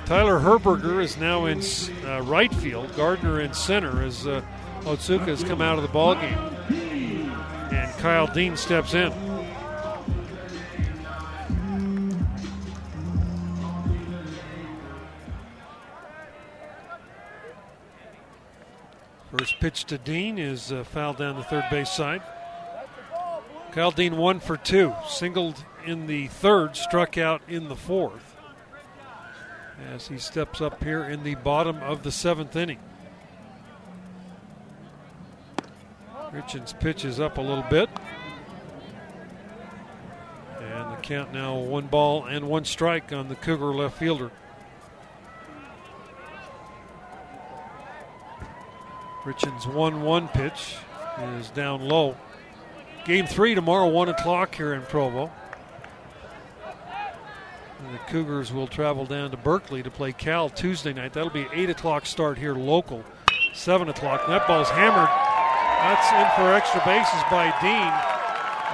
Tyler Herberger is now in uh, right field. Gardner in center as uh, Otsuka has come out of the ball game, and Kyle Dean steps in. First pitch to Dean is uh, fouled down the third base side. Kyle Dean one for two, singled in the third, struck out in the fourth. As he steps up here in the bottom of the seventh inning. Richan's pitches up a little bit. And the count now one ball and one strike on the Cougar left fielder. Richan's 1 1 pitch is down low. Game three tomorrow, 1 o'clock here in Provo. And the Cougars will travel down to Berkeley to play Cal Tuesday night. That'll be 8 o'clock start here local, 7 o'clock. That ball's hammered. That's in for extra bases by Dean.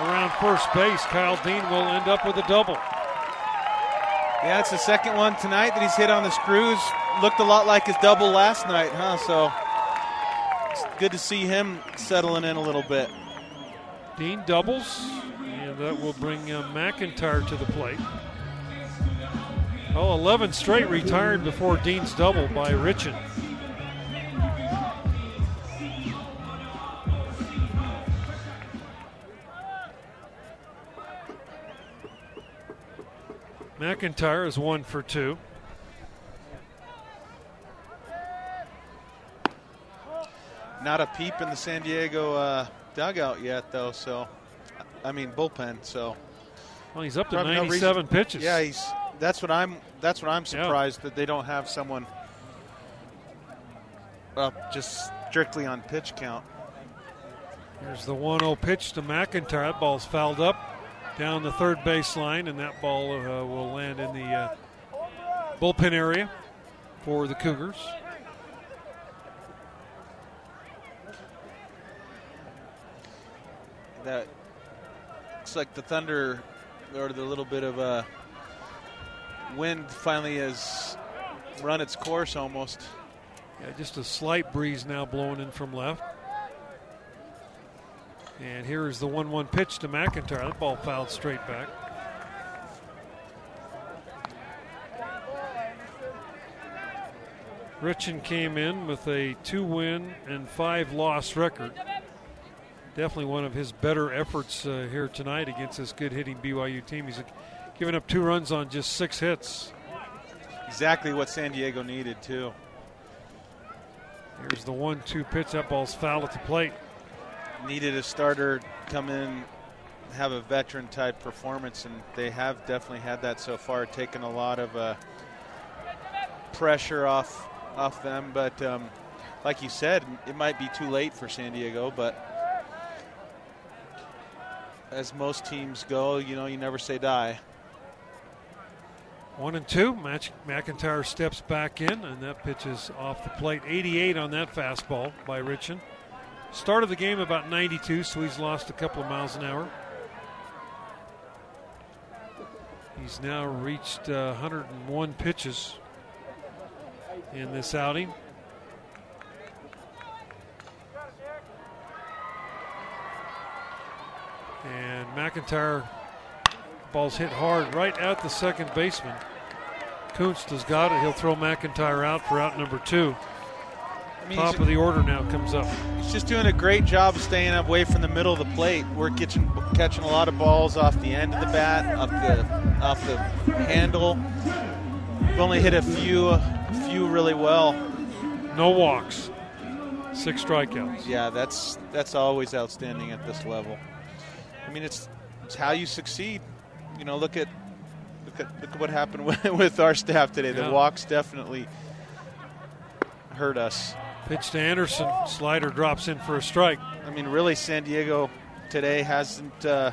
Around first base, Kyle Dean will end up with a double. Yeah, it's the second one tonight that he's hit on the screws. Looked a lot like his double last night, huh? So it's good to see him settling in a little bit. Dean doubles, and that will bring uh, McIntyre to the plate. Oh, 11 straight retired before Dean's double by Richan. McIntyre is one for two. Not a peep in the San Diego uh, dugout yet, though. So, I mean bullpen. So, Well, he's up to Probably 97 reason- pitches. yeah, he's. That's what I'm. That's what I'm Yeah. surprised that they don't have someone up just strictly on pitch count. Here's the 1 0 pitch to McIntyre. That ball's fouled up down the third baseline, and that ball uh, will land in the uh, bullpen area for the Cougars. That looks like the Thunder, or the little bit of a wind finally has run its course almost. Yeah, just a slight breeze now blowing in from left. And here is the 1 1 pitch to McIntyre. That ball fouled straight back. Richan came in with a two win and five loss record. Definitely one of his better efforts uh, here tonight against this good hitting BYU team. He's given up two runs on just six hits. Exactly what San Diego needed, too. Here's the one two pitch. That ball's foul at the plate. Needed a starter come in, have a veteran type performance, and they have definitely had that so far, taken a lot of uh, pressure off off them. But um, like you said, it might be too late for San Diego, but as most teams go, you know, you never say die. One and two. Match McIntyre steps back in, and that pitch is off the plate. 88 on that fastball by Richan. Started the game about 92, so he's lost a couple of miles an hour. He's now reached uh, 101 pitches in this outing. And McIntyre ball's hit hard right at the second baseman. Kunst has got it. He'll throw McIntyre out for out number two. I mean, Top of the order now comes up. He's just doing a great job of staying away from the middle of the plate. We're catching catching a lot of balls off the end of the bat, off the off the handle. We've only hit a few, a few really well. No walks, six strikeouts. Yeah, that's that's always outstanding at this level. I mean, it's it's how you succeed. You know, look at look at look at what happened with, (laughs) with our staff today. The Yeah. walks definitely hurt us. Pitch to Anderson. Slider drops in for a strike. I mean, really, San Diego today hasn't uh,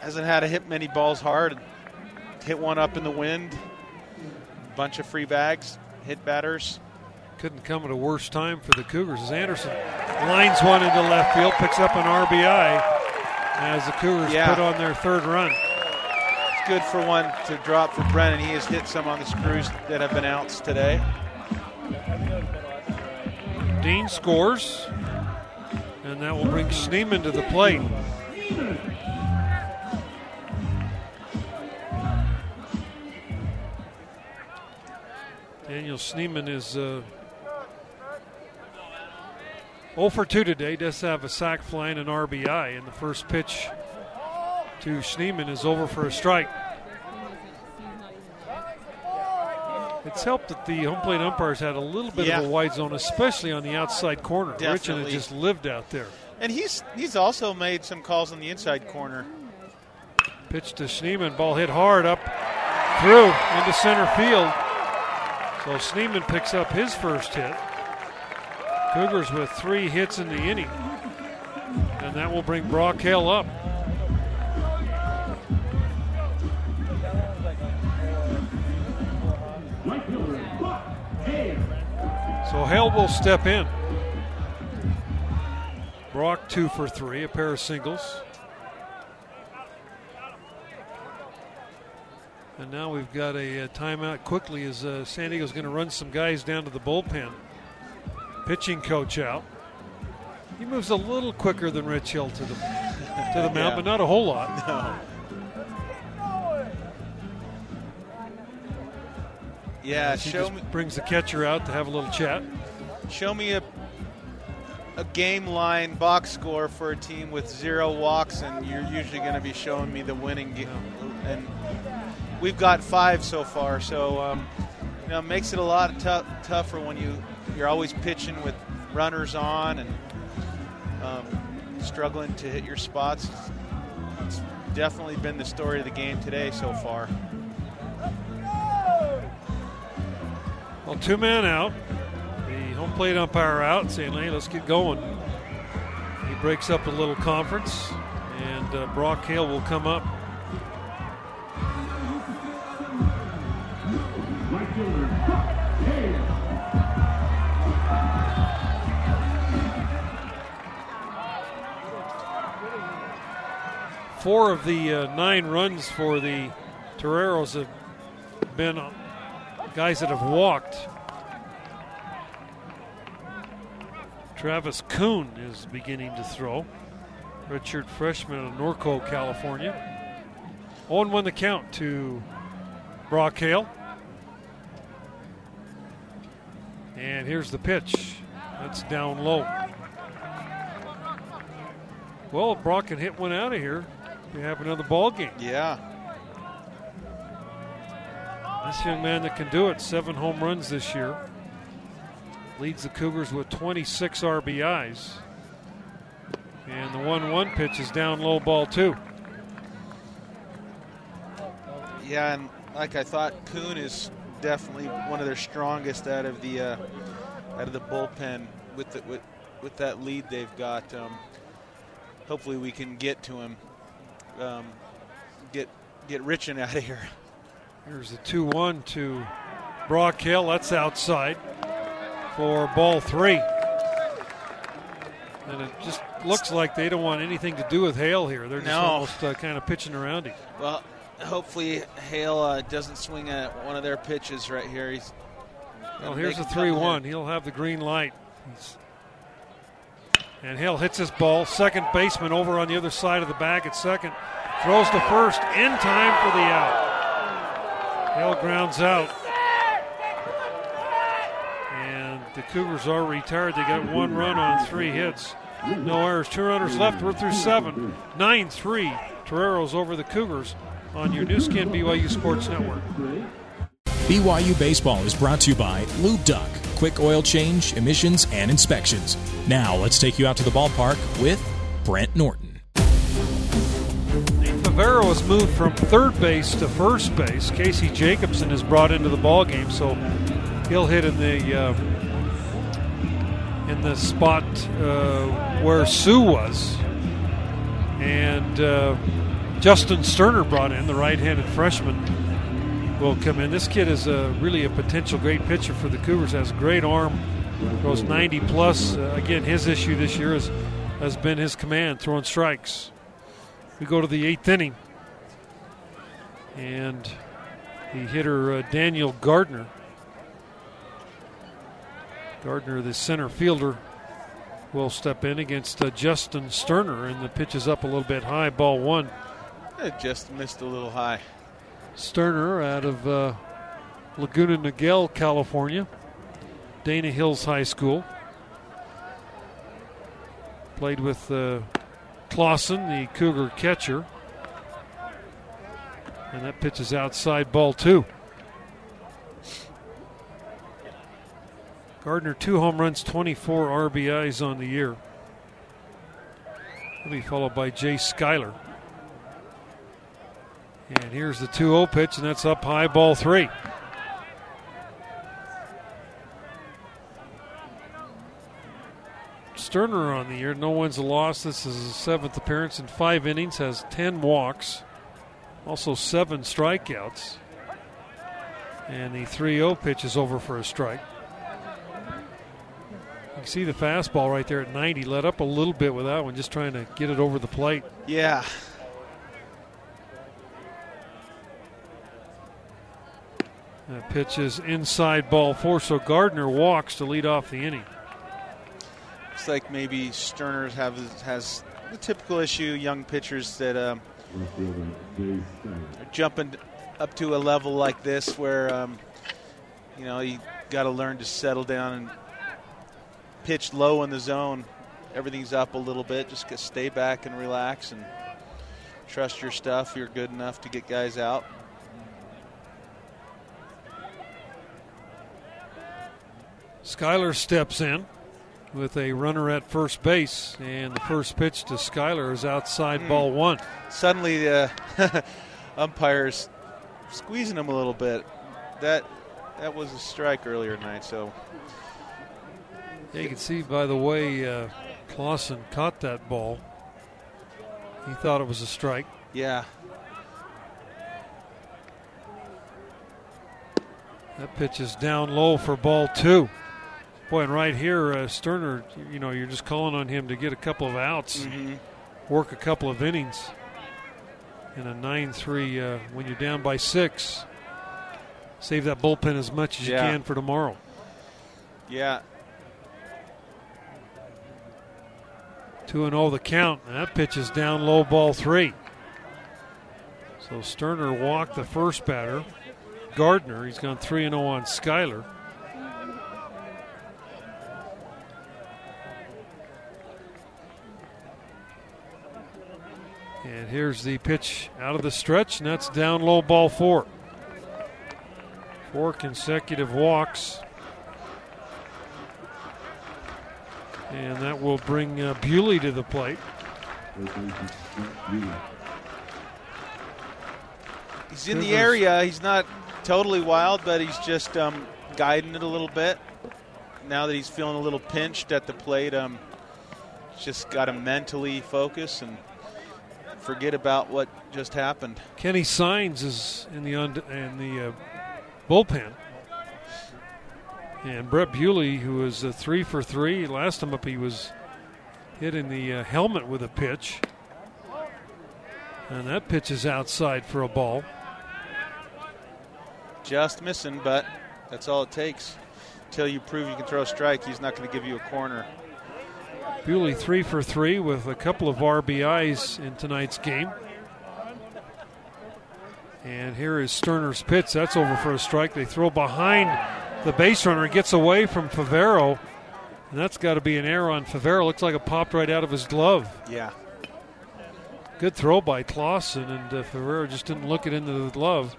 hasn't had to hit many balls hard. Hit one up in the wind. Bunch of free bags. Hit batters. Couldn't come at a worse time for the Cougars as Anderson lines one into left field, picks up an RBI as the Cougars Yeah. put on their third run. It's good for one to drop for Brendan. He has hit some on the screws that have been outs today. Dean scores, and that will bring Schneemann to the plate. Daniel Schneemann is uh, 0 for 2 today. Does have a sac fly and an RBI, and the first pitch to Schneemann is over for a strike. It's helped that the home plate umpires had a little bit Yeah. of a wide zone, especially on the outside corner. Richan Definitely. just lived out there. And he's he's also made some calls on the inside corner. Pitch to Schneemann, ball hit hard up through into center field. So Schneemann picks up his first hit. Cougars with three hits in the inning. And that will bring Brock Hale up. So Hale will step in. Brock two for three, a pair of singles. And now we've got a, uh timeout quickly as uh, San Diego's going to run some guys down to the bullpen. Pitching coach out. He moves a little quicker than Rich Hill to the to the mound, Yeah. but not a whole lot. (laughs) No. Yeah, He show me brings the catcher out to have a little chat. show me a a game line box score for a team with zero walks, and you're usually going to be showing me the winning game. And we've got five so far, so um, you know, it makes it a lot tough, tougher when you you're always pitching with runners on and um, struggling to hit your spots. It's definitely been the story of the game today so far. Well, two men out. The home plate umpire out, saying, "Hey, let's get going." He breaks up a little conference, and uh, Brock Hale will come up. Four of the uh, nine runs for the Toreros have been guys that have walked. Travis Kuhn is beginning to throw. Redshirt freshman of Norco, California. 0 1 the count to Brock Hale. And here's the pitch. That's down low. Well, if Brock can hit one out of here, we have another ball game. Yeah. This young man that can do it, seven home runs this year, leads the Cougars with 26 RBIs. And the 1 1 pitch is down low ball, two. Yeah, and like I thought, Kuhn is definitely one of their strongest out of the uh, out of the bullpen with the, with with that lead they've got. Um, hopefully, we can get to him, um, get get Richan out of here. Here's the 2 1 to Brock Hale. That's outside for ball three. And it just looks like they don't want anything to do with Hale here. They're just No. almost uh, kind of pitching around him. Well, hopefully Hale uh, doesn't swing at one of their pitches right here. He's Well, here's a 3 1. He'll have the green light. He's- and Hale hits his ball. Second baseman over on the other side of the bag at second. Throws to first in time for the out. Hale grounds out. And the Cougars are retired. They got one run on three hits. No errors. Two runners left. We're through seven. 9 3. Toreros over the Cougars on your Nu Skin BYU Sports Network. BYU Baseball is brought to you by Lube Duck, quick oil change, emissions, and inspections. Now let's take you out to the ballpark with Brent Norton. Favero has moved from third base to first base. Casey Jacobson is brought into the ball game, so he'll hit in the uh, in the spot uh, where Sue was, and uh, Justin Sterner brought in the right-handed freshman will come in. This kid is a, really a potential great pitcher for the Cougars. Has a great arm, goes 90 plus. Uh, again, his issue this year is, has been his command, throwing strikes. We go to the eighth inning, and the hitter uh, Daniel Gardner. Gardner, the center fielder, will step in against uh, Justin Sterner, and the pitch is up a little bit high, ball one. It just missed a little high. Sterner out of uh, Laguna Niguel, California, Dana Hills High School. Played with uh, Clausen, the Cougar catcher. And that pitch is outside ball two. Gardner, two home runs, 24 RBIs on the year. He'll be followed by Jay Schuyler. And here's the 2 0 pitch, and that's up high, ball three. Sterner on the year, no wins, a loss. This is his seventh appearance in five innings, has 10 walks, also seven strikeouts. And the 3 0 pitch is over for a strike. You can see the fastball right there at 90, let up a little bit with that one, just trying to get it over the plate. Yeah. That pitch is inside ball four, so Gardner walks to lead off the inning. Looks like maybe Sterner have has the typical issue young pitchers that um, are jumping up to a level like this where um, you know you got to learn to settle down and pitch low in the zone. Everything's up a little bit. Just stay back and relax and trust your stuff. You're good enough to get guys out. Schuyler steps in with a runner at first base, and the first pitch to Schuyler is outside ball one. Suddenly, the (laughs) umpires squeezing him a little bit. That that was a strike earlier tonight. So Yeah, you can see by the way uh, Clausen caught that ball. He thought it was a strike. Yeah. That pitch is down low for ball two. Boy, and right here, uh, Sterner, you know, you're just calling on him to get a couple of outs, Mm-hmm. work a couple of innings. In a 9 3, uh, when you're down by six, save that bullpen as much as Yeah. you can for tomorrow. Yeah. 2 and 0 the count. And that pitch is down low, ball three. So Sterner walked the first batter. Gardner, he's gone 3 and 0 on Schuyler. And here's the pitch out of the stretch, and that's down low, ball four. Four consecutive walks. And that will bring uh, Bewley to the plate. He's in the area. He's not totally wild, but he's just um, guiding it a little bit. Now that he's feeling a little pinched at the plate, um, just got to mentally focus and forget about what just happened. Kenny Signs is in the und- in the uh, bullpen, and Brett Bewley, who was uh, three for three last time up, he was hit in the uh, helmet with a pitch, and that pitch is outside for a ball. Just missing, but that's all it takes. Until you prove you can throw a strike, he's not going to give you a corner. Bewley three for three with a couple of RBIs in tonight's game. And here is Sterner's pitch. That's over for a strike. They throw behind the base runner. Gets away from Favero. And that's got to be an error on Favero. Looks like it popped right out of his glove. Yeah. Good throw by Clausen, and uh, Favero just didn't look it into the glove.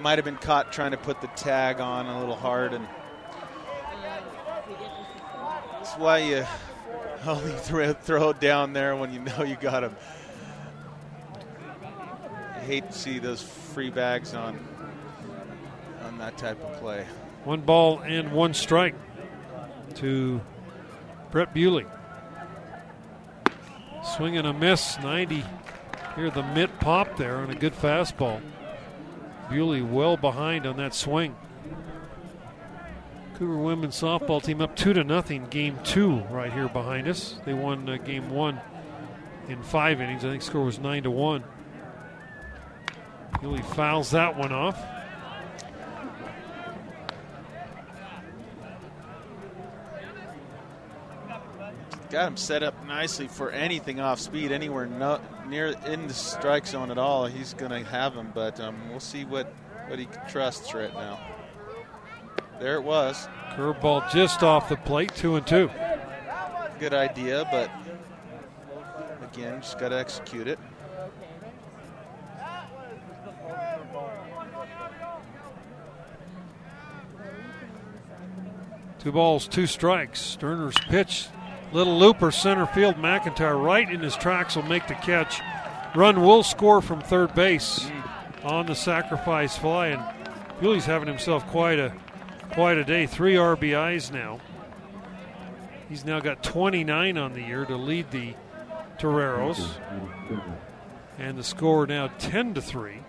Might have been caught trying to put the tag on a little hard, and that's why you (laughs) only throw, throw it down there when you know you got him. I hate to see those free bags on on that type of play. One ball and one strike to Brett Bewley. Swing and a miss, 90. Here the mitt pop there on a good fastball. Bewley well behind on that swing. Cougar women's softball team up two to nothing. Game two right here behind us. They won uh, game one in five innings. I think score was nine to one. Bewley fouls that one off. Got him set up nicely for anything off speed, anywhere no, near in the strike zone at all. He's going to have him, but um, we'll see what, what he trusts right now. There it was. Curveball just off the plate, two and two. Good idea, but again, just got to execute it. Two balls, two strikes. Sterner's pitch, little looper center field. McIntyre right in his tracks will make the catch. Run will score from third base mm. on the sacrifice fly, and Bewley's having himself quite a quite a day. Three RBIs now. He's now got 29 on the year to lead the Toreros, and the score now 10 to three.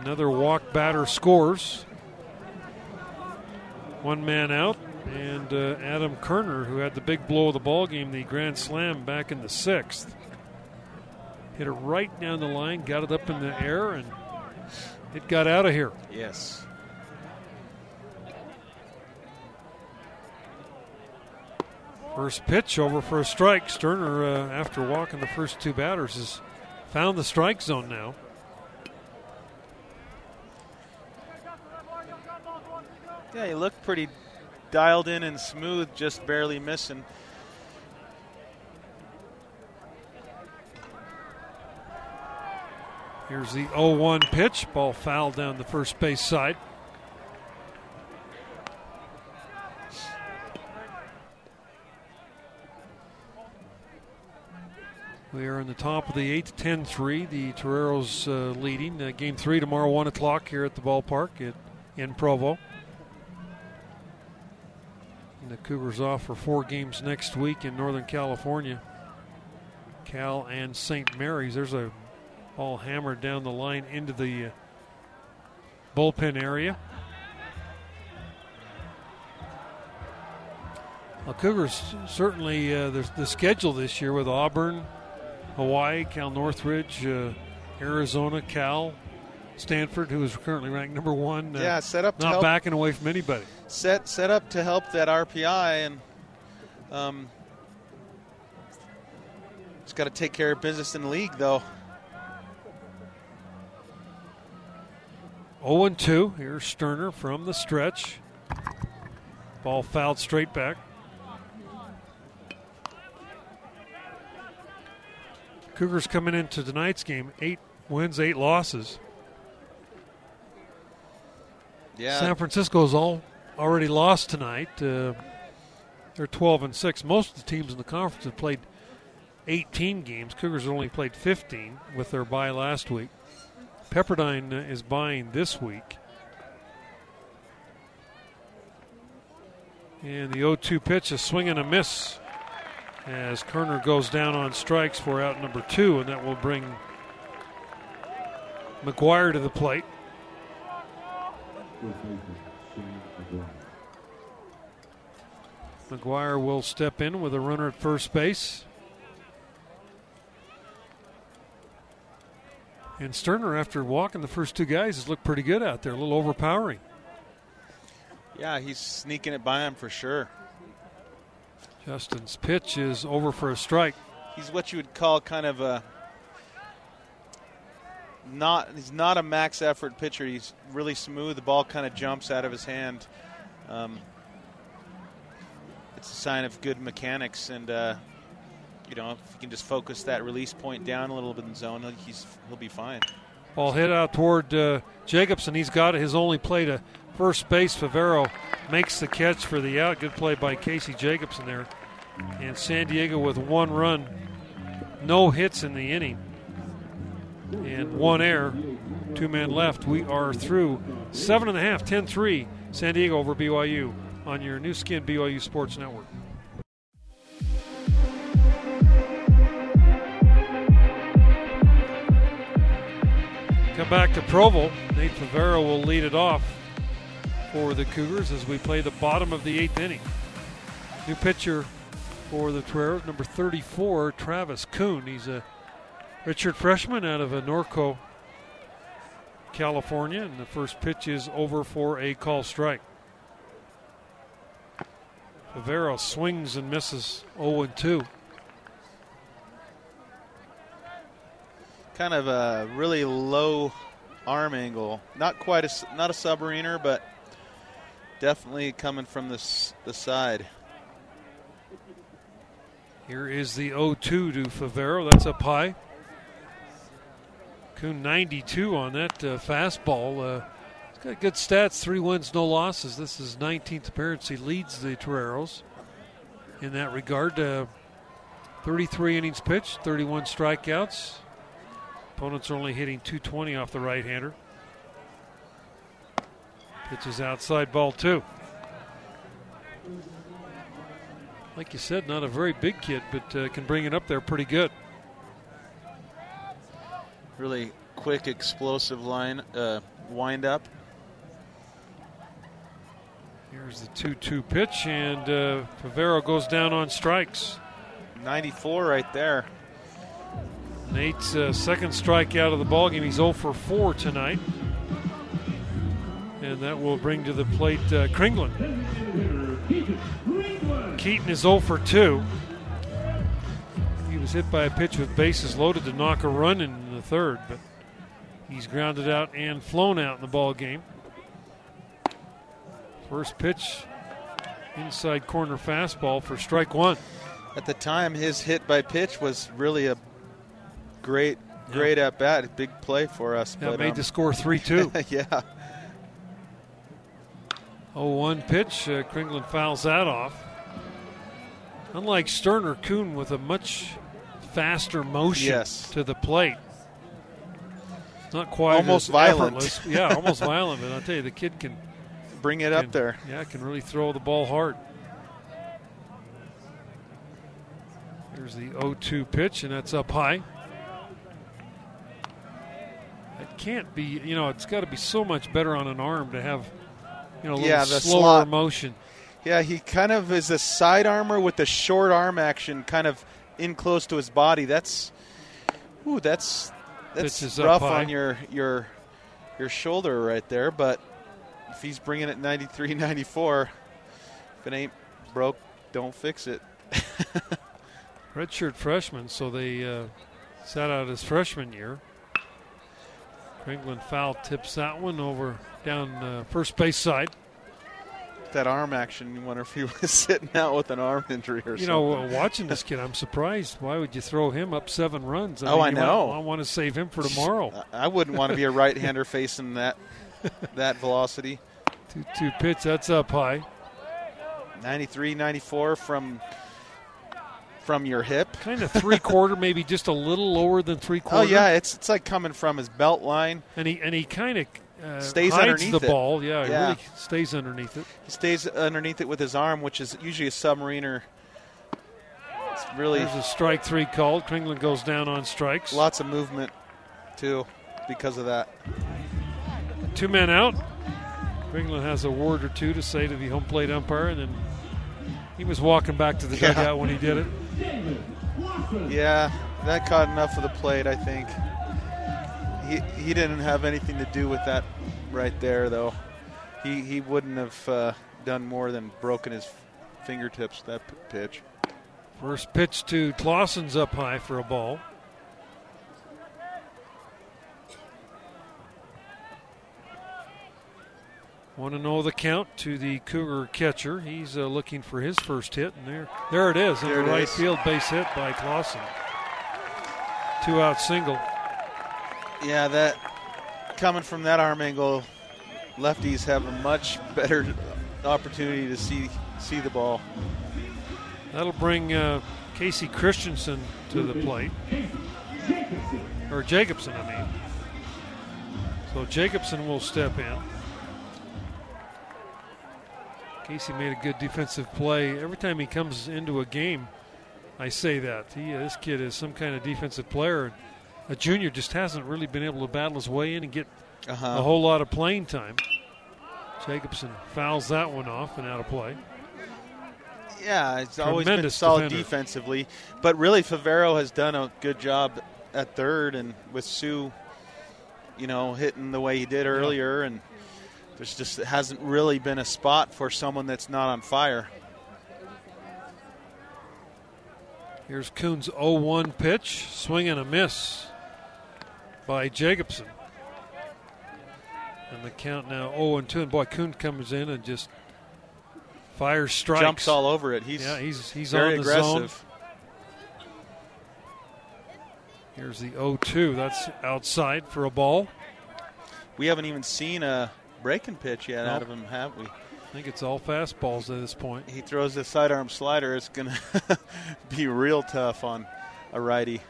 Another walk batter scores. One man out, and uh, Adam Kerner, who had the big blow of the ball game, the grand slam back in the sixth, hit it right down the line, got it up in the air, and it got out of here. Yes. First pitch over for a strike. Sterner, uh, after walking the first two batters, has found the strike zone now. Yeah, he looked pretty dialed in and smooth, just barely missing. Here's the 0 1 pitch. Ball fouled down the first base side. We are in the top of the eighth, 10 3. The Toreros uh, leading. Uh, game three tomorrow, 1 o'clock here at the ballpark at, in Provo. And the Cougars off for four games next week in Northern California. Cal and St. Mary's. There's a ball hammered down the line into the uh, bullpen area. Well, Cougars certainly uh, the, the schedule this year with Auburn, Hawaii, Cal Northridge, uh, Arizona, Cal, Stanford, who is currently ranked number one. Uh, yeah, set up not help, backing away from anybody. Set set up to help that RPI, and um, it's got to take care of business in the league, though. 0 2. Here's Sterner from the stretch. Ball fouled straight back. Cougars coming into tonight's game, eight wins, eight losses. Yeah. San Francisco's all already lost tonight. Uh, they're 12 and six. Most of the teams in the conference have played 18 games. Cougars have only played 15 with their bye last week. Pepperdine uh, is buying this week. And the 0 2 pitch, a swing and a miss as Kerner goes down on strikes for out number two, and that will bring McGuire to the plate. McGuire will step in with a runner at first base. And Sterner, after walking the first two guys, has looked pretty good out there, a little overpowering. Yeah, he's sneaking it by him for sure. Justin's pitch is over for a strike. He's what you would call kind of a not he's not a max effort pitcher. He's really smooth. The ball kind of jumps out of his hand. Um, it's a sign of good mechanics, and uh, you know if you can just focus that release point down a little bit in the zone, he's he'll be fine. Ball hit out toward uh, Jacobson. He's got his only play to first base. Favero makes the catch for the out. Good play by Casey Jacobson there. And San Diego with one run, no hits in the inning, and one error, two men left. We are through seven and a half, 10 3, San Diego over BYU on your Nu Skin BYU Sports Network. Come back to Provo. Nate Favero will lead it off for the Cougars as we play the bottom of the eighth inning. New pitcher for the Toreros, number 34, Travis Kuhn. He's a Redshirt freshman out of Norco, California, and the first pitch is over for a call strike. Favero swings and misses 0 2. Kind of a really low arm angle. Not quite a not a submariner, but definitely coming from this the side. Here is the 0 2 to Favero. That's up high. Kuhn 92 on that uh, fastball. Uh, he's got good stats three wins, no losses. This is 19th appearance. He leads the Toreros in that regard. Uh, 33 innings pitched, 31 strikeouts. Opponents are only hitting 220 off the right hander. Pitches outside ball two. Like you said, not a very big kid, but uh, can bring it up there pretty good. Really quick, explosive line uh, wind up. Here's the 2 2 pitch, and uh, goes down on strikes. 94 right there. Nate's uh, second strikeout of the ballgame. He's 0 for 4 tonight. And that will bring to the plate uh, Kringlen. Keaton is 0 for 2. He was hit by a pitch with bases loaded to knock a run in the third, but he's grounded out and flown out in the ball game. First pitch, inside corner fastball for strike one. At the time, his hit by pitch was really a great, great yeah. at bat, big play for us. Yeah, but, made um, the score three two. (laughs) yeah. 1 pitch. Uh, Kringlin fouls that off. Unlike Sterner, Kuhn with a much faster motion yes. to the plate. Not quite almost violent. yeah, almost (laughs) violent. But I'll tell you, the kid can bring it can, up there. Yeah, can really throw the ball hard. Here's the 0-2 pitch, and that's up high. It can't be. You know, it's got to be so much better on an arm to have you know, a little Yeah, the slower slot. motion. Yeah, he kind of is a side armor with the short arm action, kind of in close to his body. That's, ooh, that's that's rough on your your your shoulder right there. But if he's bringing it 93, (laughs) 94, if it ain't broke, don't fix it. (laughs) Redshirt freshman, so they uh, sat out his freshman year. England foul tips that one over down uh, first base side. That arm action, you wonder if he (laughs) was sitting out with an arm injury or You something. know, uh, watching this kid, I'm surprised. Why would you throw him up seven runs? Oh, I know. might- I want to save him for tomorrow. (laughs) I wouldn't want to be a right-hander facing that (laughs) that velocity. Two two pitch, that's up high. 93, 94 from from your hip. Kind of three quarter, maybe just a little lower than three quarter. Oh yeah, it's it's like coming from his belt line. and he and he kind of uh, Stays underneath the it. ball. Yeah, he Yeah. really stays underneath it. He stays underneath it with his arm, which is usually a submariner. It's really There's a strike three called. Kringland goes down on strikes. lots of movement too because of that. Two men out. Kringland has a word or two to say to the home plate umpire, and then he was walking back to the Yeah. dugout when he did it. Yeah, that caught enough of the plate, I think. He he didn't have anything to do with that right there, though. He he wouldn't have uh, done more than broken his fingertips that p- pitch. First pitch to Clausen's up high for a ball. Want to know the count to the Cougar catcher. He's uh, looking for his first hit, and there, there it is in There the right is. field base hit by Clausen. Two out single. Yeah, that coming from that arm angle, lefties have a much better opportunity to see see the ball. That'll bring uh, Casey Christensen to the plate. Or Jacobson, I mean. So Jacobson will step in. Casey made a good defensive play. Every time he comes into a game, I say that. He, uh, this kid is some kind of defensive player. A junior just hasn't really been able to battle his way in and get Uh-huh. a whole lot of playing time. Jacobson fouls that one off and out of play. Yeah, it's always been solid defender. defensively, but really Favero has done a good job at third, and with Sue, you know, hitting the way he did earlier, and there's just hasn't really been a spot for someone that's not on fire. Here's Kuhn's 0 1 pitch. Swing and a miss by Jacobson. And the count now 0 2. And boy, Kuhn comes in and just fires strikes. Jumps all over it. He's yeah, he's, he's very aggressive. zone. Here's the 0 2. That's outside for a ball. We haven't even seen a breaking pitch yet out of him, have we? I think it's all fastballs at this point. He throws the sidearm slider. It's going (laughs) to be real tough on a righty.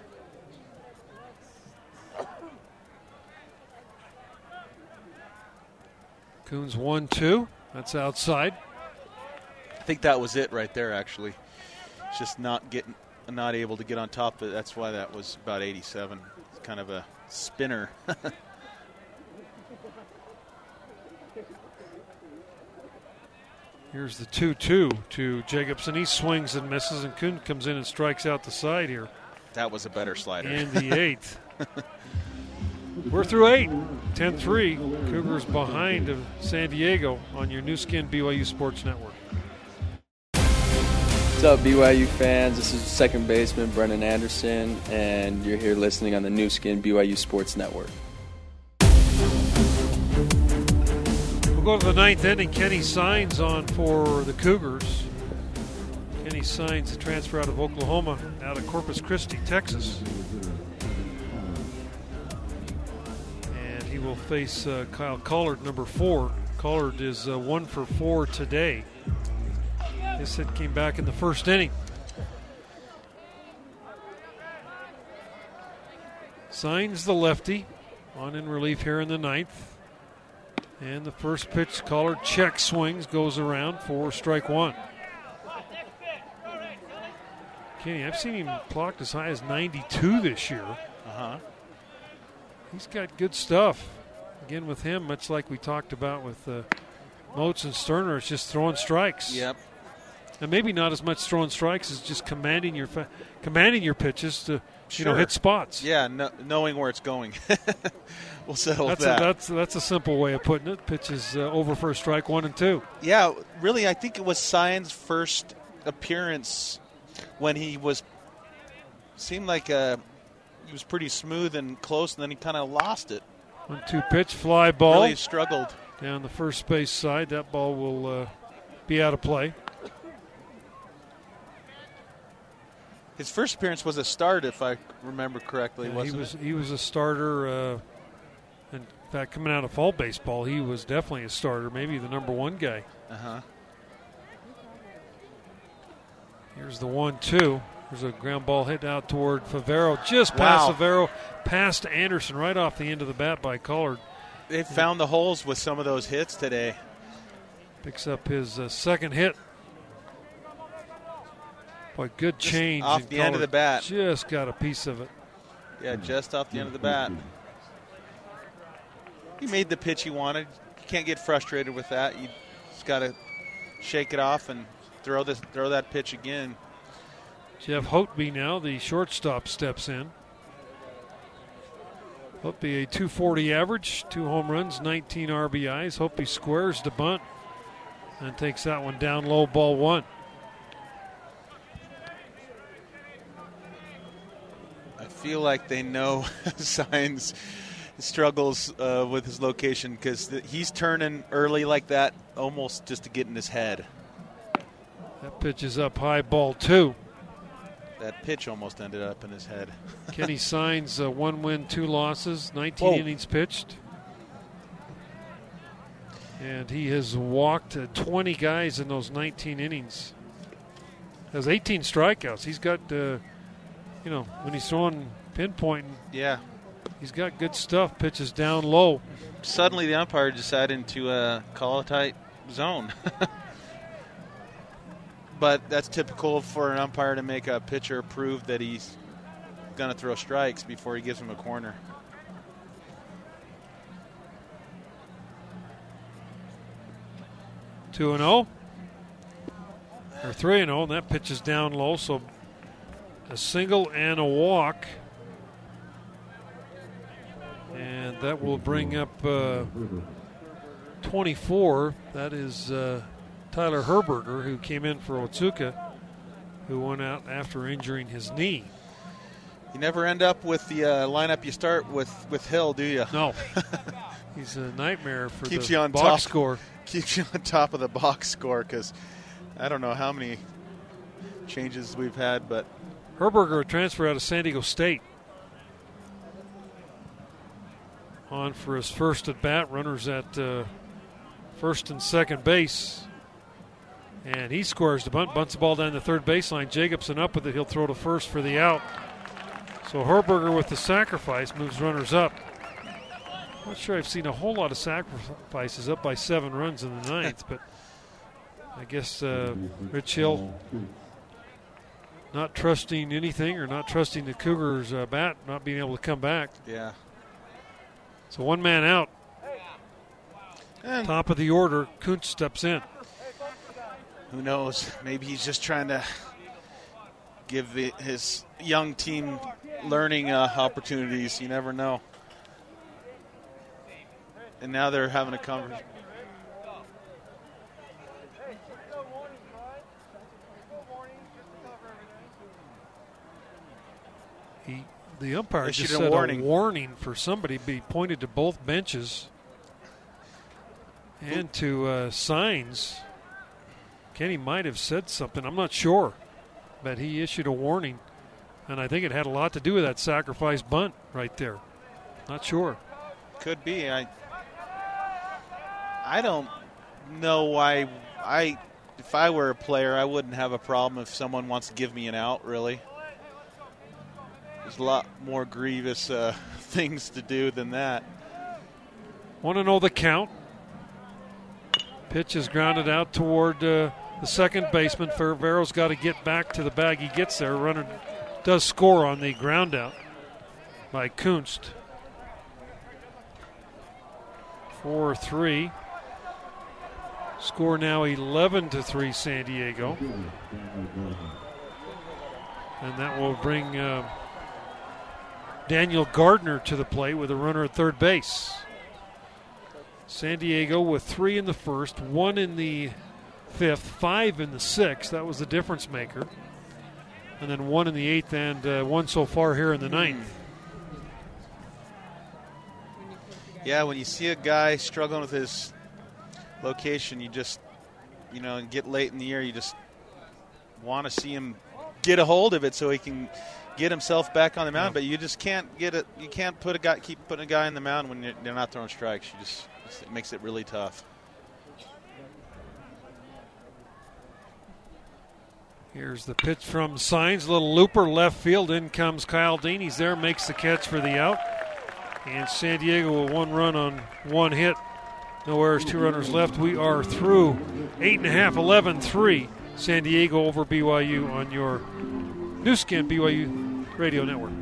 Kuhn's 1 2. That's outside. I think that was it right there. Actually, just not getting, not able to get on top of it. That's why that was about 87. It's kind of a spinner. (laughs) Here's the 2 2 to Jacobson. He swings and misses, and Kuhn comes in and strikes out the side here. that was a better slider. in the eighth. (laughs) We're through eight. 10 3. Cougars behind of San Diego on your Nu Skin BYU Sports Network. What's up, BYU fans? This is second baseman Brendan Anderson, and you're here listening on the Nu Skin BYU Sports Network. We'll go to the ninth inning. Kenny signs on for the Cougars. Kenny signs the transfer out of Oklahoma, out of Corpus Christi, Texas. And he will face uh, Kyle Collar, number four. Collar is uh, one for four today. This hit came back in the first inning. Signs the lefty on in relief here in the ninth. And the first pitch, Collar check swings, goes around for strike one. Kenny. I've seen him clocked as high as 92 this year. Uh huh. He's got good stuff. Again, with him, much like we talked about with uh, Moats and Sterner, it's just throwing strikes. Yep. And maybe not as much throwing strikes as just commanding your fa- commanding your pitches to you know hit spots. Yeah, no, knowing where it's going. (laughs) we'll settle That's that. a, that's that's a simple way of putting it. Pitches uh, over for a strike one and two. Yeah, really, I think it was Sion's first appearance when he was seemed like uh, he was pretty smooth and close, and then he kind of lost it. One two pitch fly ball Really struggled. down the first base side. That ball will uh, be out of play. His first appearance was a start, if I remember correctly. Yeah, he was it? he was a starter. Uh, fact, coming out of fall baseball, he was definitely a starter, maybe the number one guy. Uh huh. Here's the one-two. There's a ground ball hit out toward Favero, just past Wow. Favero, past Anderson, right off the end of the bat by Collar. They found the holes with some of those hits today. Picks up his uh, second hit. Boy, good Just change. off the end of the bat. Just got a piece of it. Yeah, just off the end of the bat. He made the pitch he wanted. You can't get frustrated with that. You just got to shake it off and throw this, throw that pitch again. Jeff Hotby now, the shortstop, steps in. Hopey a 240 average, two home runs, 19 RBIs. Hopey squares the bunt and takes that one down low, ball one. I feel like they know (laughs) Signs struggles uh, with his location because he's turning early like that, almost just to get in his head. That pitch is up high, ball two. That pitch almost ended up in his head. (laughs) Kenny signs uh, one win, two losses, 19 Whoa. innings pitched. And he has walked uh, 20 guys in those 19 innings. Has 18 strikeouts. He's got, uh, you know, when he's throwing pinpointing, Yeah. He's got good stuff. Pitches down low. Suddenly, the umpire decided to uh, call a tight zone. (laughs) but that's typical for an umpire to make a pitcher prove that he's going to throw strikes before he gives him a corner. Two and zero, or three and zero, and that pitch is down low. So a single and a walk, and that will bring up uh, 24. That is uh, Tyler Herberger, who came in for Otsuka, who went out after injuring his knee. You never end up with the uh, lineup you start with with Hill, do you? No, (laughs) he's a nightmare for Keeps the you on box top. score. (laughs) Keeps you on top of the box score because I don't know how many changes we've had, but Herberger, a transfer out of San Diego State. On for his first at bat, runners at uh, first and second base. And he scores the bunt, bunts the ball down the third baseline. Jacobson up with it. He'll throw to first for the out. So Herberger with the sacrifice moves runners up. Not sure I've seen a whole lot of sacrifices up by seven runs in the (laughs) ninth, but I guess uh, Rich Hill not trusting anything or not trusting the Cougars' uh, bat, not being able to come back. yeah. So one man out. And Top of the order, Kunst steps in. who knows? Maybe he's just trying to give his young team learning uh, opportunities. You never know. And now they're having a conversation. He, the umpire Issued just a said warning. a warning for somebody be pointed to both benches and to uh, signs. Kenny might have said something. I'm not sure, but he issued a warning, and I think it had a lot to do with that sacrifice bunt right there. Not sure. Could be. I I don't know why I if I were a player I wouldn't have a problem if someone wants to give me an out really. There's a lot more grievous uh, (laughs) things to do than that. Want to know the count? Pitch is grounded out toward uh, the second baseman. Favero's got to get back to the bag. He gets there. Runner does score on the ground out by Kunst. 4 3. Score now 11 to 3 San Diego. And that will bring uh, Daniel Gardner to the plate with a runner at third base. San Diego with three in the first, one in the fifth, five in the sixth. That was the difference maker. And then one in the eighth and uh, one so far here in the ninth. Yeah, when you see a guy struggling with his location, you just, you know, and get late in the year, you just want to see him get a hold of it so he can get himself back on the mound. Yeah. But you just can't get it. You can't put a guy, keep putting a guy in the mound when you're, they're not throwing strikes. You just it makes it really tough. Here's the pitch from Signs. Little looper left field. In comes Kyle Dean. He's there, makes the catch for the out. And San Diego with one run on one hit. No errors, two runners left. We are through 8.5, 11 3. San Diego over BYU on your Nu Skin BYU Radio Network.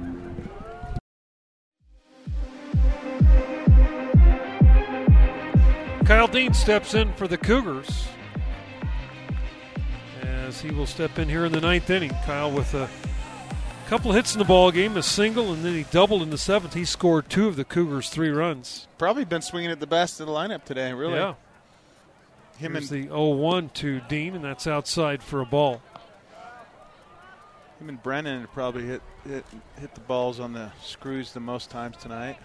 Kyle Dean steps in for the Cougars as he will step in here in the ninth inning. Kyle with a couple of hits in the ball game, a single, and then he doubled in the seventh. He scored two of the Cougars' three runs. Probably been swinging at the best of the lineup today, really. Yeah. Him Here's and the 0-1 to Dean, and that's outside for a ball. Him and Brennan probably hit, hit hit the balls on the screws the most times tonight.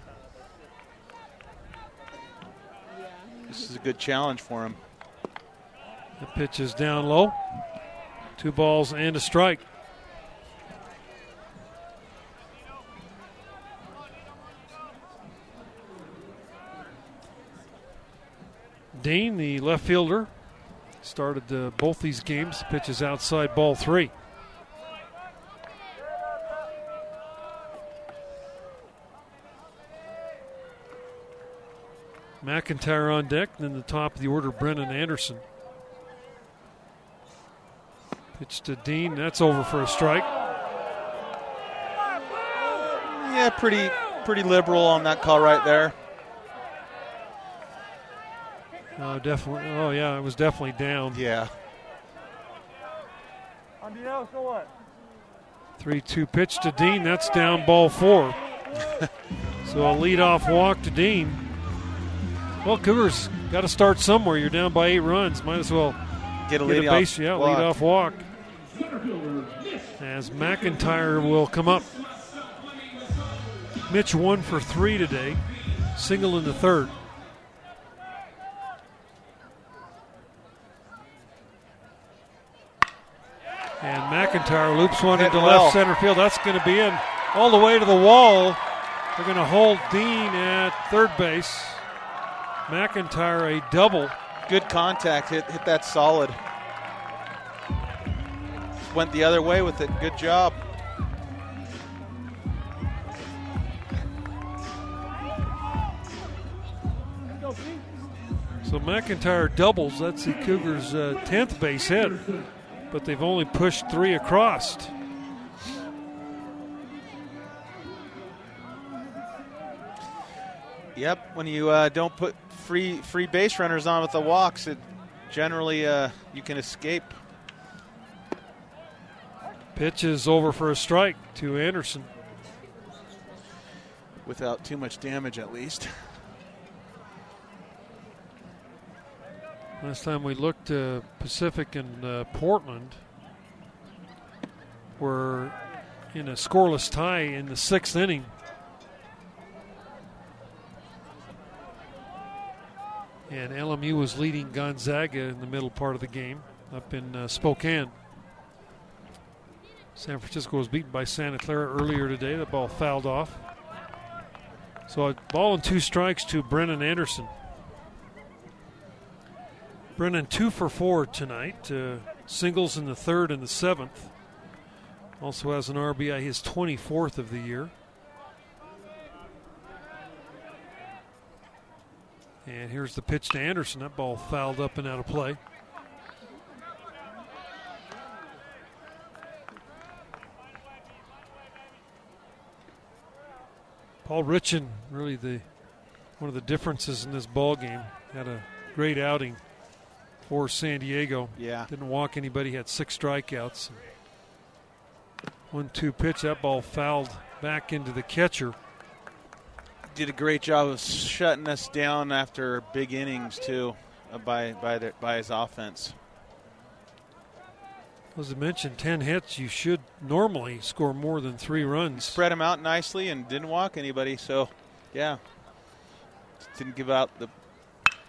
This is a good challenge for him. The pitch is down low. Two balls and a strike. Dean, the left fielder, started uh, both these games. Pitches outside ball three. McIntyre on deck, then the top of the order, Brennan Anderson. Pitch to Dean, that's over for a strike. Yeah, pretty pretty liberal on that call right there. Oh, definitely. Oh, yeah, it was definitely down. Yeah. so what? 3 2 pitch to Dean. That's down ball four. (laughs) so a lead-off walk to Dean. Well, Cougars got to start somewhere. You're down by eight runs. Might as well get a, get lead a base, yeah, walk. lead-off walk. As McIntyre will come up. Mitch one for three today, single in the third. And McIntyre loops one into well. left center field. That's going to be in all the way to the wall. They're going to hold Dean at third base. McIntyre a double. Good contact. Hit hit that solid. Went the other way with it. Good job. So McIntyre doubles. That's the Cougars' uh, 10th base hit but they've only pushed three across. Yep, when you uh, don't put free free base runners on with the walks, it generally uh, you can escape. Pitch is over for a strike to Anderson. Without too much damage, at least. Last time we looked, uh, Pacific and uh, Portland were in a scoreless tie in the sixth inning. And LMU was leading Gonzaga in the middle part of the game up in uh, Spokane. San Francisco was beaten by Santa Clara earlier today. The ball fouled off. So a ball and two strikes to Brennan Anderson. Brennan two for four tonight. Uh, singles in the third and the seventh. Also has an RBI, his 24th of the year. And here's the pitch to Anderson. That ball fouled up and out of play. Paul Richan, really the one of the differences in this ball game, had a great outing for San Diego. Yeah, didn't walk anybody, had six strikeouts. One-two pitch, that ball fouled back into the catcher. Did a great job of shutting us down after big innings too, uh, by by the, by his offense. As I mentioned, ten hits. You should normally score more than three runs. Spread him out nicely and didn't walk anybody. So, yeah, Just didn't give out the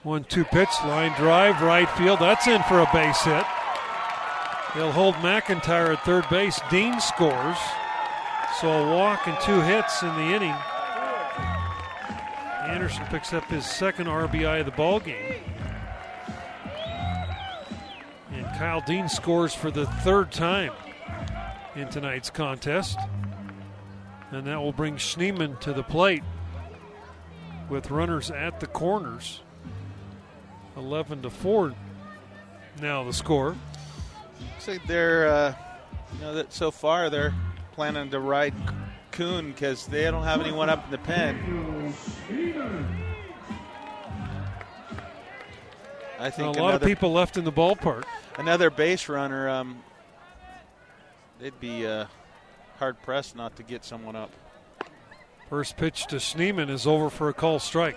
One two pitch, line drive, right field. That's in for a base hit. They'll hold McIntyre at third base. Dean scores. So a walk and two hits in the inning. Anderson picks up his second RBI of the ball game. And Kyle Dean scores for the third time in tonight's contest. And that will bring Schneemann to the plate with runners at the corners. 11 to 4 now the score. Looks like they're, uh, you know, that so far they're planning to ride Kuhn because they don't have anyone up in the pen. I think a lot of people left in the ballpark. Another base runner, um, they'd be uh, hard pressed not to get someone up. First pitch to Schneemann is over for a call strike.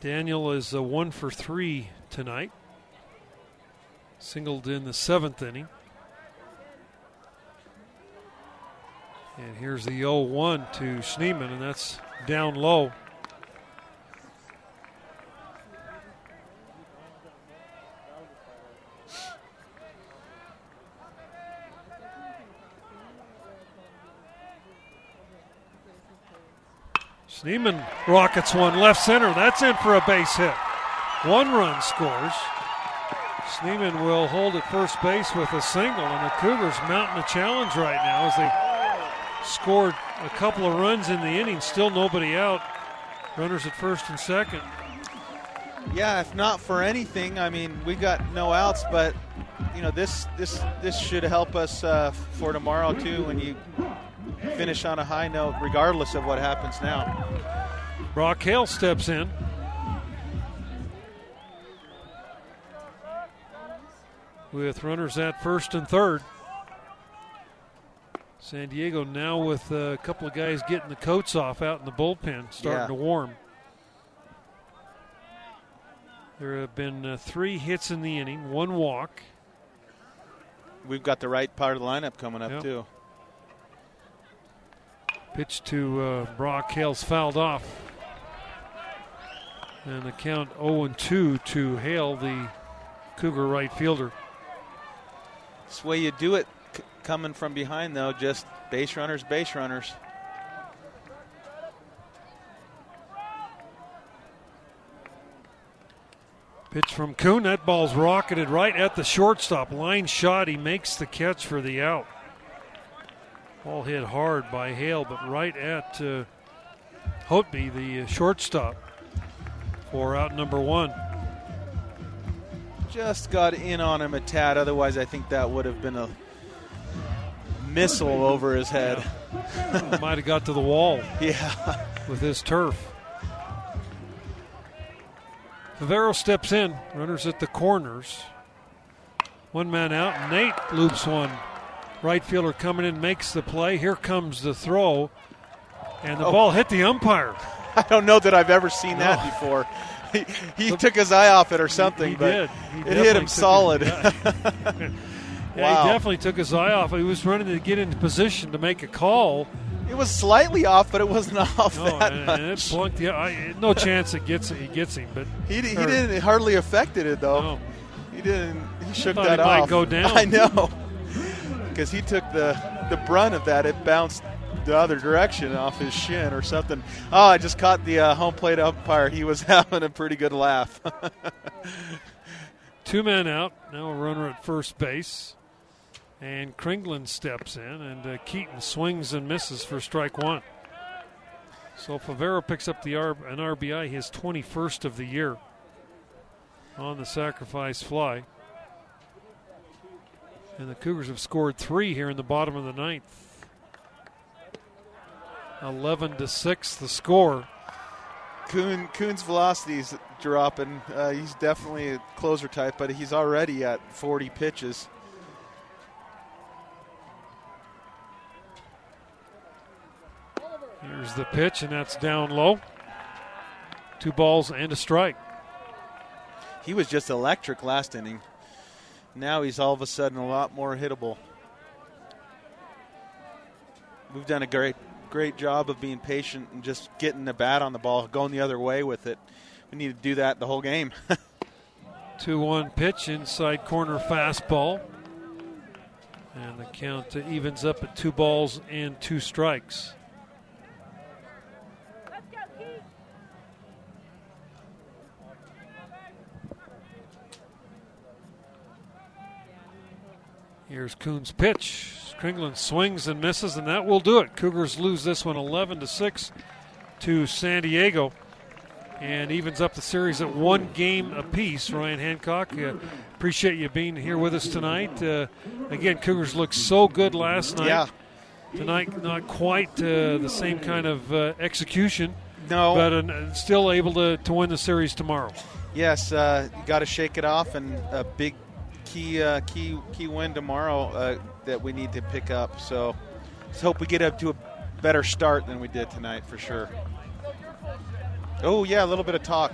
Daniel is a one for three tonight. Singled in the seventh inning. And here's the 0 1 to Schneemann, and that's down low. Schneemann rockets one left center. That's in for a base hit. One run scores. Schneemann will hold at first base with a single, and the Cougars mounting a challenge right now as they scored a couple of runs in the inning. Still nobody out. Runners at first and second. Yeah, if not for anything, I mean, we got no outs, but you know this this this should help us uh, for tomorrow too. When you finish on a high note, regardless of what happens now. Brock Hale steps in. With runners at first and third. San Diego now with a couple of guys getting the coats off out in the bullpen, starting Yeah. to warm. There have been uh, three hits in the inning, one walk. We've got the right part of the lineup coming up Yep. too. Pitch to uh, Brock Hale's fouled off. And the count 0 2 to Hale, the Cougar right fielder. This way you do it, coming from behind though. Just base runners, base runners. Pitch from Kuhn. That ball's rocketed right at the shortstop. Line shot. He makes the catch for the out. Ball hit hard by Hale, but right at uh, Hotby, the shortstop, for out number one. Just got in on him a tad. Otherwise, I think that would have been a missile over his head. Might have got to the wall (laughs) Yeah. with his turf. Favero steps in. Runners at the corners. One man out. Nate loops one. Right fielder coming in makes the play. Here comes the throw. And the Oh. ball hit the umpire. (laughs) I don't know that I've ever seen that before. He, he took his eye off it or something, He but did. He it hit him solid. (laughs) his- yeah. Yeah, Wow. he definitely took his eye off. He was running to get into position to make a call. it was slightly off, but it wasn't (laughs) off No, that and, much. and it plunked. Yeah, I, no chance it gets he gets him. But he, he didn't it hardly affected it though. No. He didn't. He shook thought that he might off. go (laughs) down. I know, (laughs) because he took the the brunt of that. It bounced the other direction off his shin or something. Oh, I just caught the uh, home plate umpire. He was having a pretty good laugh. Two men out. Now a runner at first base. And Kringlen steps in, and uh, Keaton swings and misses for strike one. So Favero picks up the R- an RBI, his 21st of the year, on the sacrifice fly. And the Cougars have scored three here in the bottom of the ninth. 11 to 6, the score. Kuhn, Kuhn's velocity is dropping. Uh, he's definitely a closer type, but he's already at 40 pitches. Here's the pitch, and that's down low. Two balls and a strike. He was just electric last inning. Now he's all of a sudden a lot more hittable. We've done a great, great job of being patient and just getting the bat on the ball, going the other way with it. We need to do that the whole game. (laughs) 2 1 pitch, inside corner fastball. And the count evens up at two balls and two strikes. Here's Kuhn's pitch. Kringlen swings and misses, and that will do it. Cougars lose this one 11 to 6 to San Diego and evens up the series at one game apiece. Ryan Hancock, uh, appreciate you being here with us tonight. Uh, again, Cougars looked so good last night. Yeah. Tonight, not quite uh, the same kind of uh, execution. No. But uh, still able to, to win the series tomorrow. Yes, uh, you got to shake it off, and a big key key key win tomorrow that we need to pick up. So let's hope we get up to a better start than we did tonight for sure. Oh, yeah, a little bit of talk.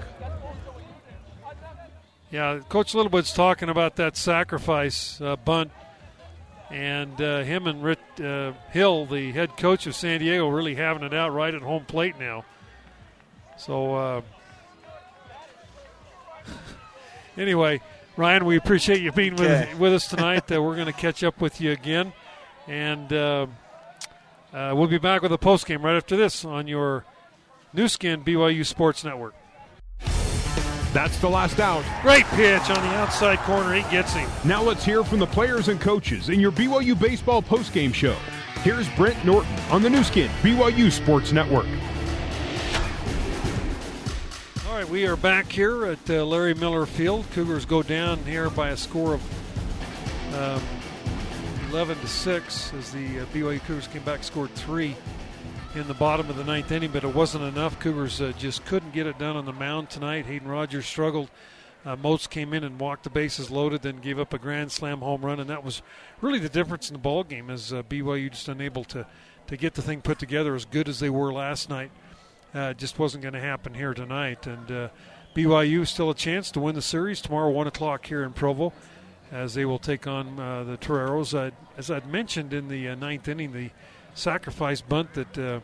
Yeah, Coach Littlewood's talking about that sacrifice uh, bunt, and uh, him and Rick uh, Hill, the head coach of San Diego, really having it out right at home plate now. So, uh, (laughs) anyway, Ryan, we appreciate you being okay. with, with us tonight. Uh, we're going to catch up with you again, and uh, we'll be back with a post game right after this on your Nu Skin BYU Sports Network. That's the last out. Great pitch on the outside corner. He gets him. Now let's hear from the players and coaches in your BYU baseball postgame show. Here's Brent Norton on the Nu Skin BYU Sports Network. All right, we are back here at uh, Larry Miller Field. Cougars go down here by a score of um, 11 to 6 as the uh, BYU Cougars came back, scored three in the bottom of the ninth inning, but it wasn't enough. Cougars uh, just couldn't get it done on the mound tonight. Hayden Rogers struggled. Uh, Moats came in and walked the bases loaded, then gave up a grand slam home run, and that was really the difference in the ball game. As uh, BYU just unable to to get the thing put together as good as they were last night, uh, just wasn't going to happen here tonight. And uh, BYU still a chance to win the series tomorrow, one o'clock here in Provo, as they will take on uh, the Toreros. as I'd mentioned in the uh, ninth inning, the sacrifice bunt that uh,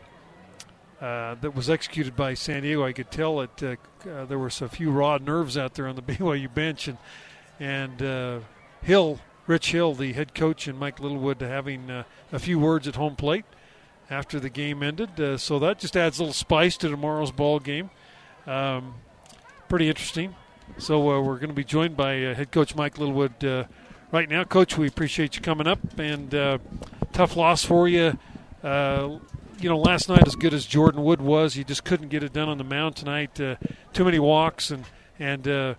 uh, that was executed by San Diego. I could tell that uh, there were a few raw nerves out there on the (laughs) BYU bench, and and Hill, Rich Hill, the head coach, and Mike Littlewood having a few words at home plate after the game ended. so that just adds a little spice to tomorrow's ball game. Um, pretty interesting. So we're going to be joined by head coach Mike Littlewood right now. Coach, we appreciate you coming up, and tough loss for you uh, you know, last night as good as Jordan Wood was, he just couldn't get it done on the mound tonight. Uh, too many walks and and uh,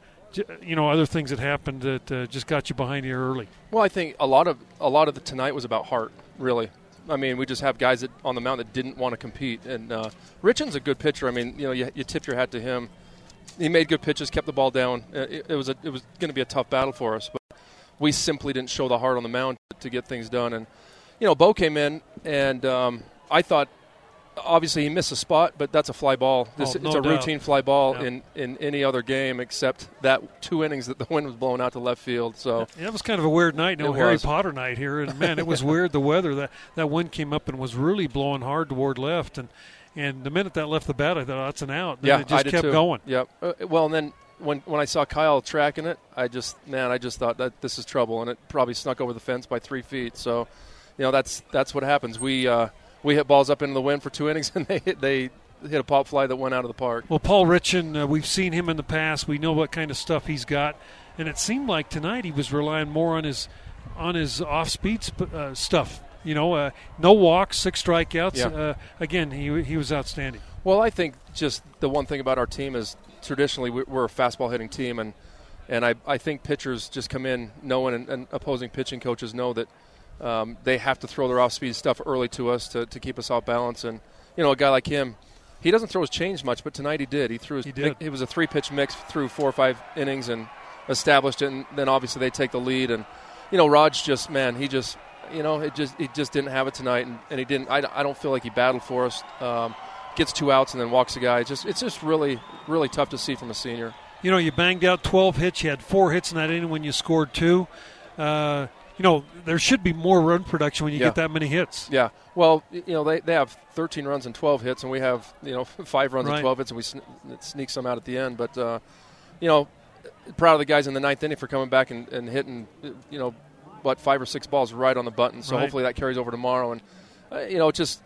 you know other things that happened that uh, just got you behind here early. Well, I think a lot of a lot of the tonight was about heart, really. I mean, we just have guys that on the mound that didn't want to compete, and uh, Richan's a good pitcher. I mean, you know, you, you tip your hat to him. He made good pitches, kept the ball down. Uh, it, it was a, it was going to be a tough battle for us, but we simply didn't show the heart on the mound to get things done. And you know, Bo came in, and um, I thought obviously he missed a spot, but that's a fly ball. This, oh, no it's a doubt. routine fly ball yeah. in, in any other game except that two innings that the wind was blowing out to left field. So yeah, that was kind of a weird night, no Harry was. Potter night here, and man, it was (laughs) weird. The weather that that wind came up and was really blowing hard toward left, and and the minute that left the bat, I thought oh, that's an out. And yeah, it just I kept too. going. Yep. Uh, well, and then when when I saw Kyle tracking it, I just man, I just thought that this is trouble, and it probably snuck over the fence by three feet. So you know that's that's what happens. We uh, we hit balls up into the wind for two innings, (laughs) and they hit, they hit a pop fly that went out of the park. Well, Paul Richan, uh, we've seen him in the past. We know what kind of stuff he's got, and it seemed like tonight he was relying more on his on his off speed sp- uh, stuff. You know, uh, no walks, six strikeouts. Yeah. Uh, again, he he was outstanding. Well, I think just the one thing about our team is traditionally we're a fastball hitting team, and And I, I think pitchers just come in knowing, and, and opposing pitching coaches know that um, they have to throw their off speed stuff early to us to, to keep us off balance. And, you know, a guy like him, he doesn't throw his change much, but tonight he did. He threw his. He did. It was a three pitch mix through four or five innings and established it. And then obviously they take the lead. And, you know, Raj just, man, he just, you know, it just he just didn't have it tonight. And, and he didn't, I, I don't feel like he battled for us. Um, gets two outs and then walks a guy. It's just, it's just really, really tough to see from a senior. You know, you banged out 12 hits. You had four hits in that inning when you scored two. Uh, you know, there should be more run production when you Yeah. get that many hits. Yeah. Well, you know, they, they have 13 runs and 12 hits, and we have, you know, (laughs) five runs Right. and 12 hits, and we sn- sneak some out at the end. But, uh, you know, proud of the guys in the ninth inning for coming back and, and hitting, you know, what, five or six balls right on the button. So Right. hopefully that carries over tomorrow. And, uh, you know, it's just,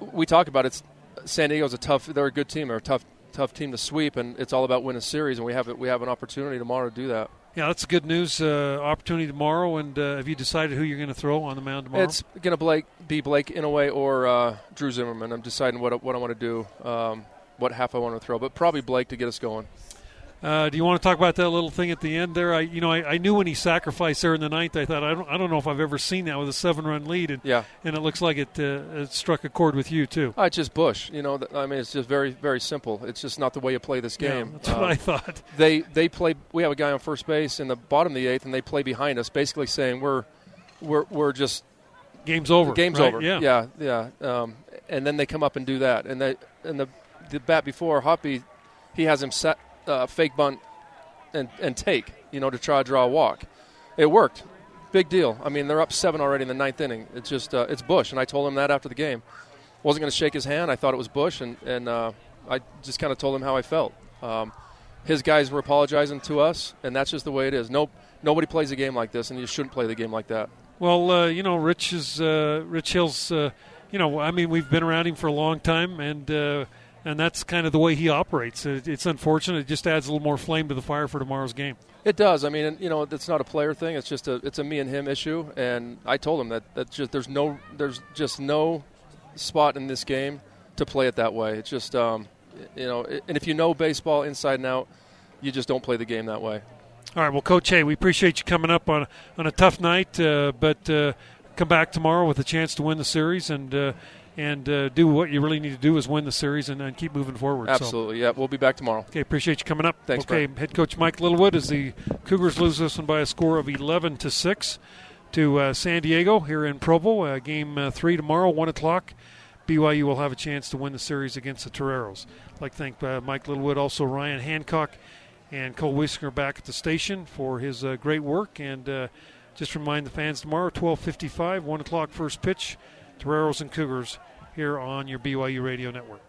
we talk about it, it's San Diego's a tough, they're a good team, they're a tough, tough team to sweep, and it's all about winning series, and we have, we have an opportunity tomorrow to do that. Yeah, that's good news. Uh, opportunity tomorrow. And uh, have you decided who you're going to throw on the mound tomorrow? It's going to Blake, be Blake Inouye or uh, Drew Zimmerman. I'm deciding what, what I want to do, um, what half I want to throw, but probably Blake to get us going. Uh, do you want to talk about that little thing at the end there? I, you know, I, I knew when he sacrificed there in the ninth. I thought I don't, I don't know if I've ever seen that with a seven-run lead, and Yeah. and it looks like it, uh, it struck a chord with you too. Uh, it's just Bush. You know, th- I mean, it's just very, very simple. It's just not the way you play this Yeah, game. that's what Um, I thought. (laughs) They they play. We have a guy on first base in the bottom of the eighth, and they play behind us, basically saying we're we're we're just Game's over. Game's right? over. Yeah. yeah, yeah. Um, and then they come up and do that, and they and the the bat before Hoppy, he has him set uh, fake bunt and and take, you know, to try to draw a walk. It worked. Big deal. I mean, they're up seven already in the ninth inning. It's just uh, it's Bush, and I told him that after the game. Wasn't going to shake his hand. I thought it was Bush, and and uh, I just kind of told him how I felt. Um, his guys were apologizing to us, and that's just the way it is. No, nobody plays a game like this, and you shouldn't play the game like that. Well, uh, you know, Rich is uh, Rich Hill's. Uh, you know, I mean, we've been around him for a long time, and uh, and that's kind of the way he operates. It's unfortunate; it just adds a little more flame to the fire for tomorrow's game. It does. I mean, you know, it's not a player thing. It's just a it's a me and him issue. And I told him that that just there's no there's just no spot in this game to play it that way. It's just um, you know, and if you know baseball inside and out, you just don't play the game that way. All right, well, Coach Hey, we appreciate you coming up on on a tough night, uh, but uh, come back tomorrow with a chance to win the series and uh, and uh, do what you really need to do is win the series and, and keep moving forward. So- Absolutely. Yeah, we'll be back tomorrow. Okay, appreciate you coming up. Thanks, Okay, head coach Mike Littlewood as the Cougars lose this one by a score of 11 to six to uh, San Diego here in Provo. Uh, game uh, three tomorrow, one o'clock. BYU will have a chance to win the series against the Toreros. I'd like to thank uh, Mike Littlewood, also Ryan Hancock, and Cole Wissinger back at the station for his uh, great work. And uh, just remind the fans tomorrow, 12:55, one o'clock first pitch, Toreros and Cougars here on your BYU Radio Network.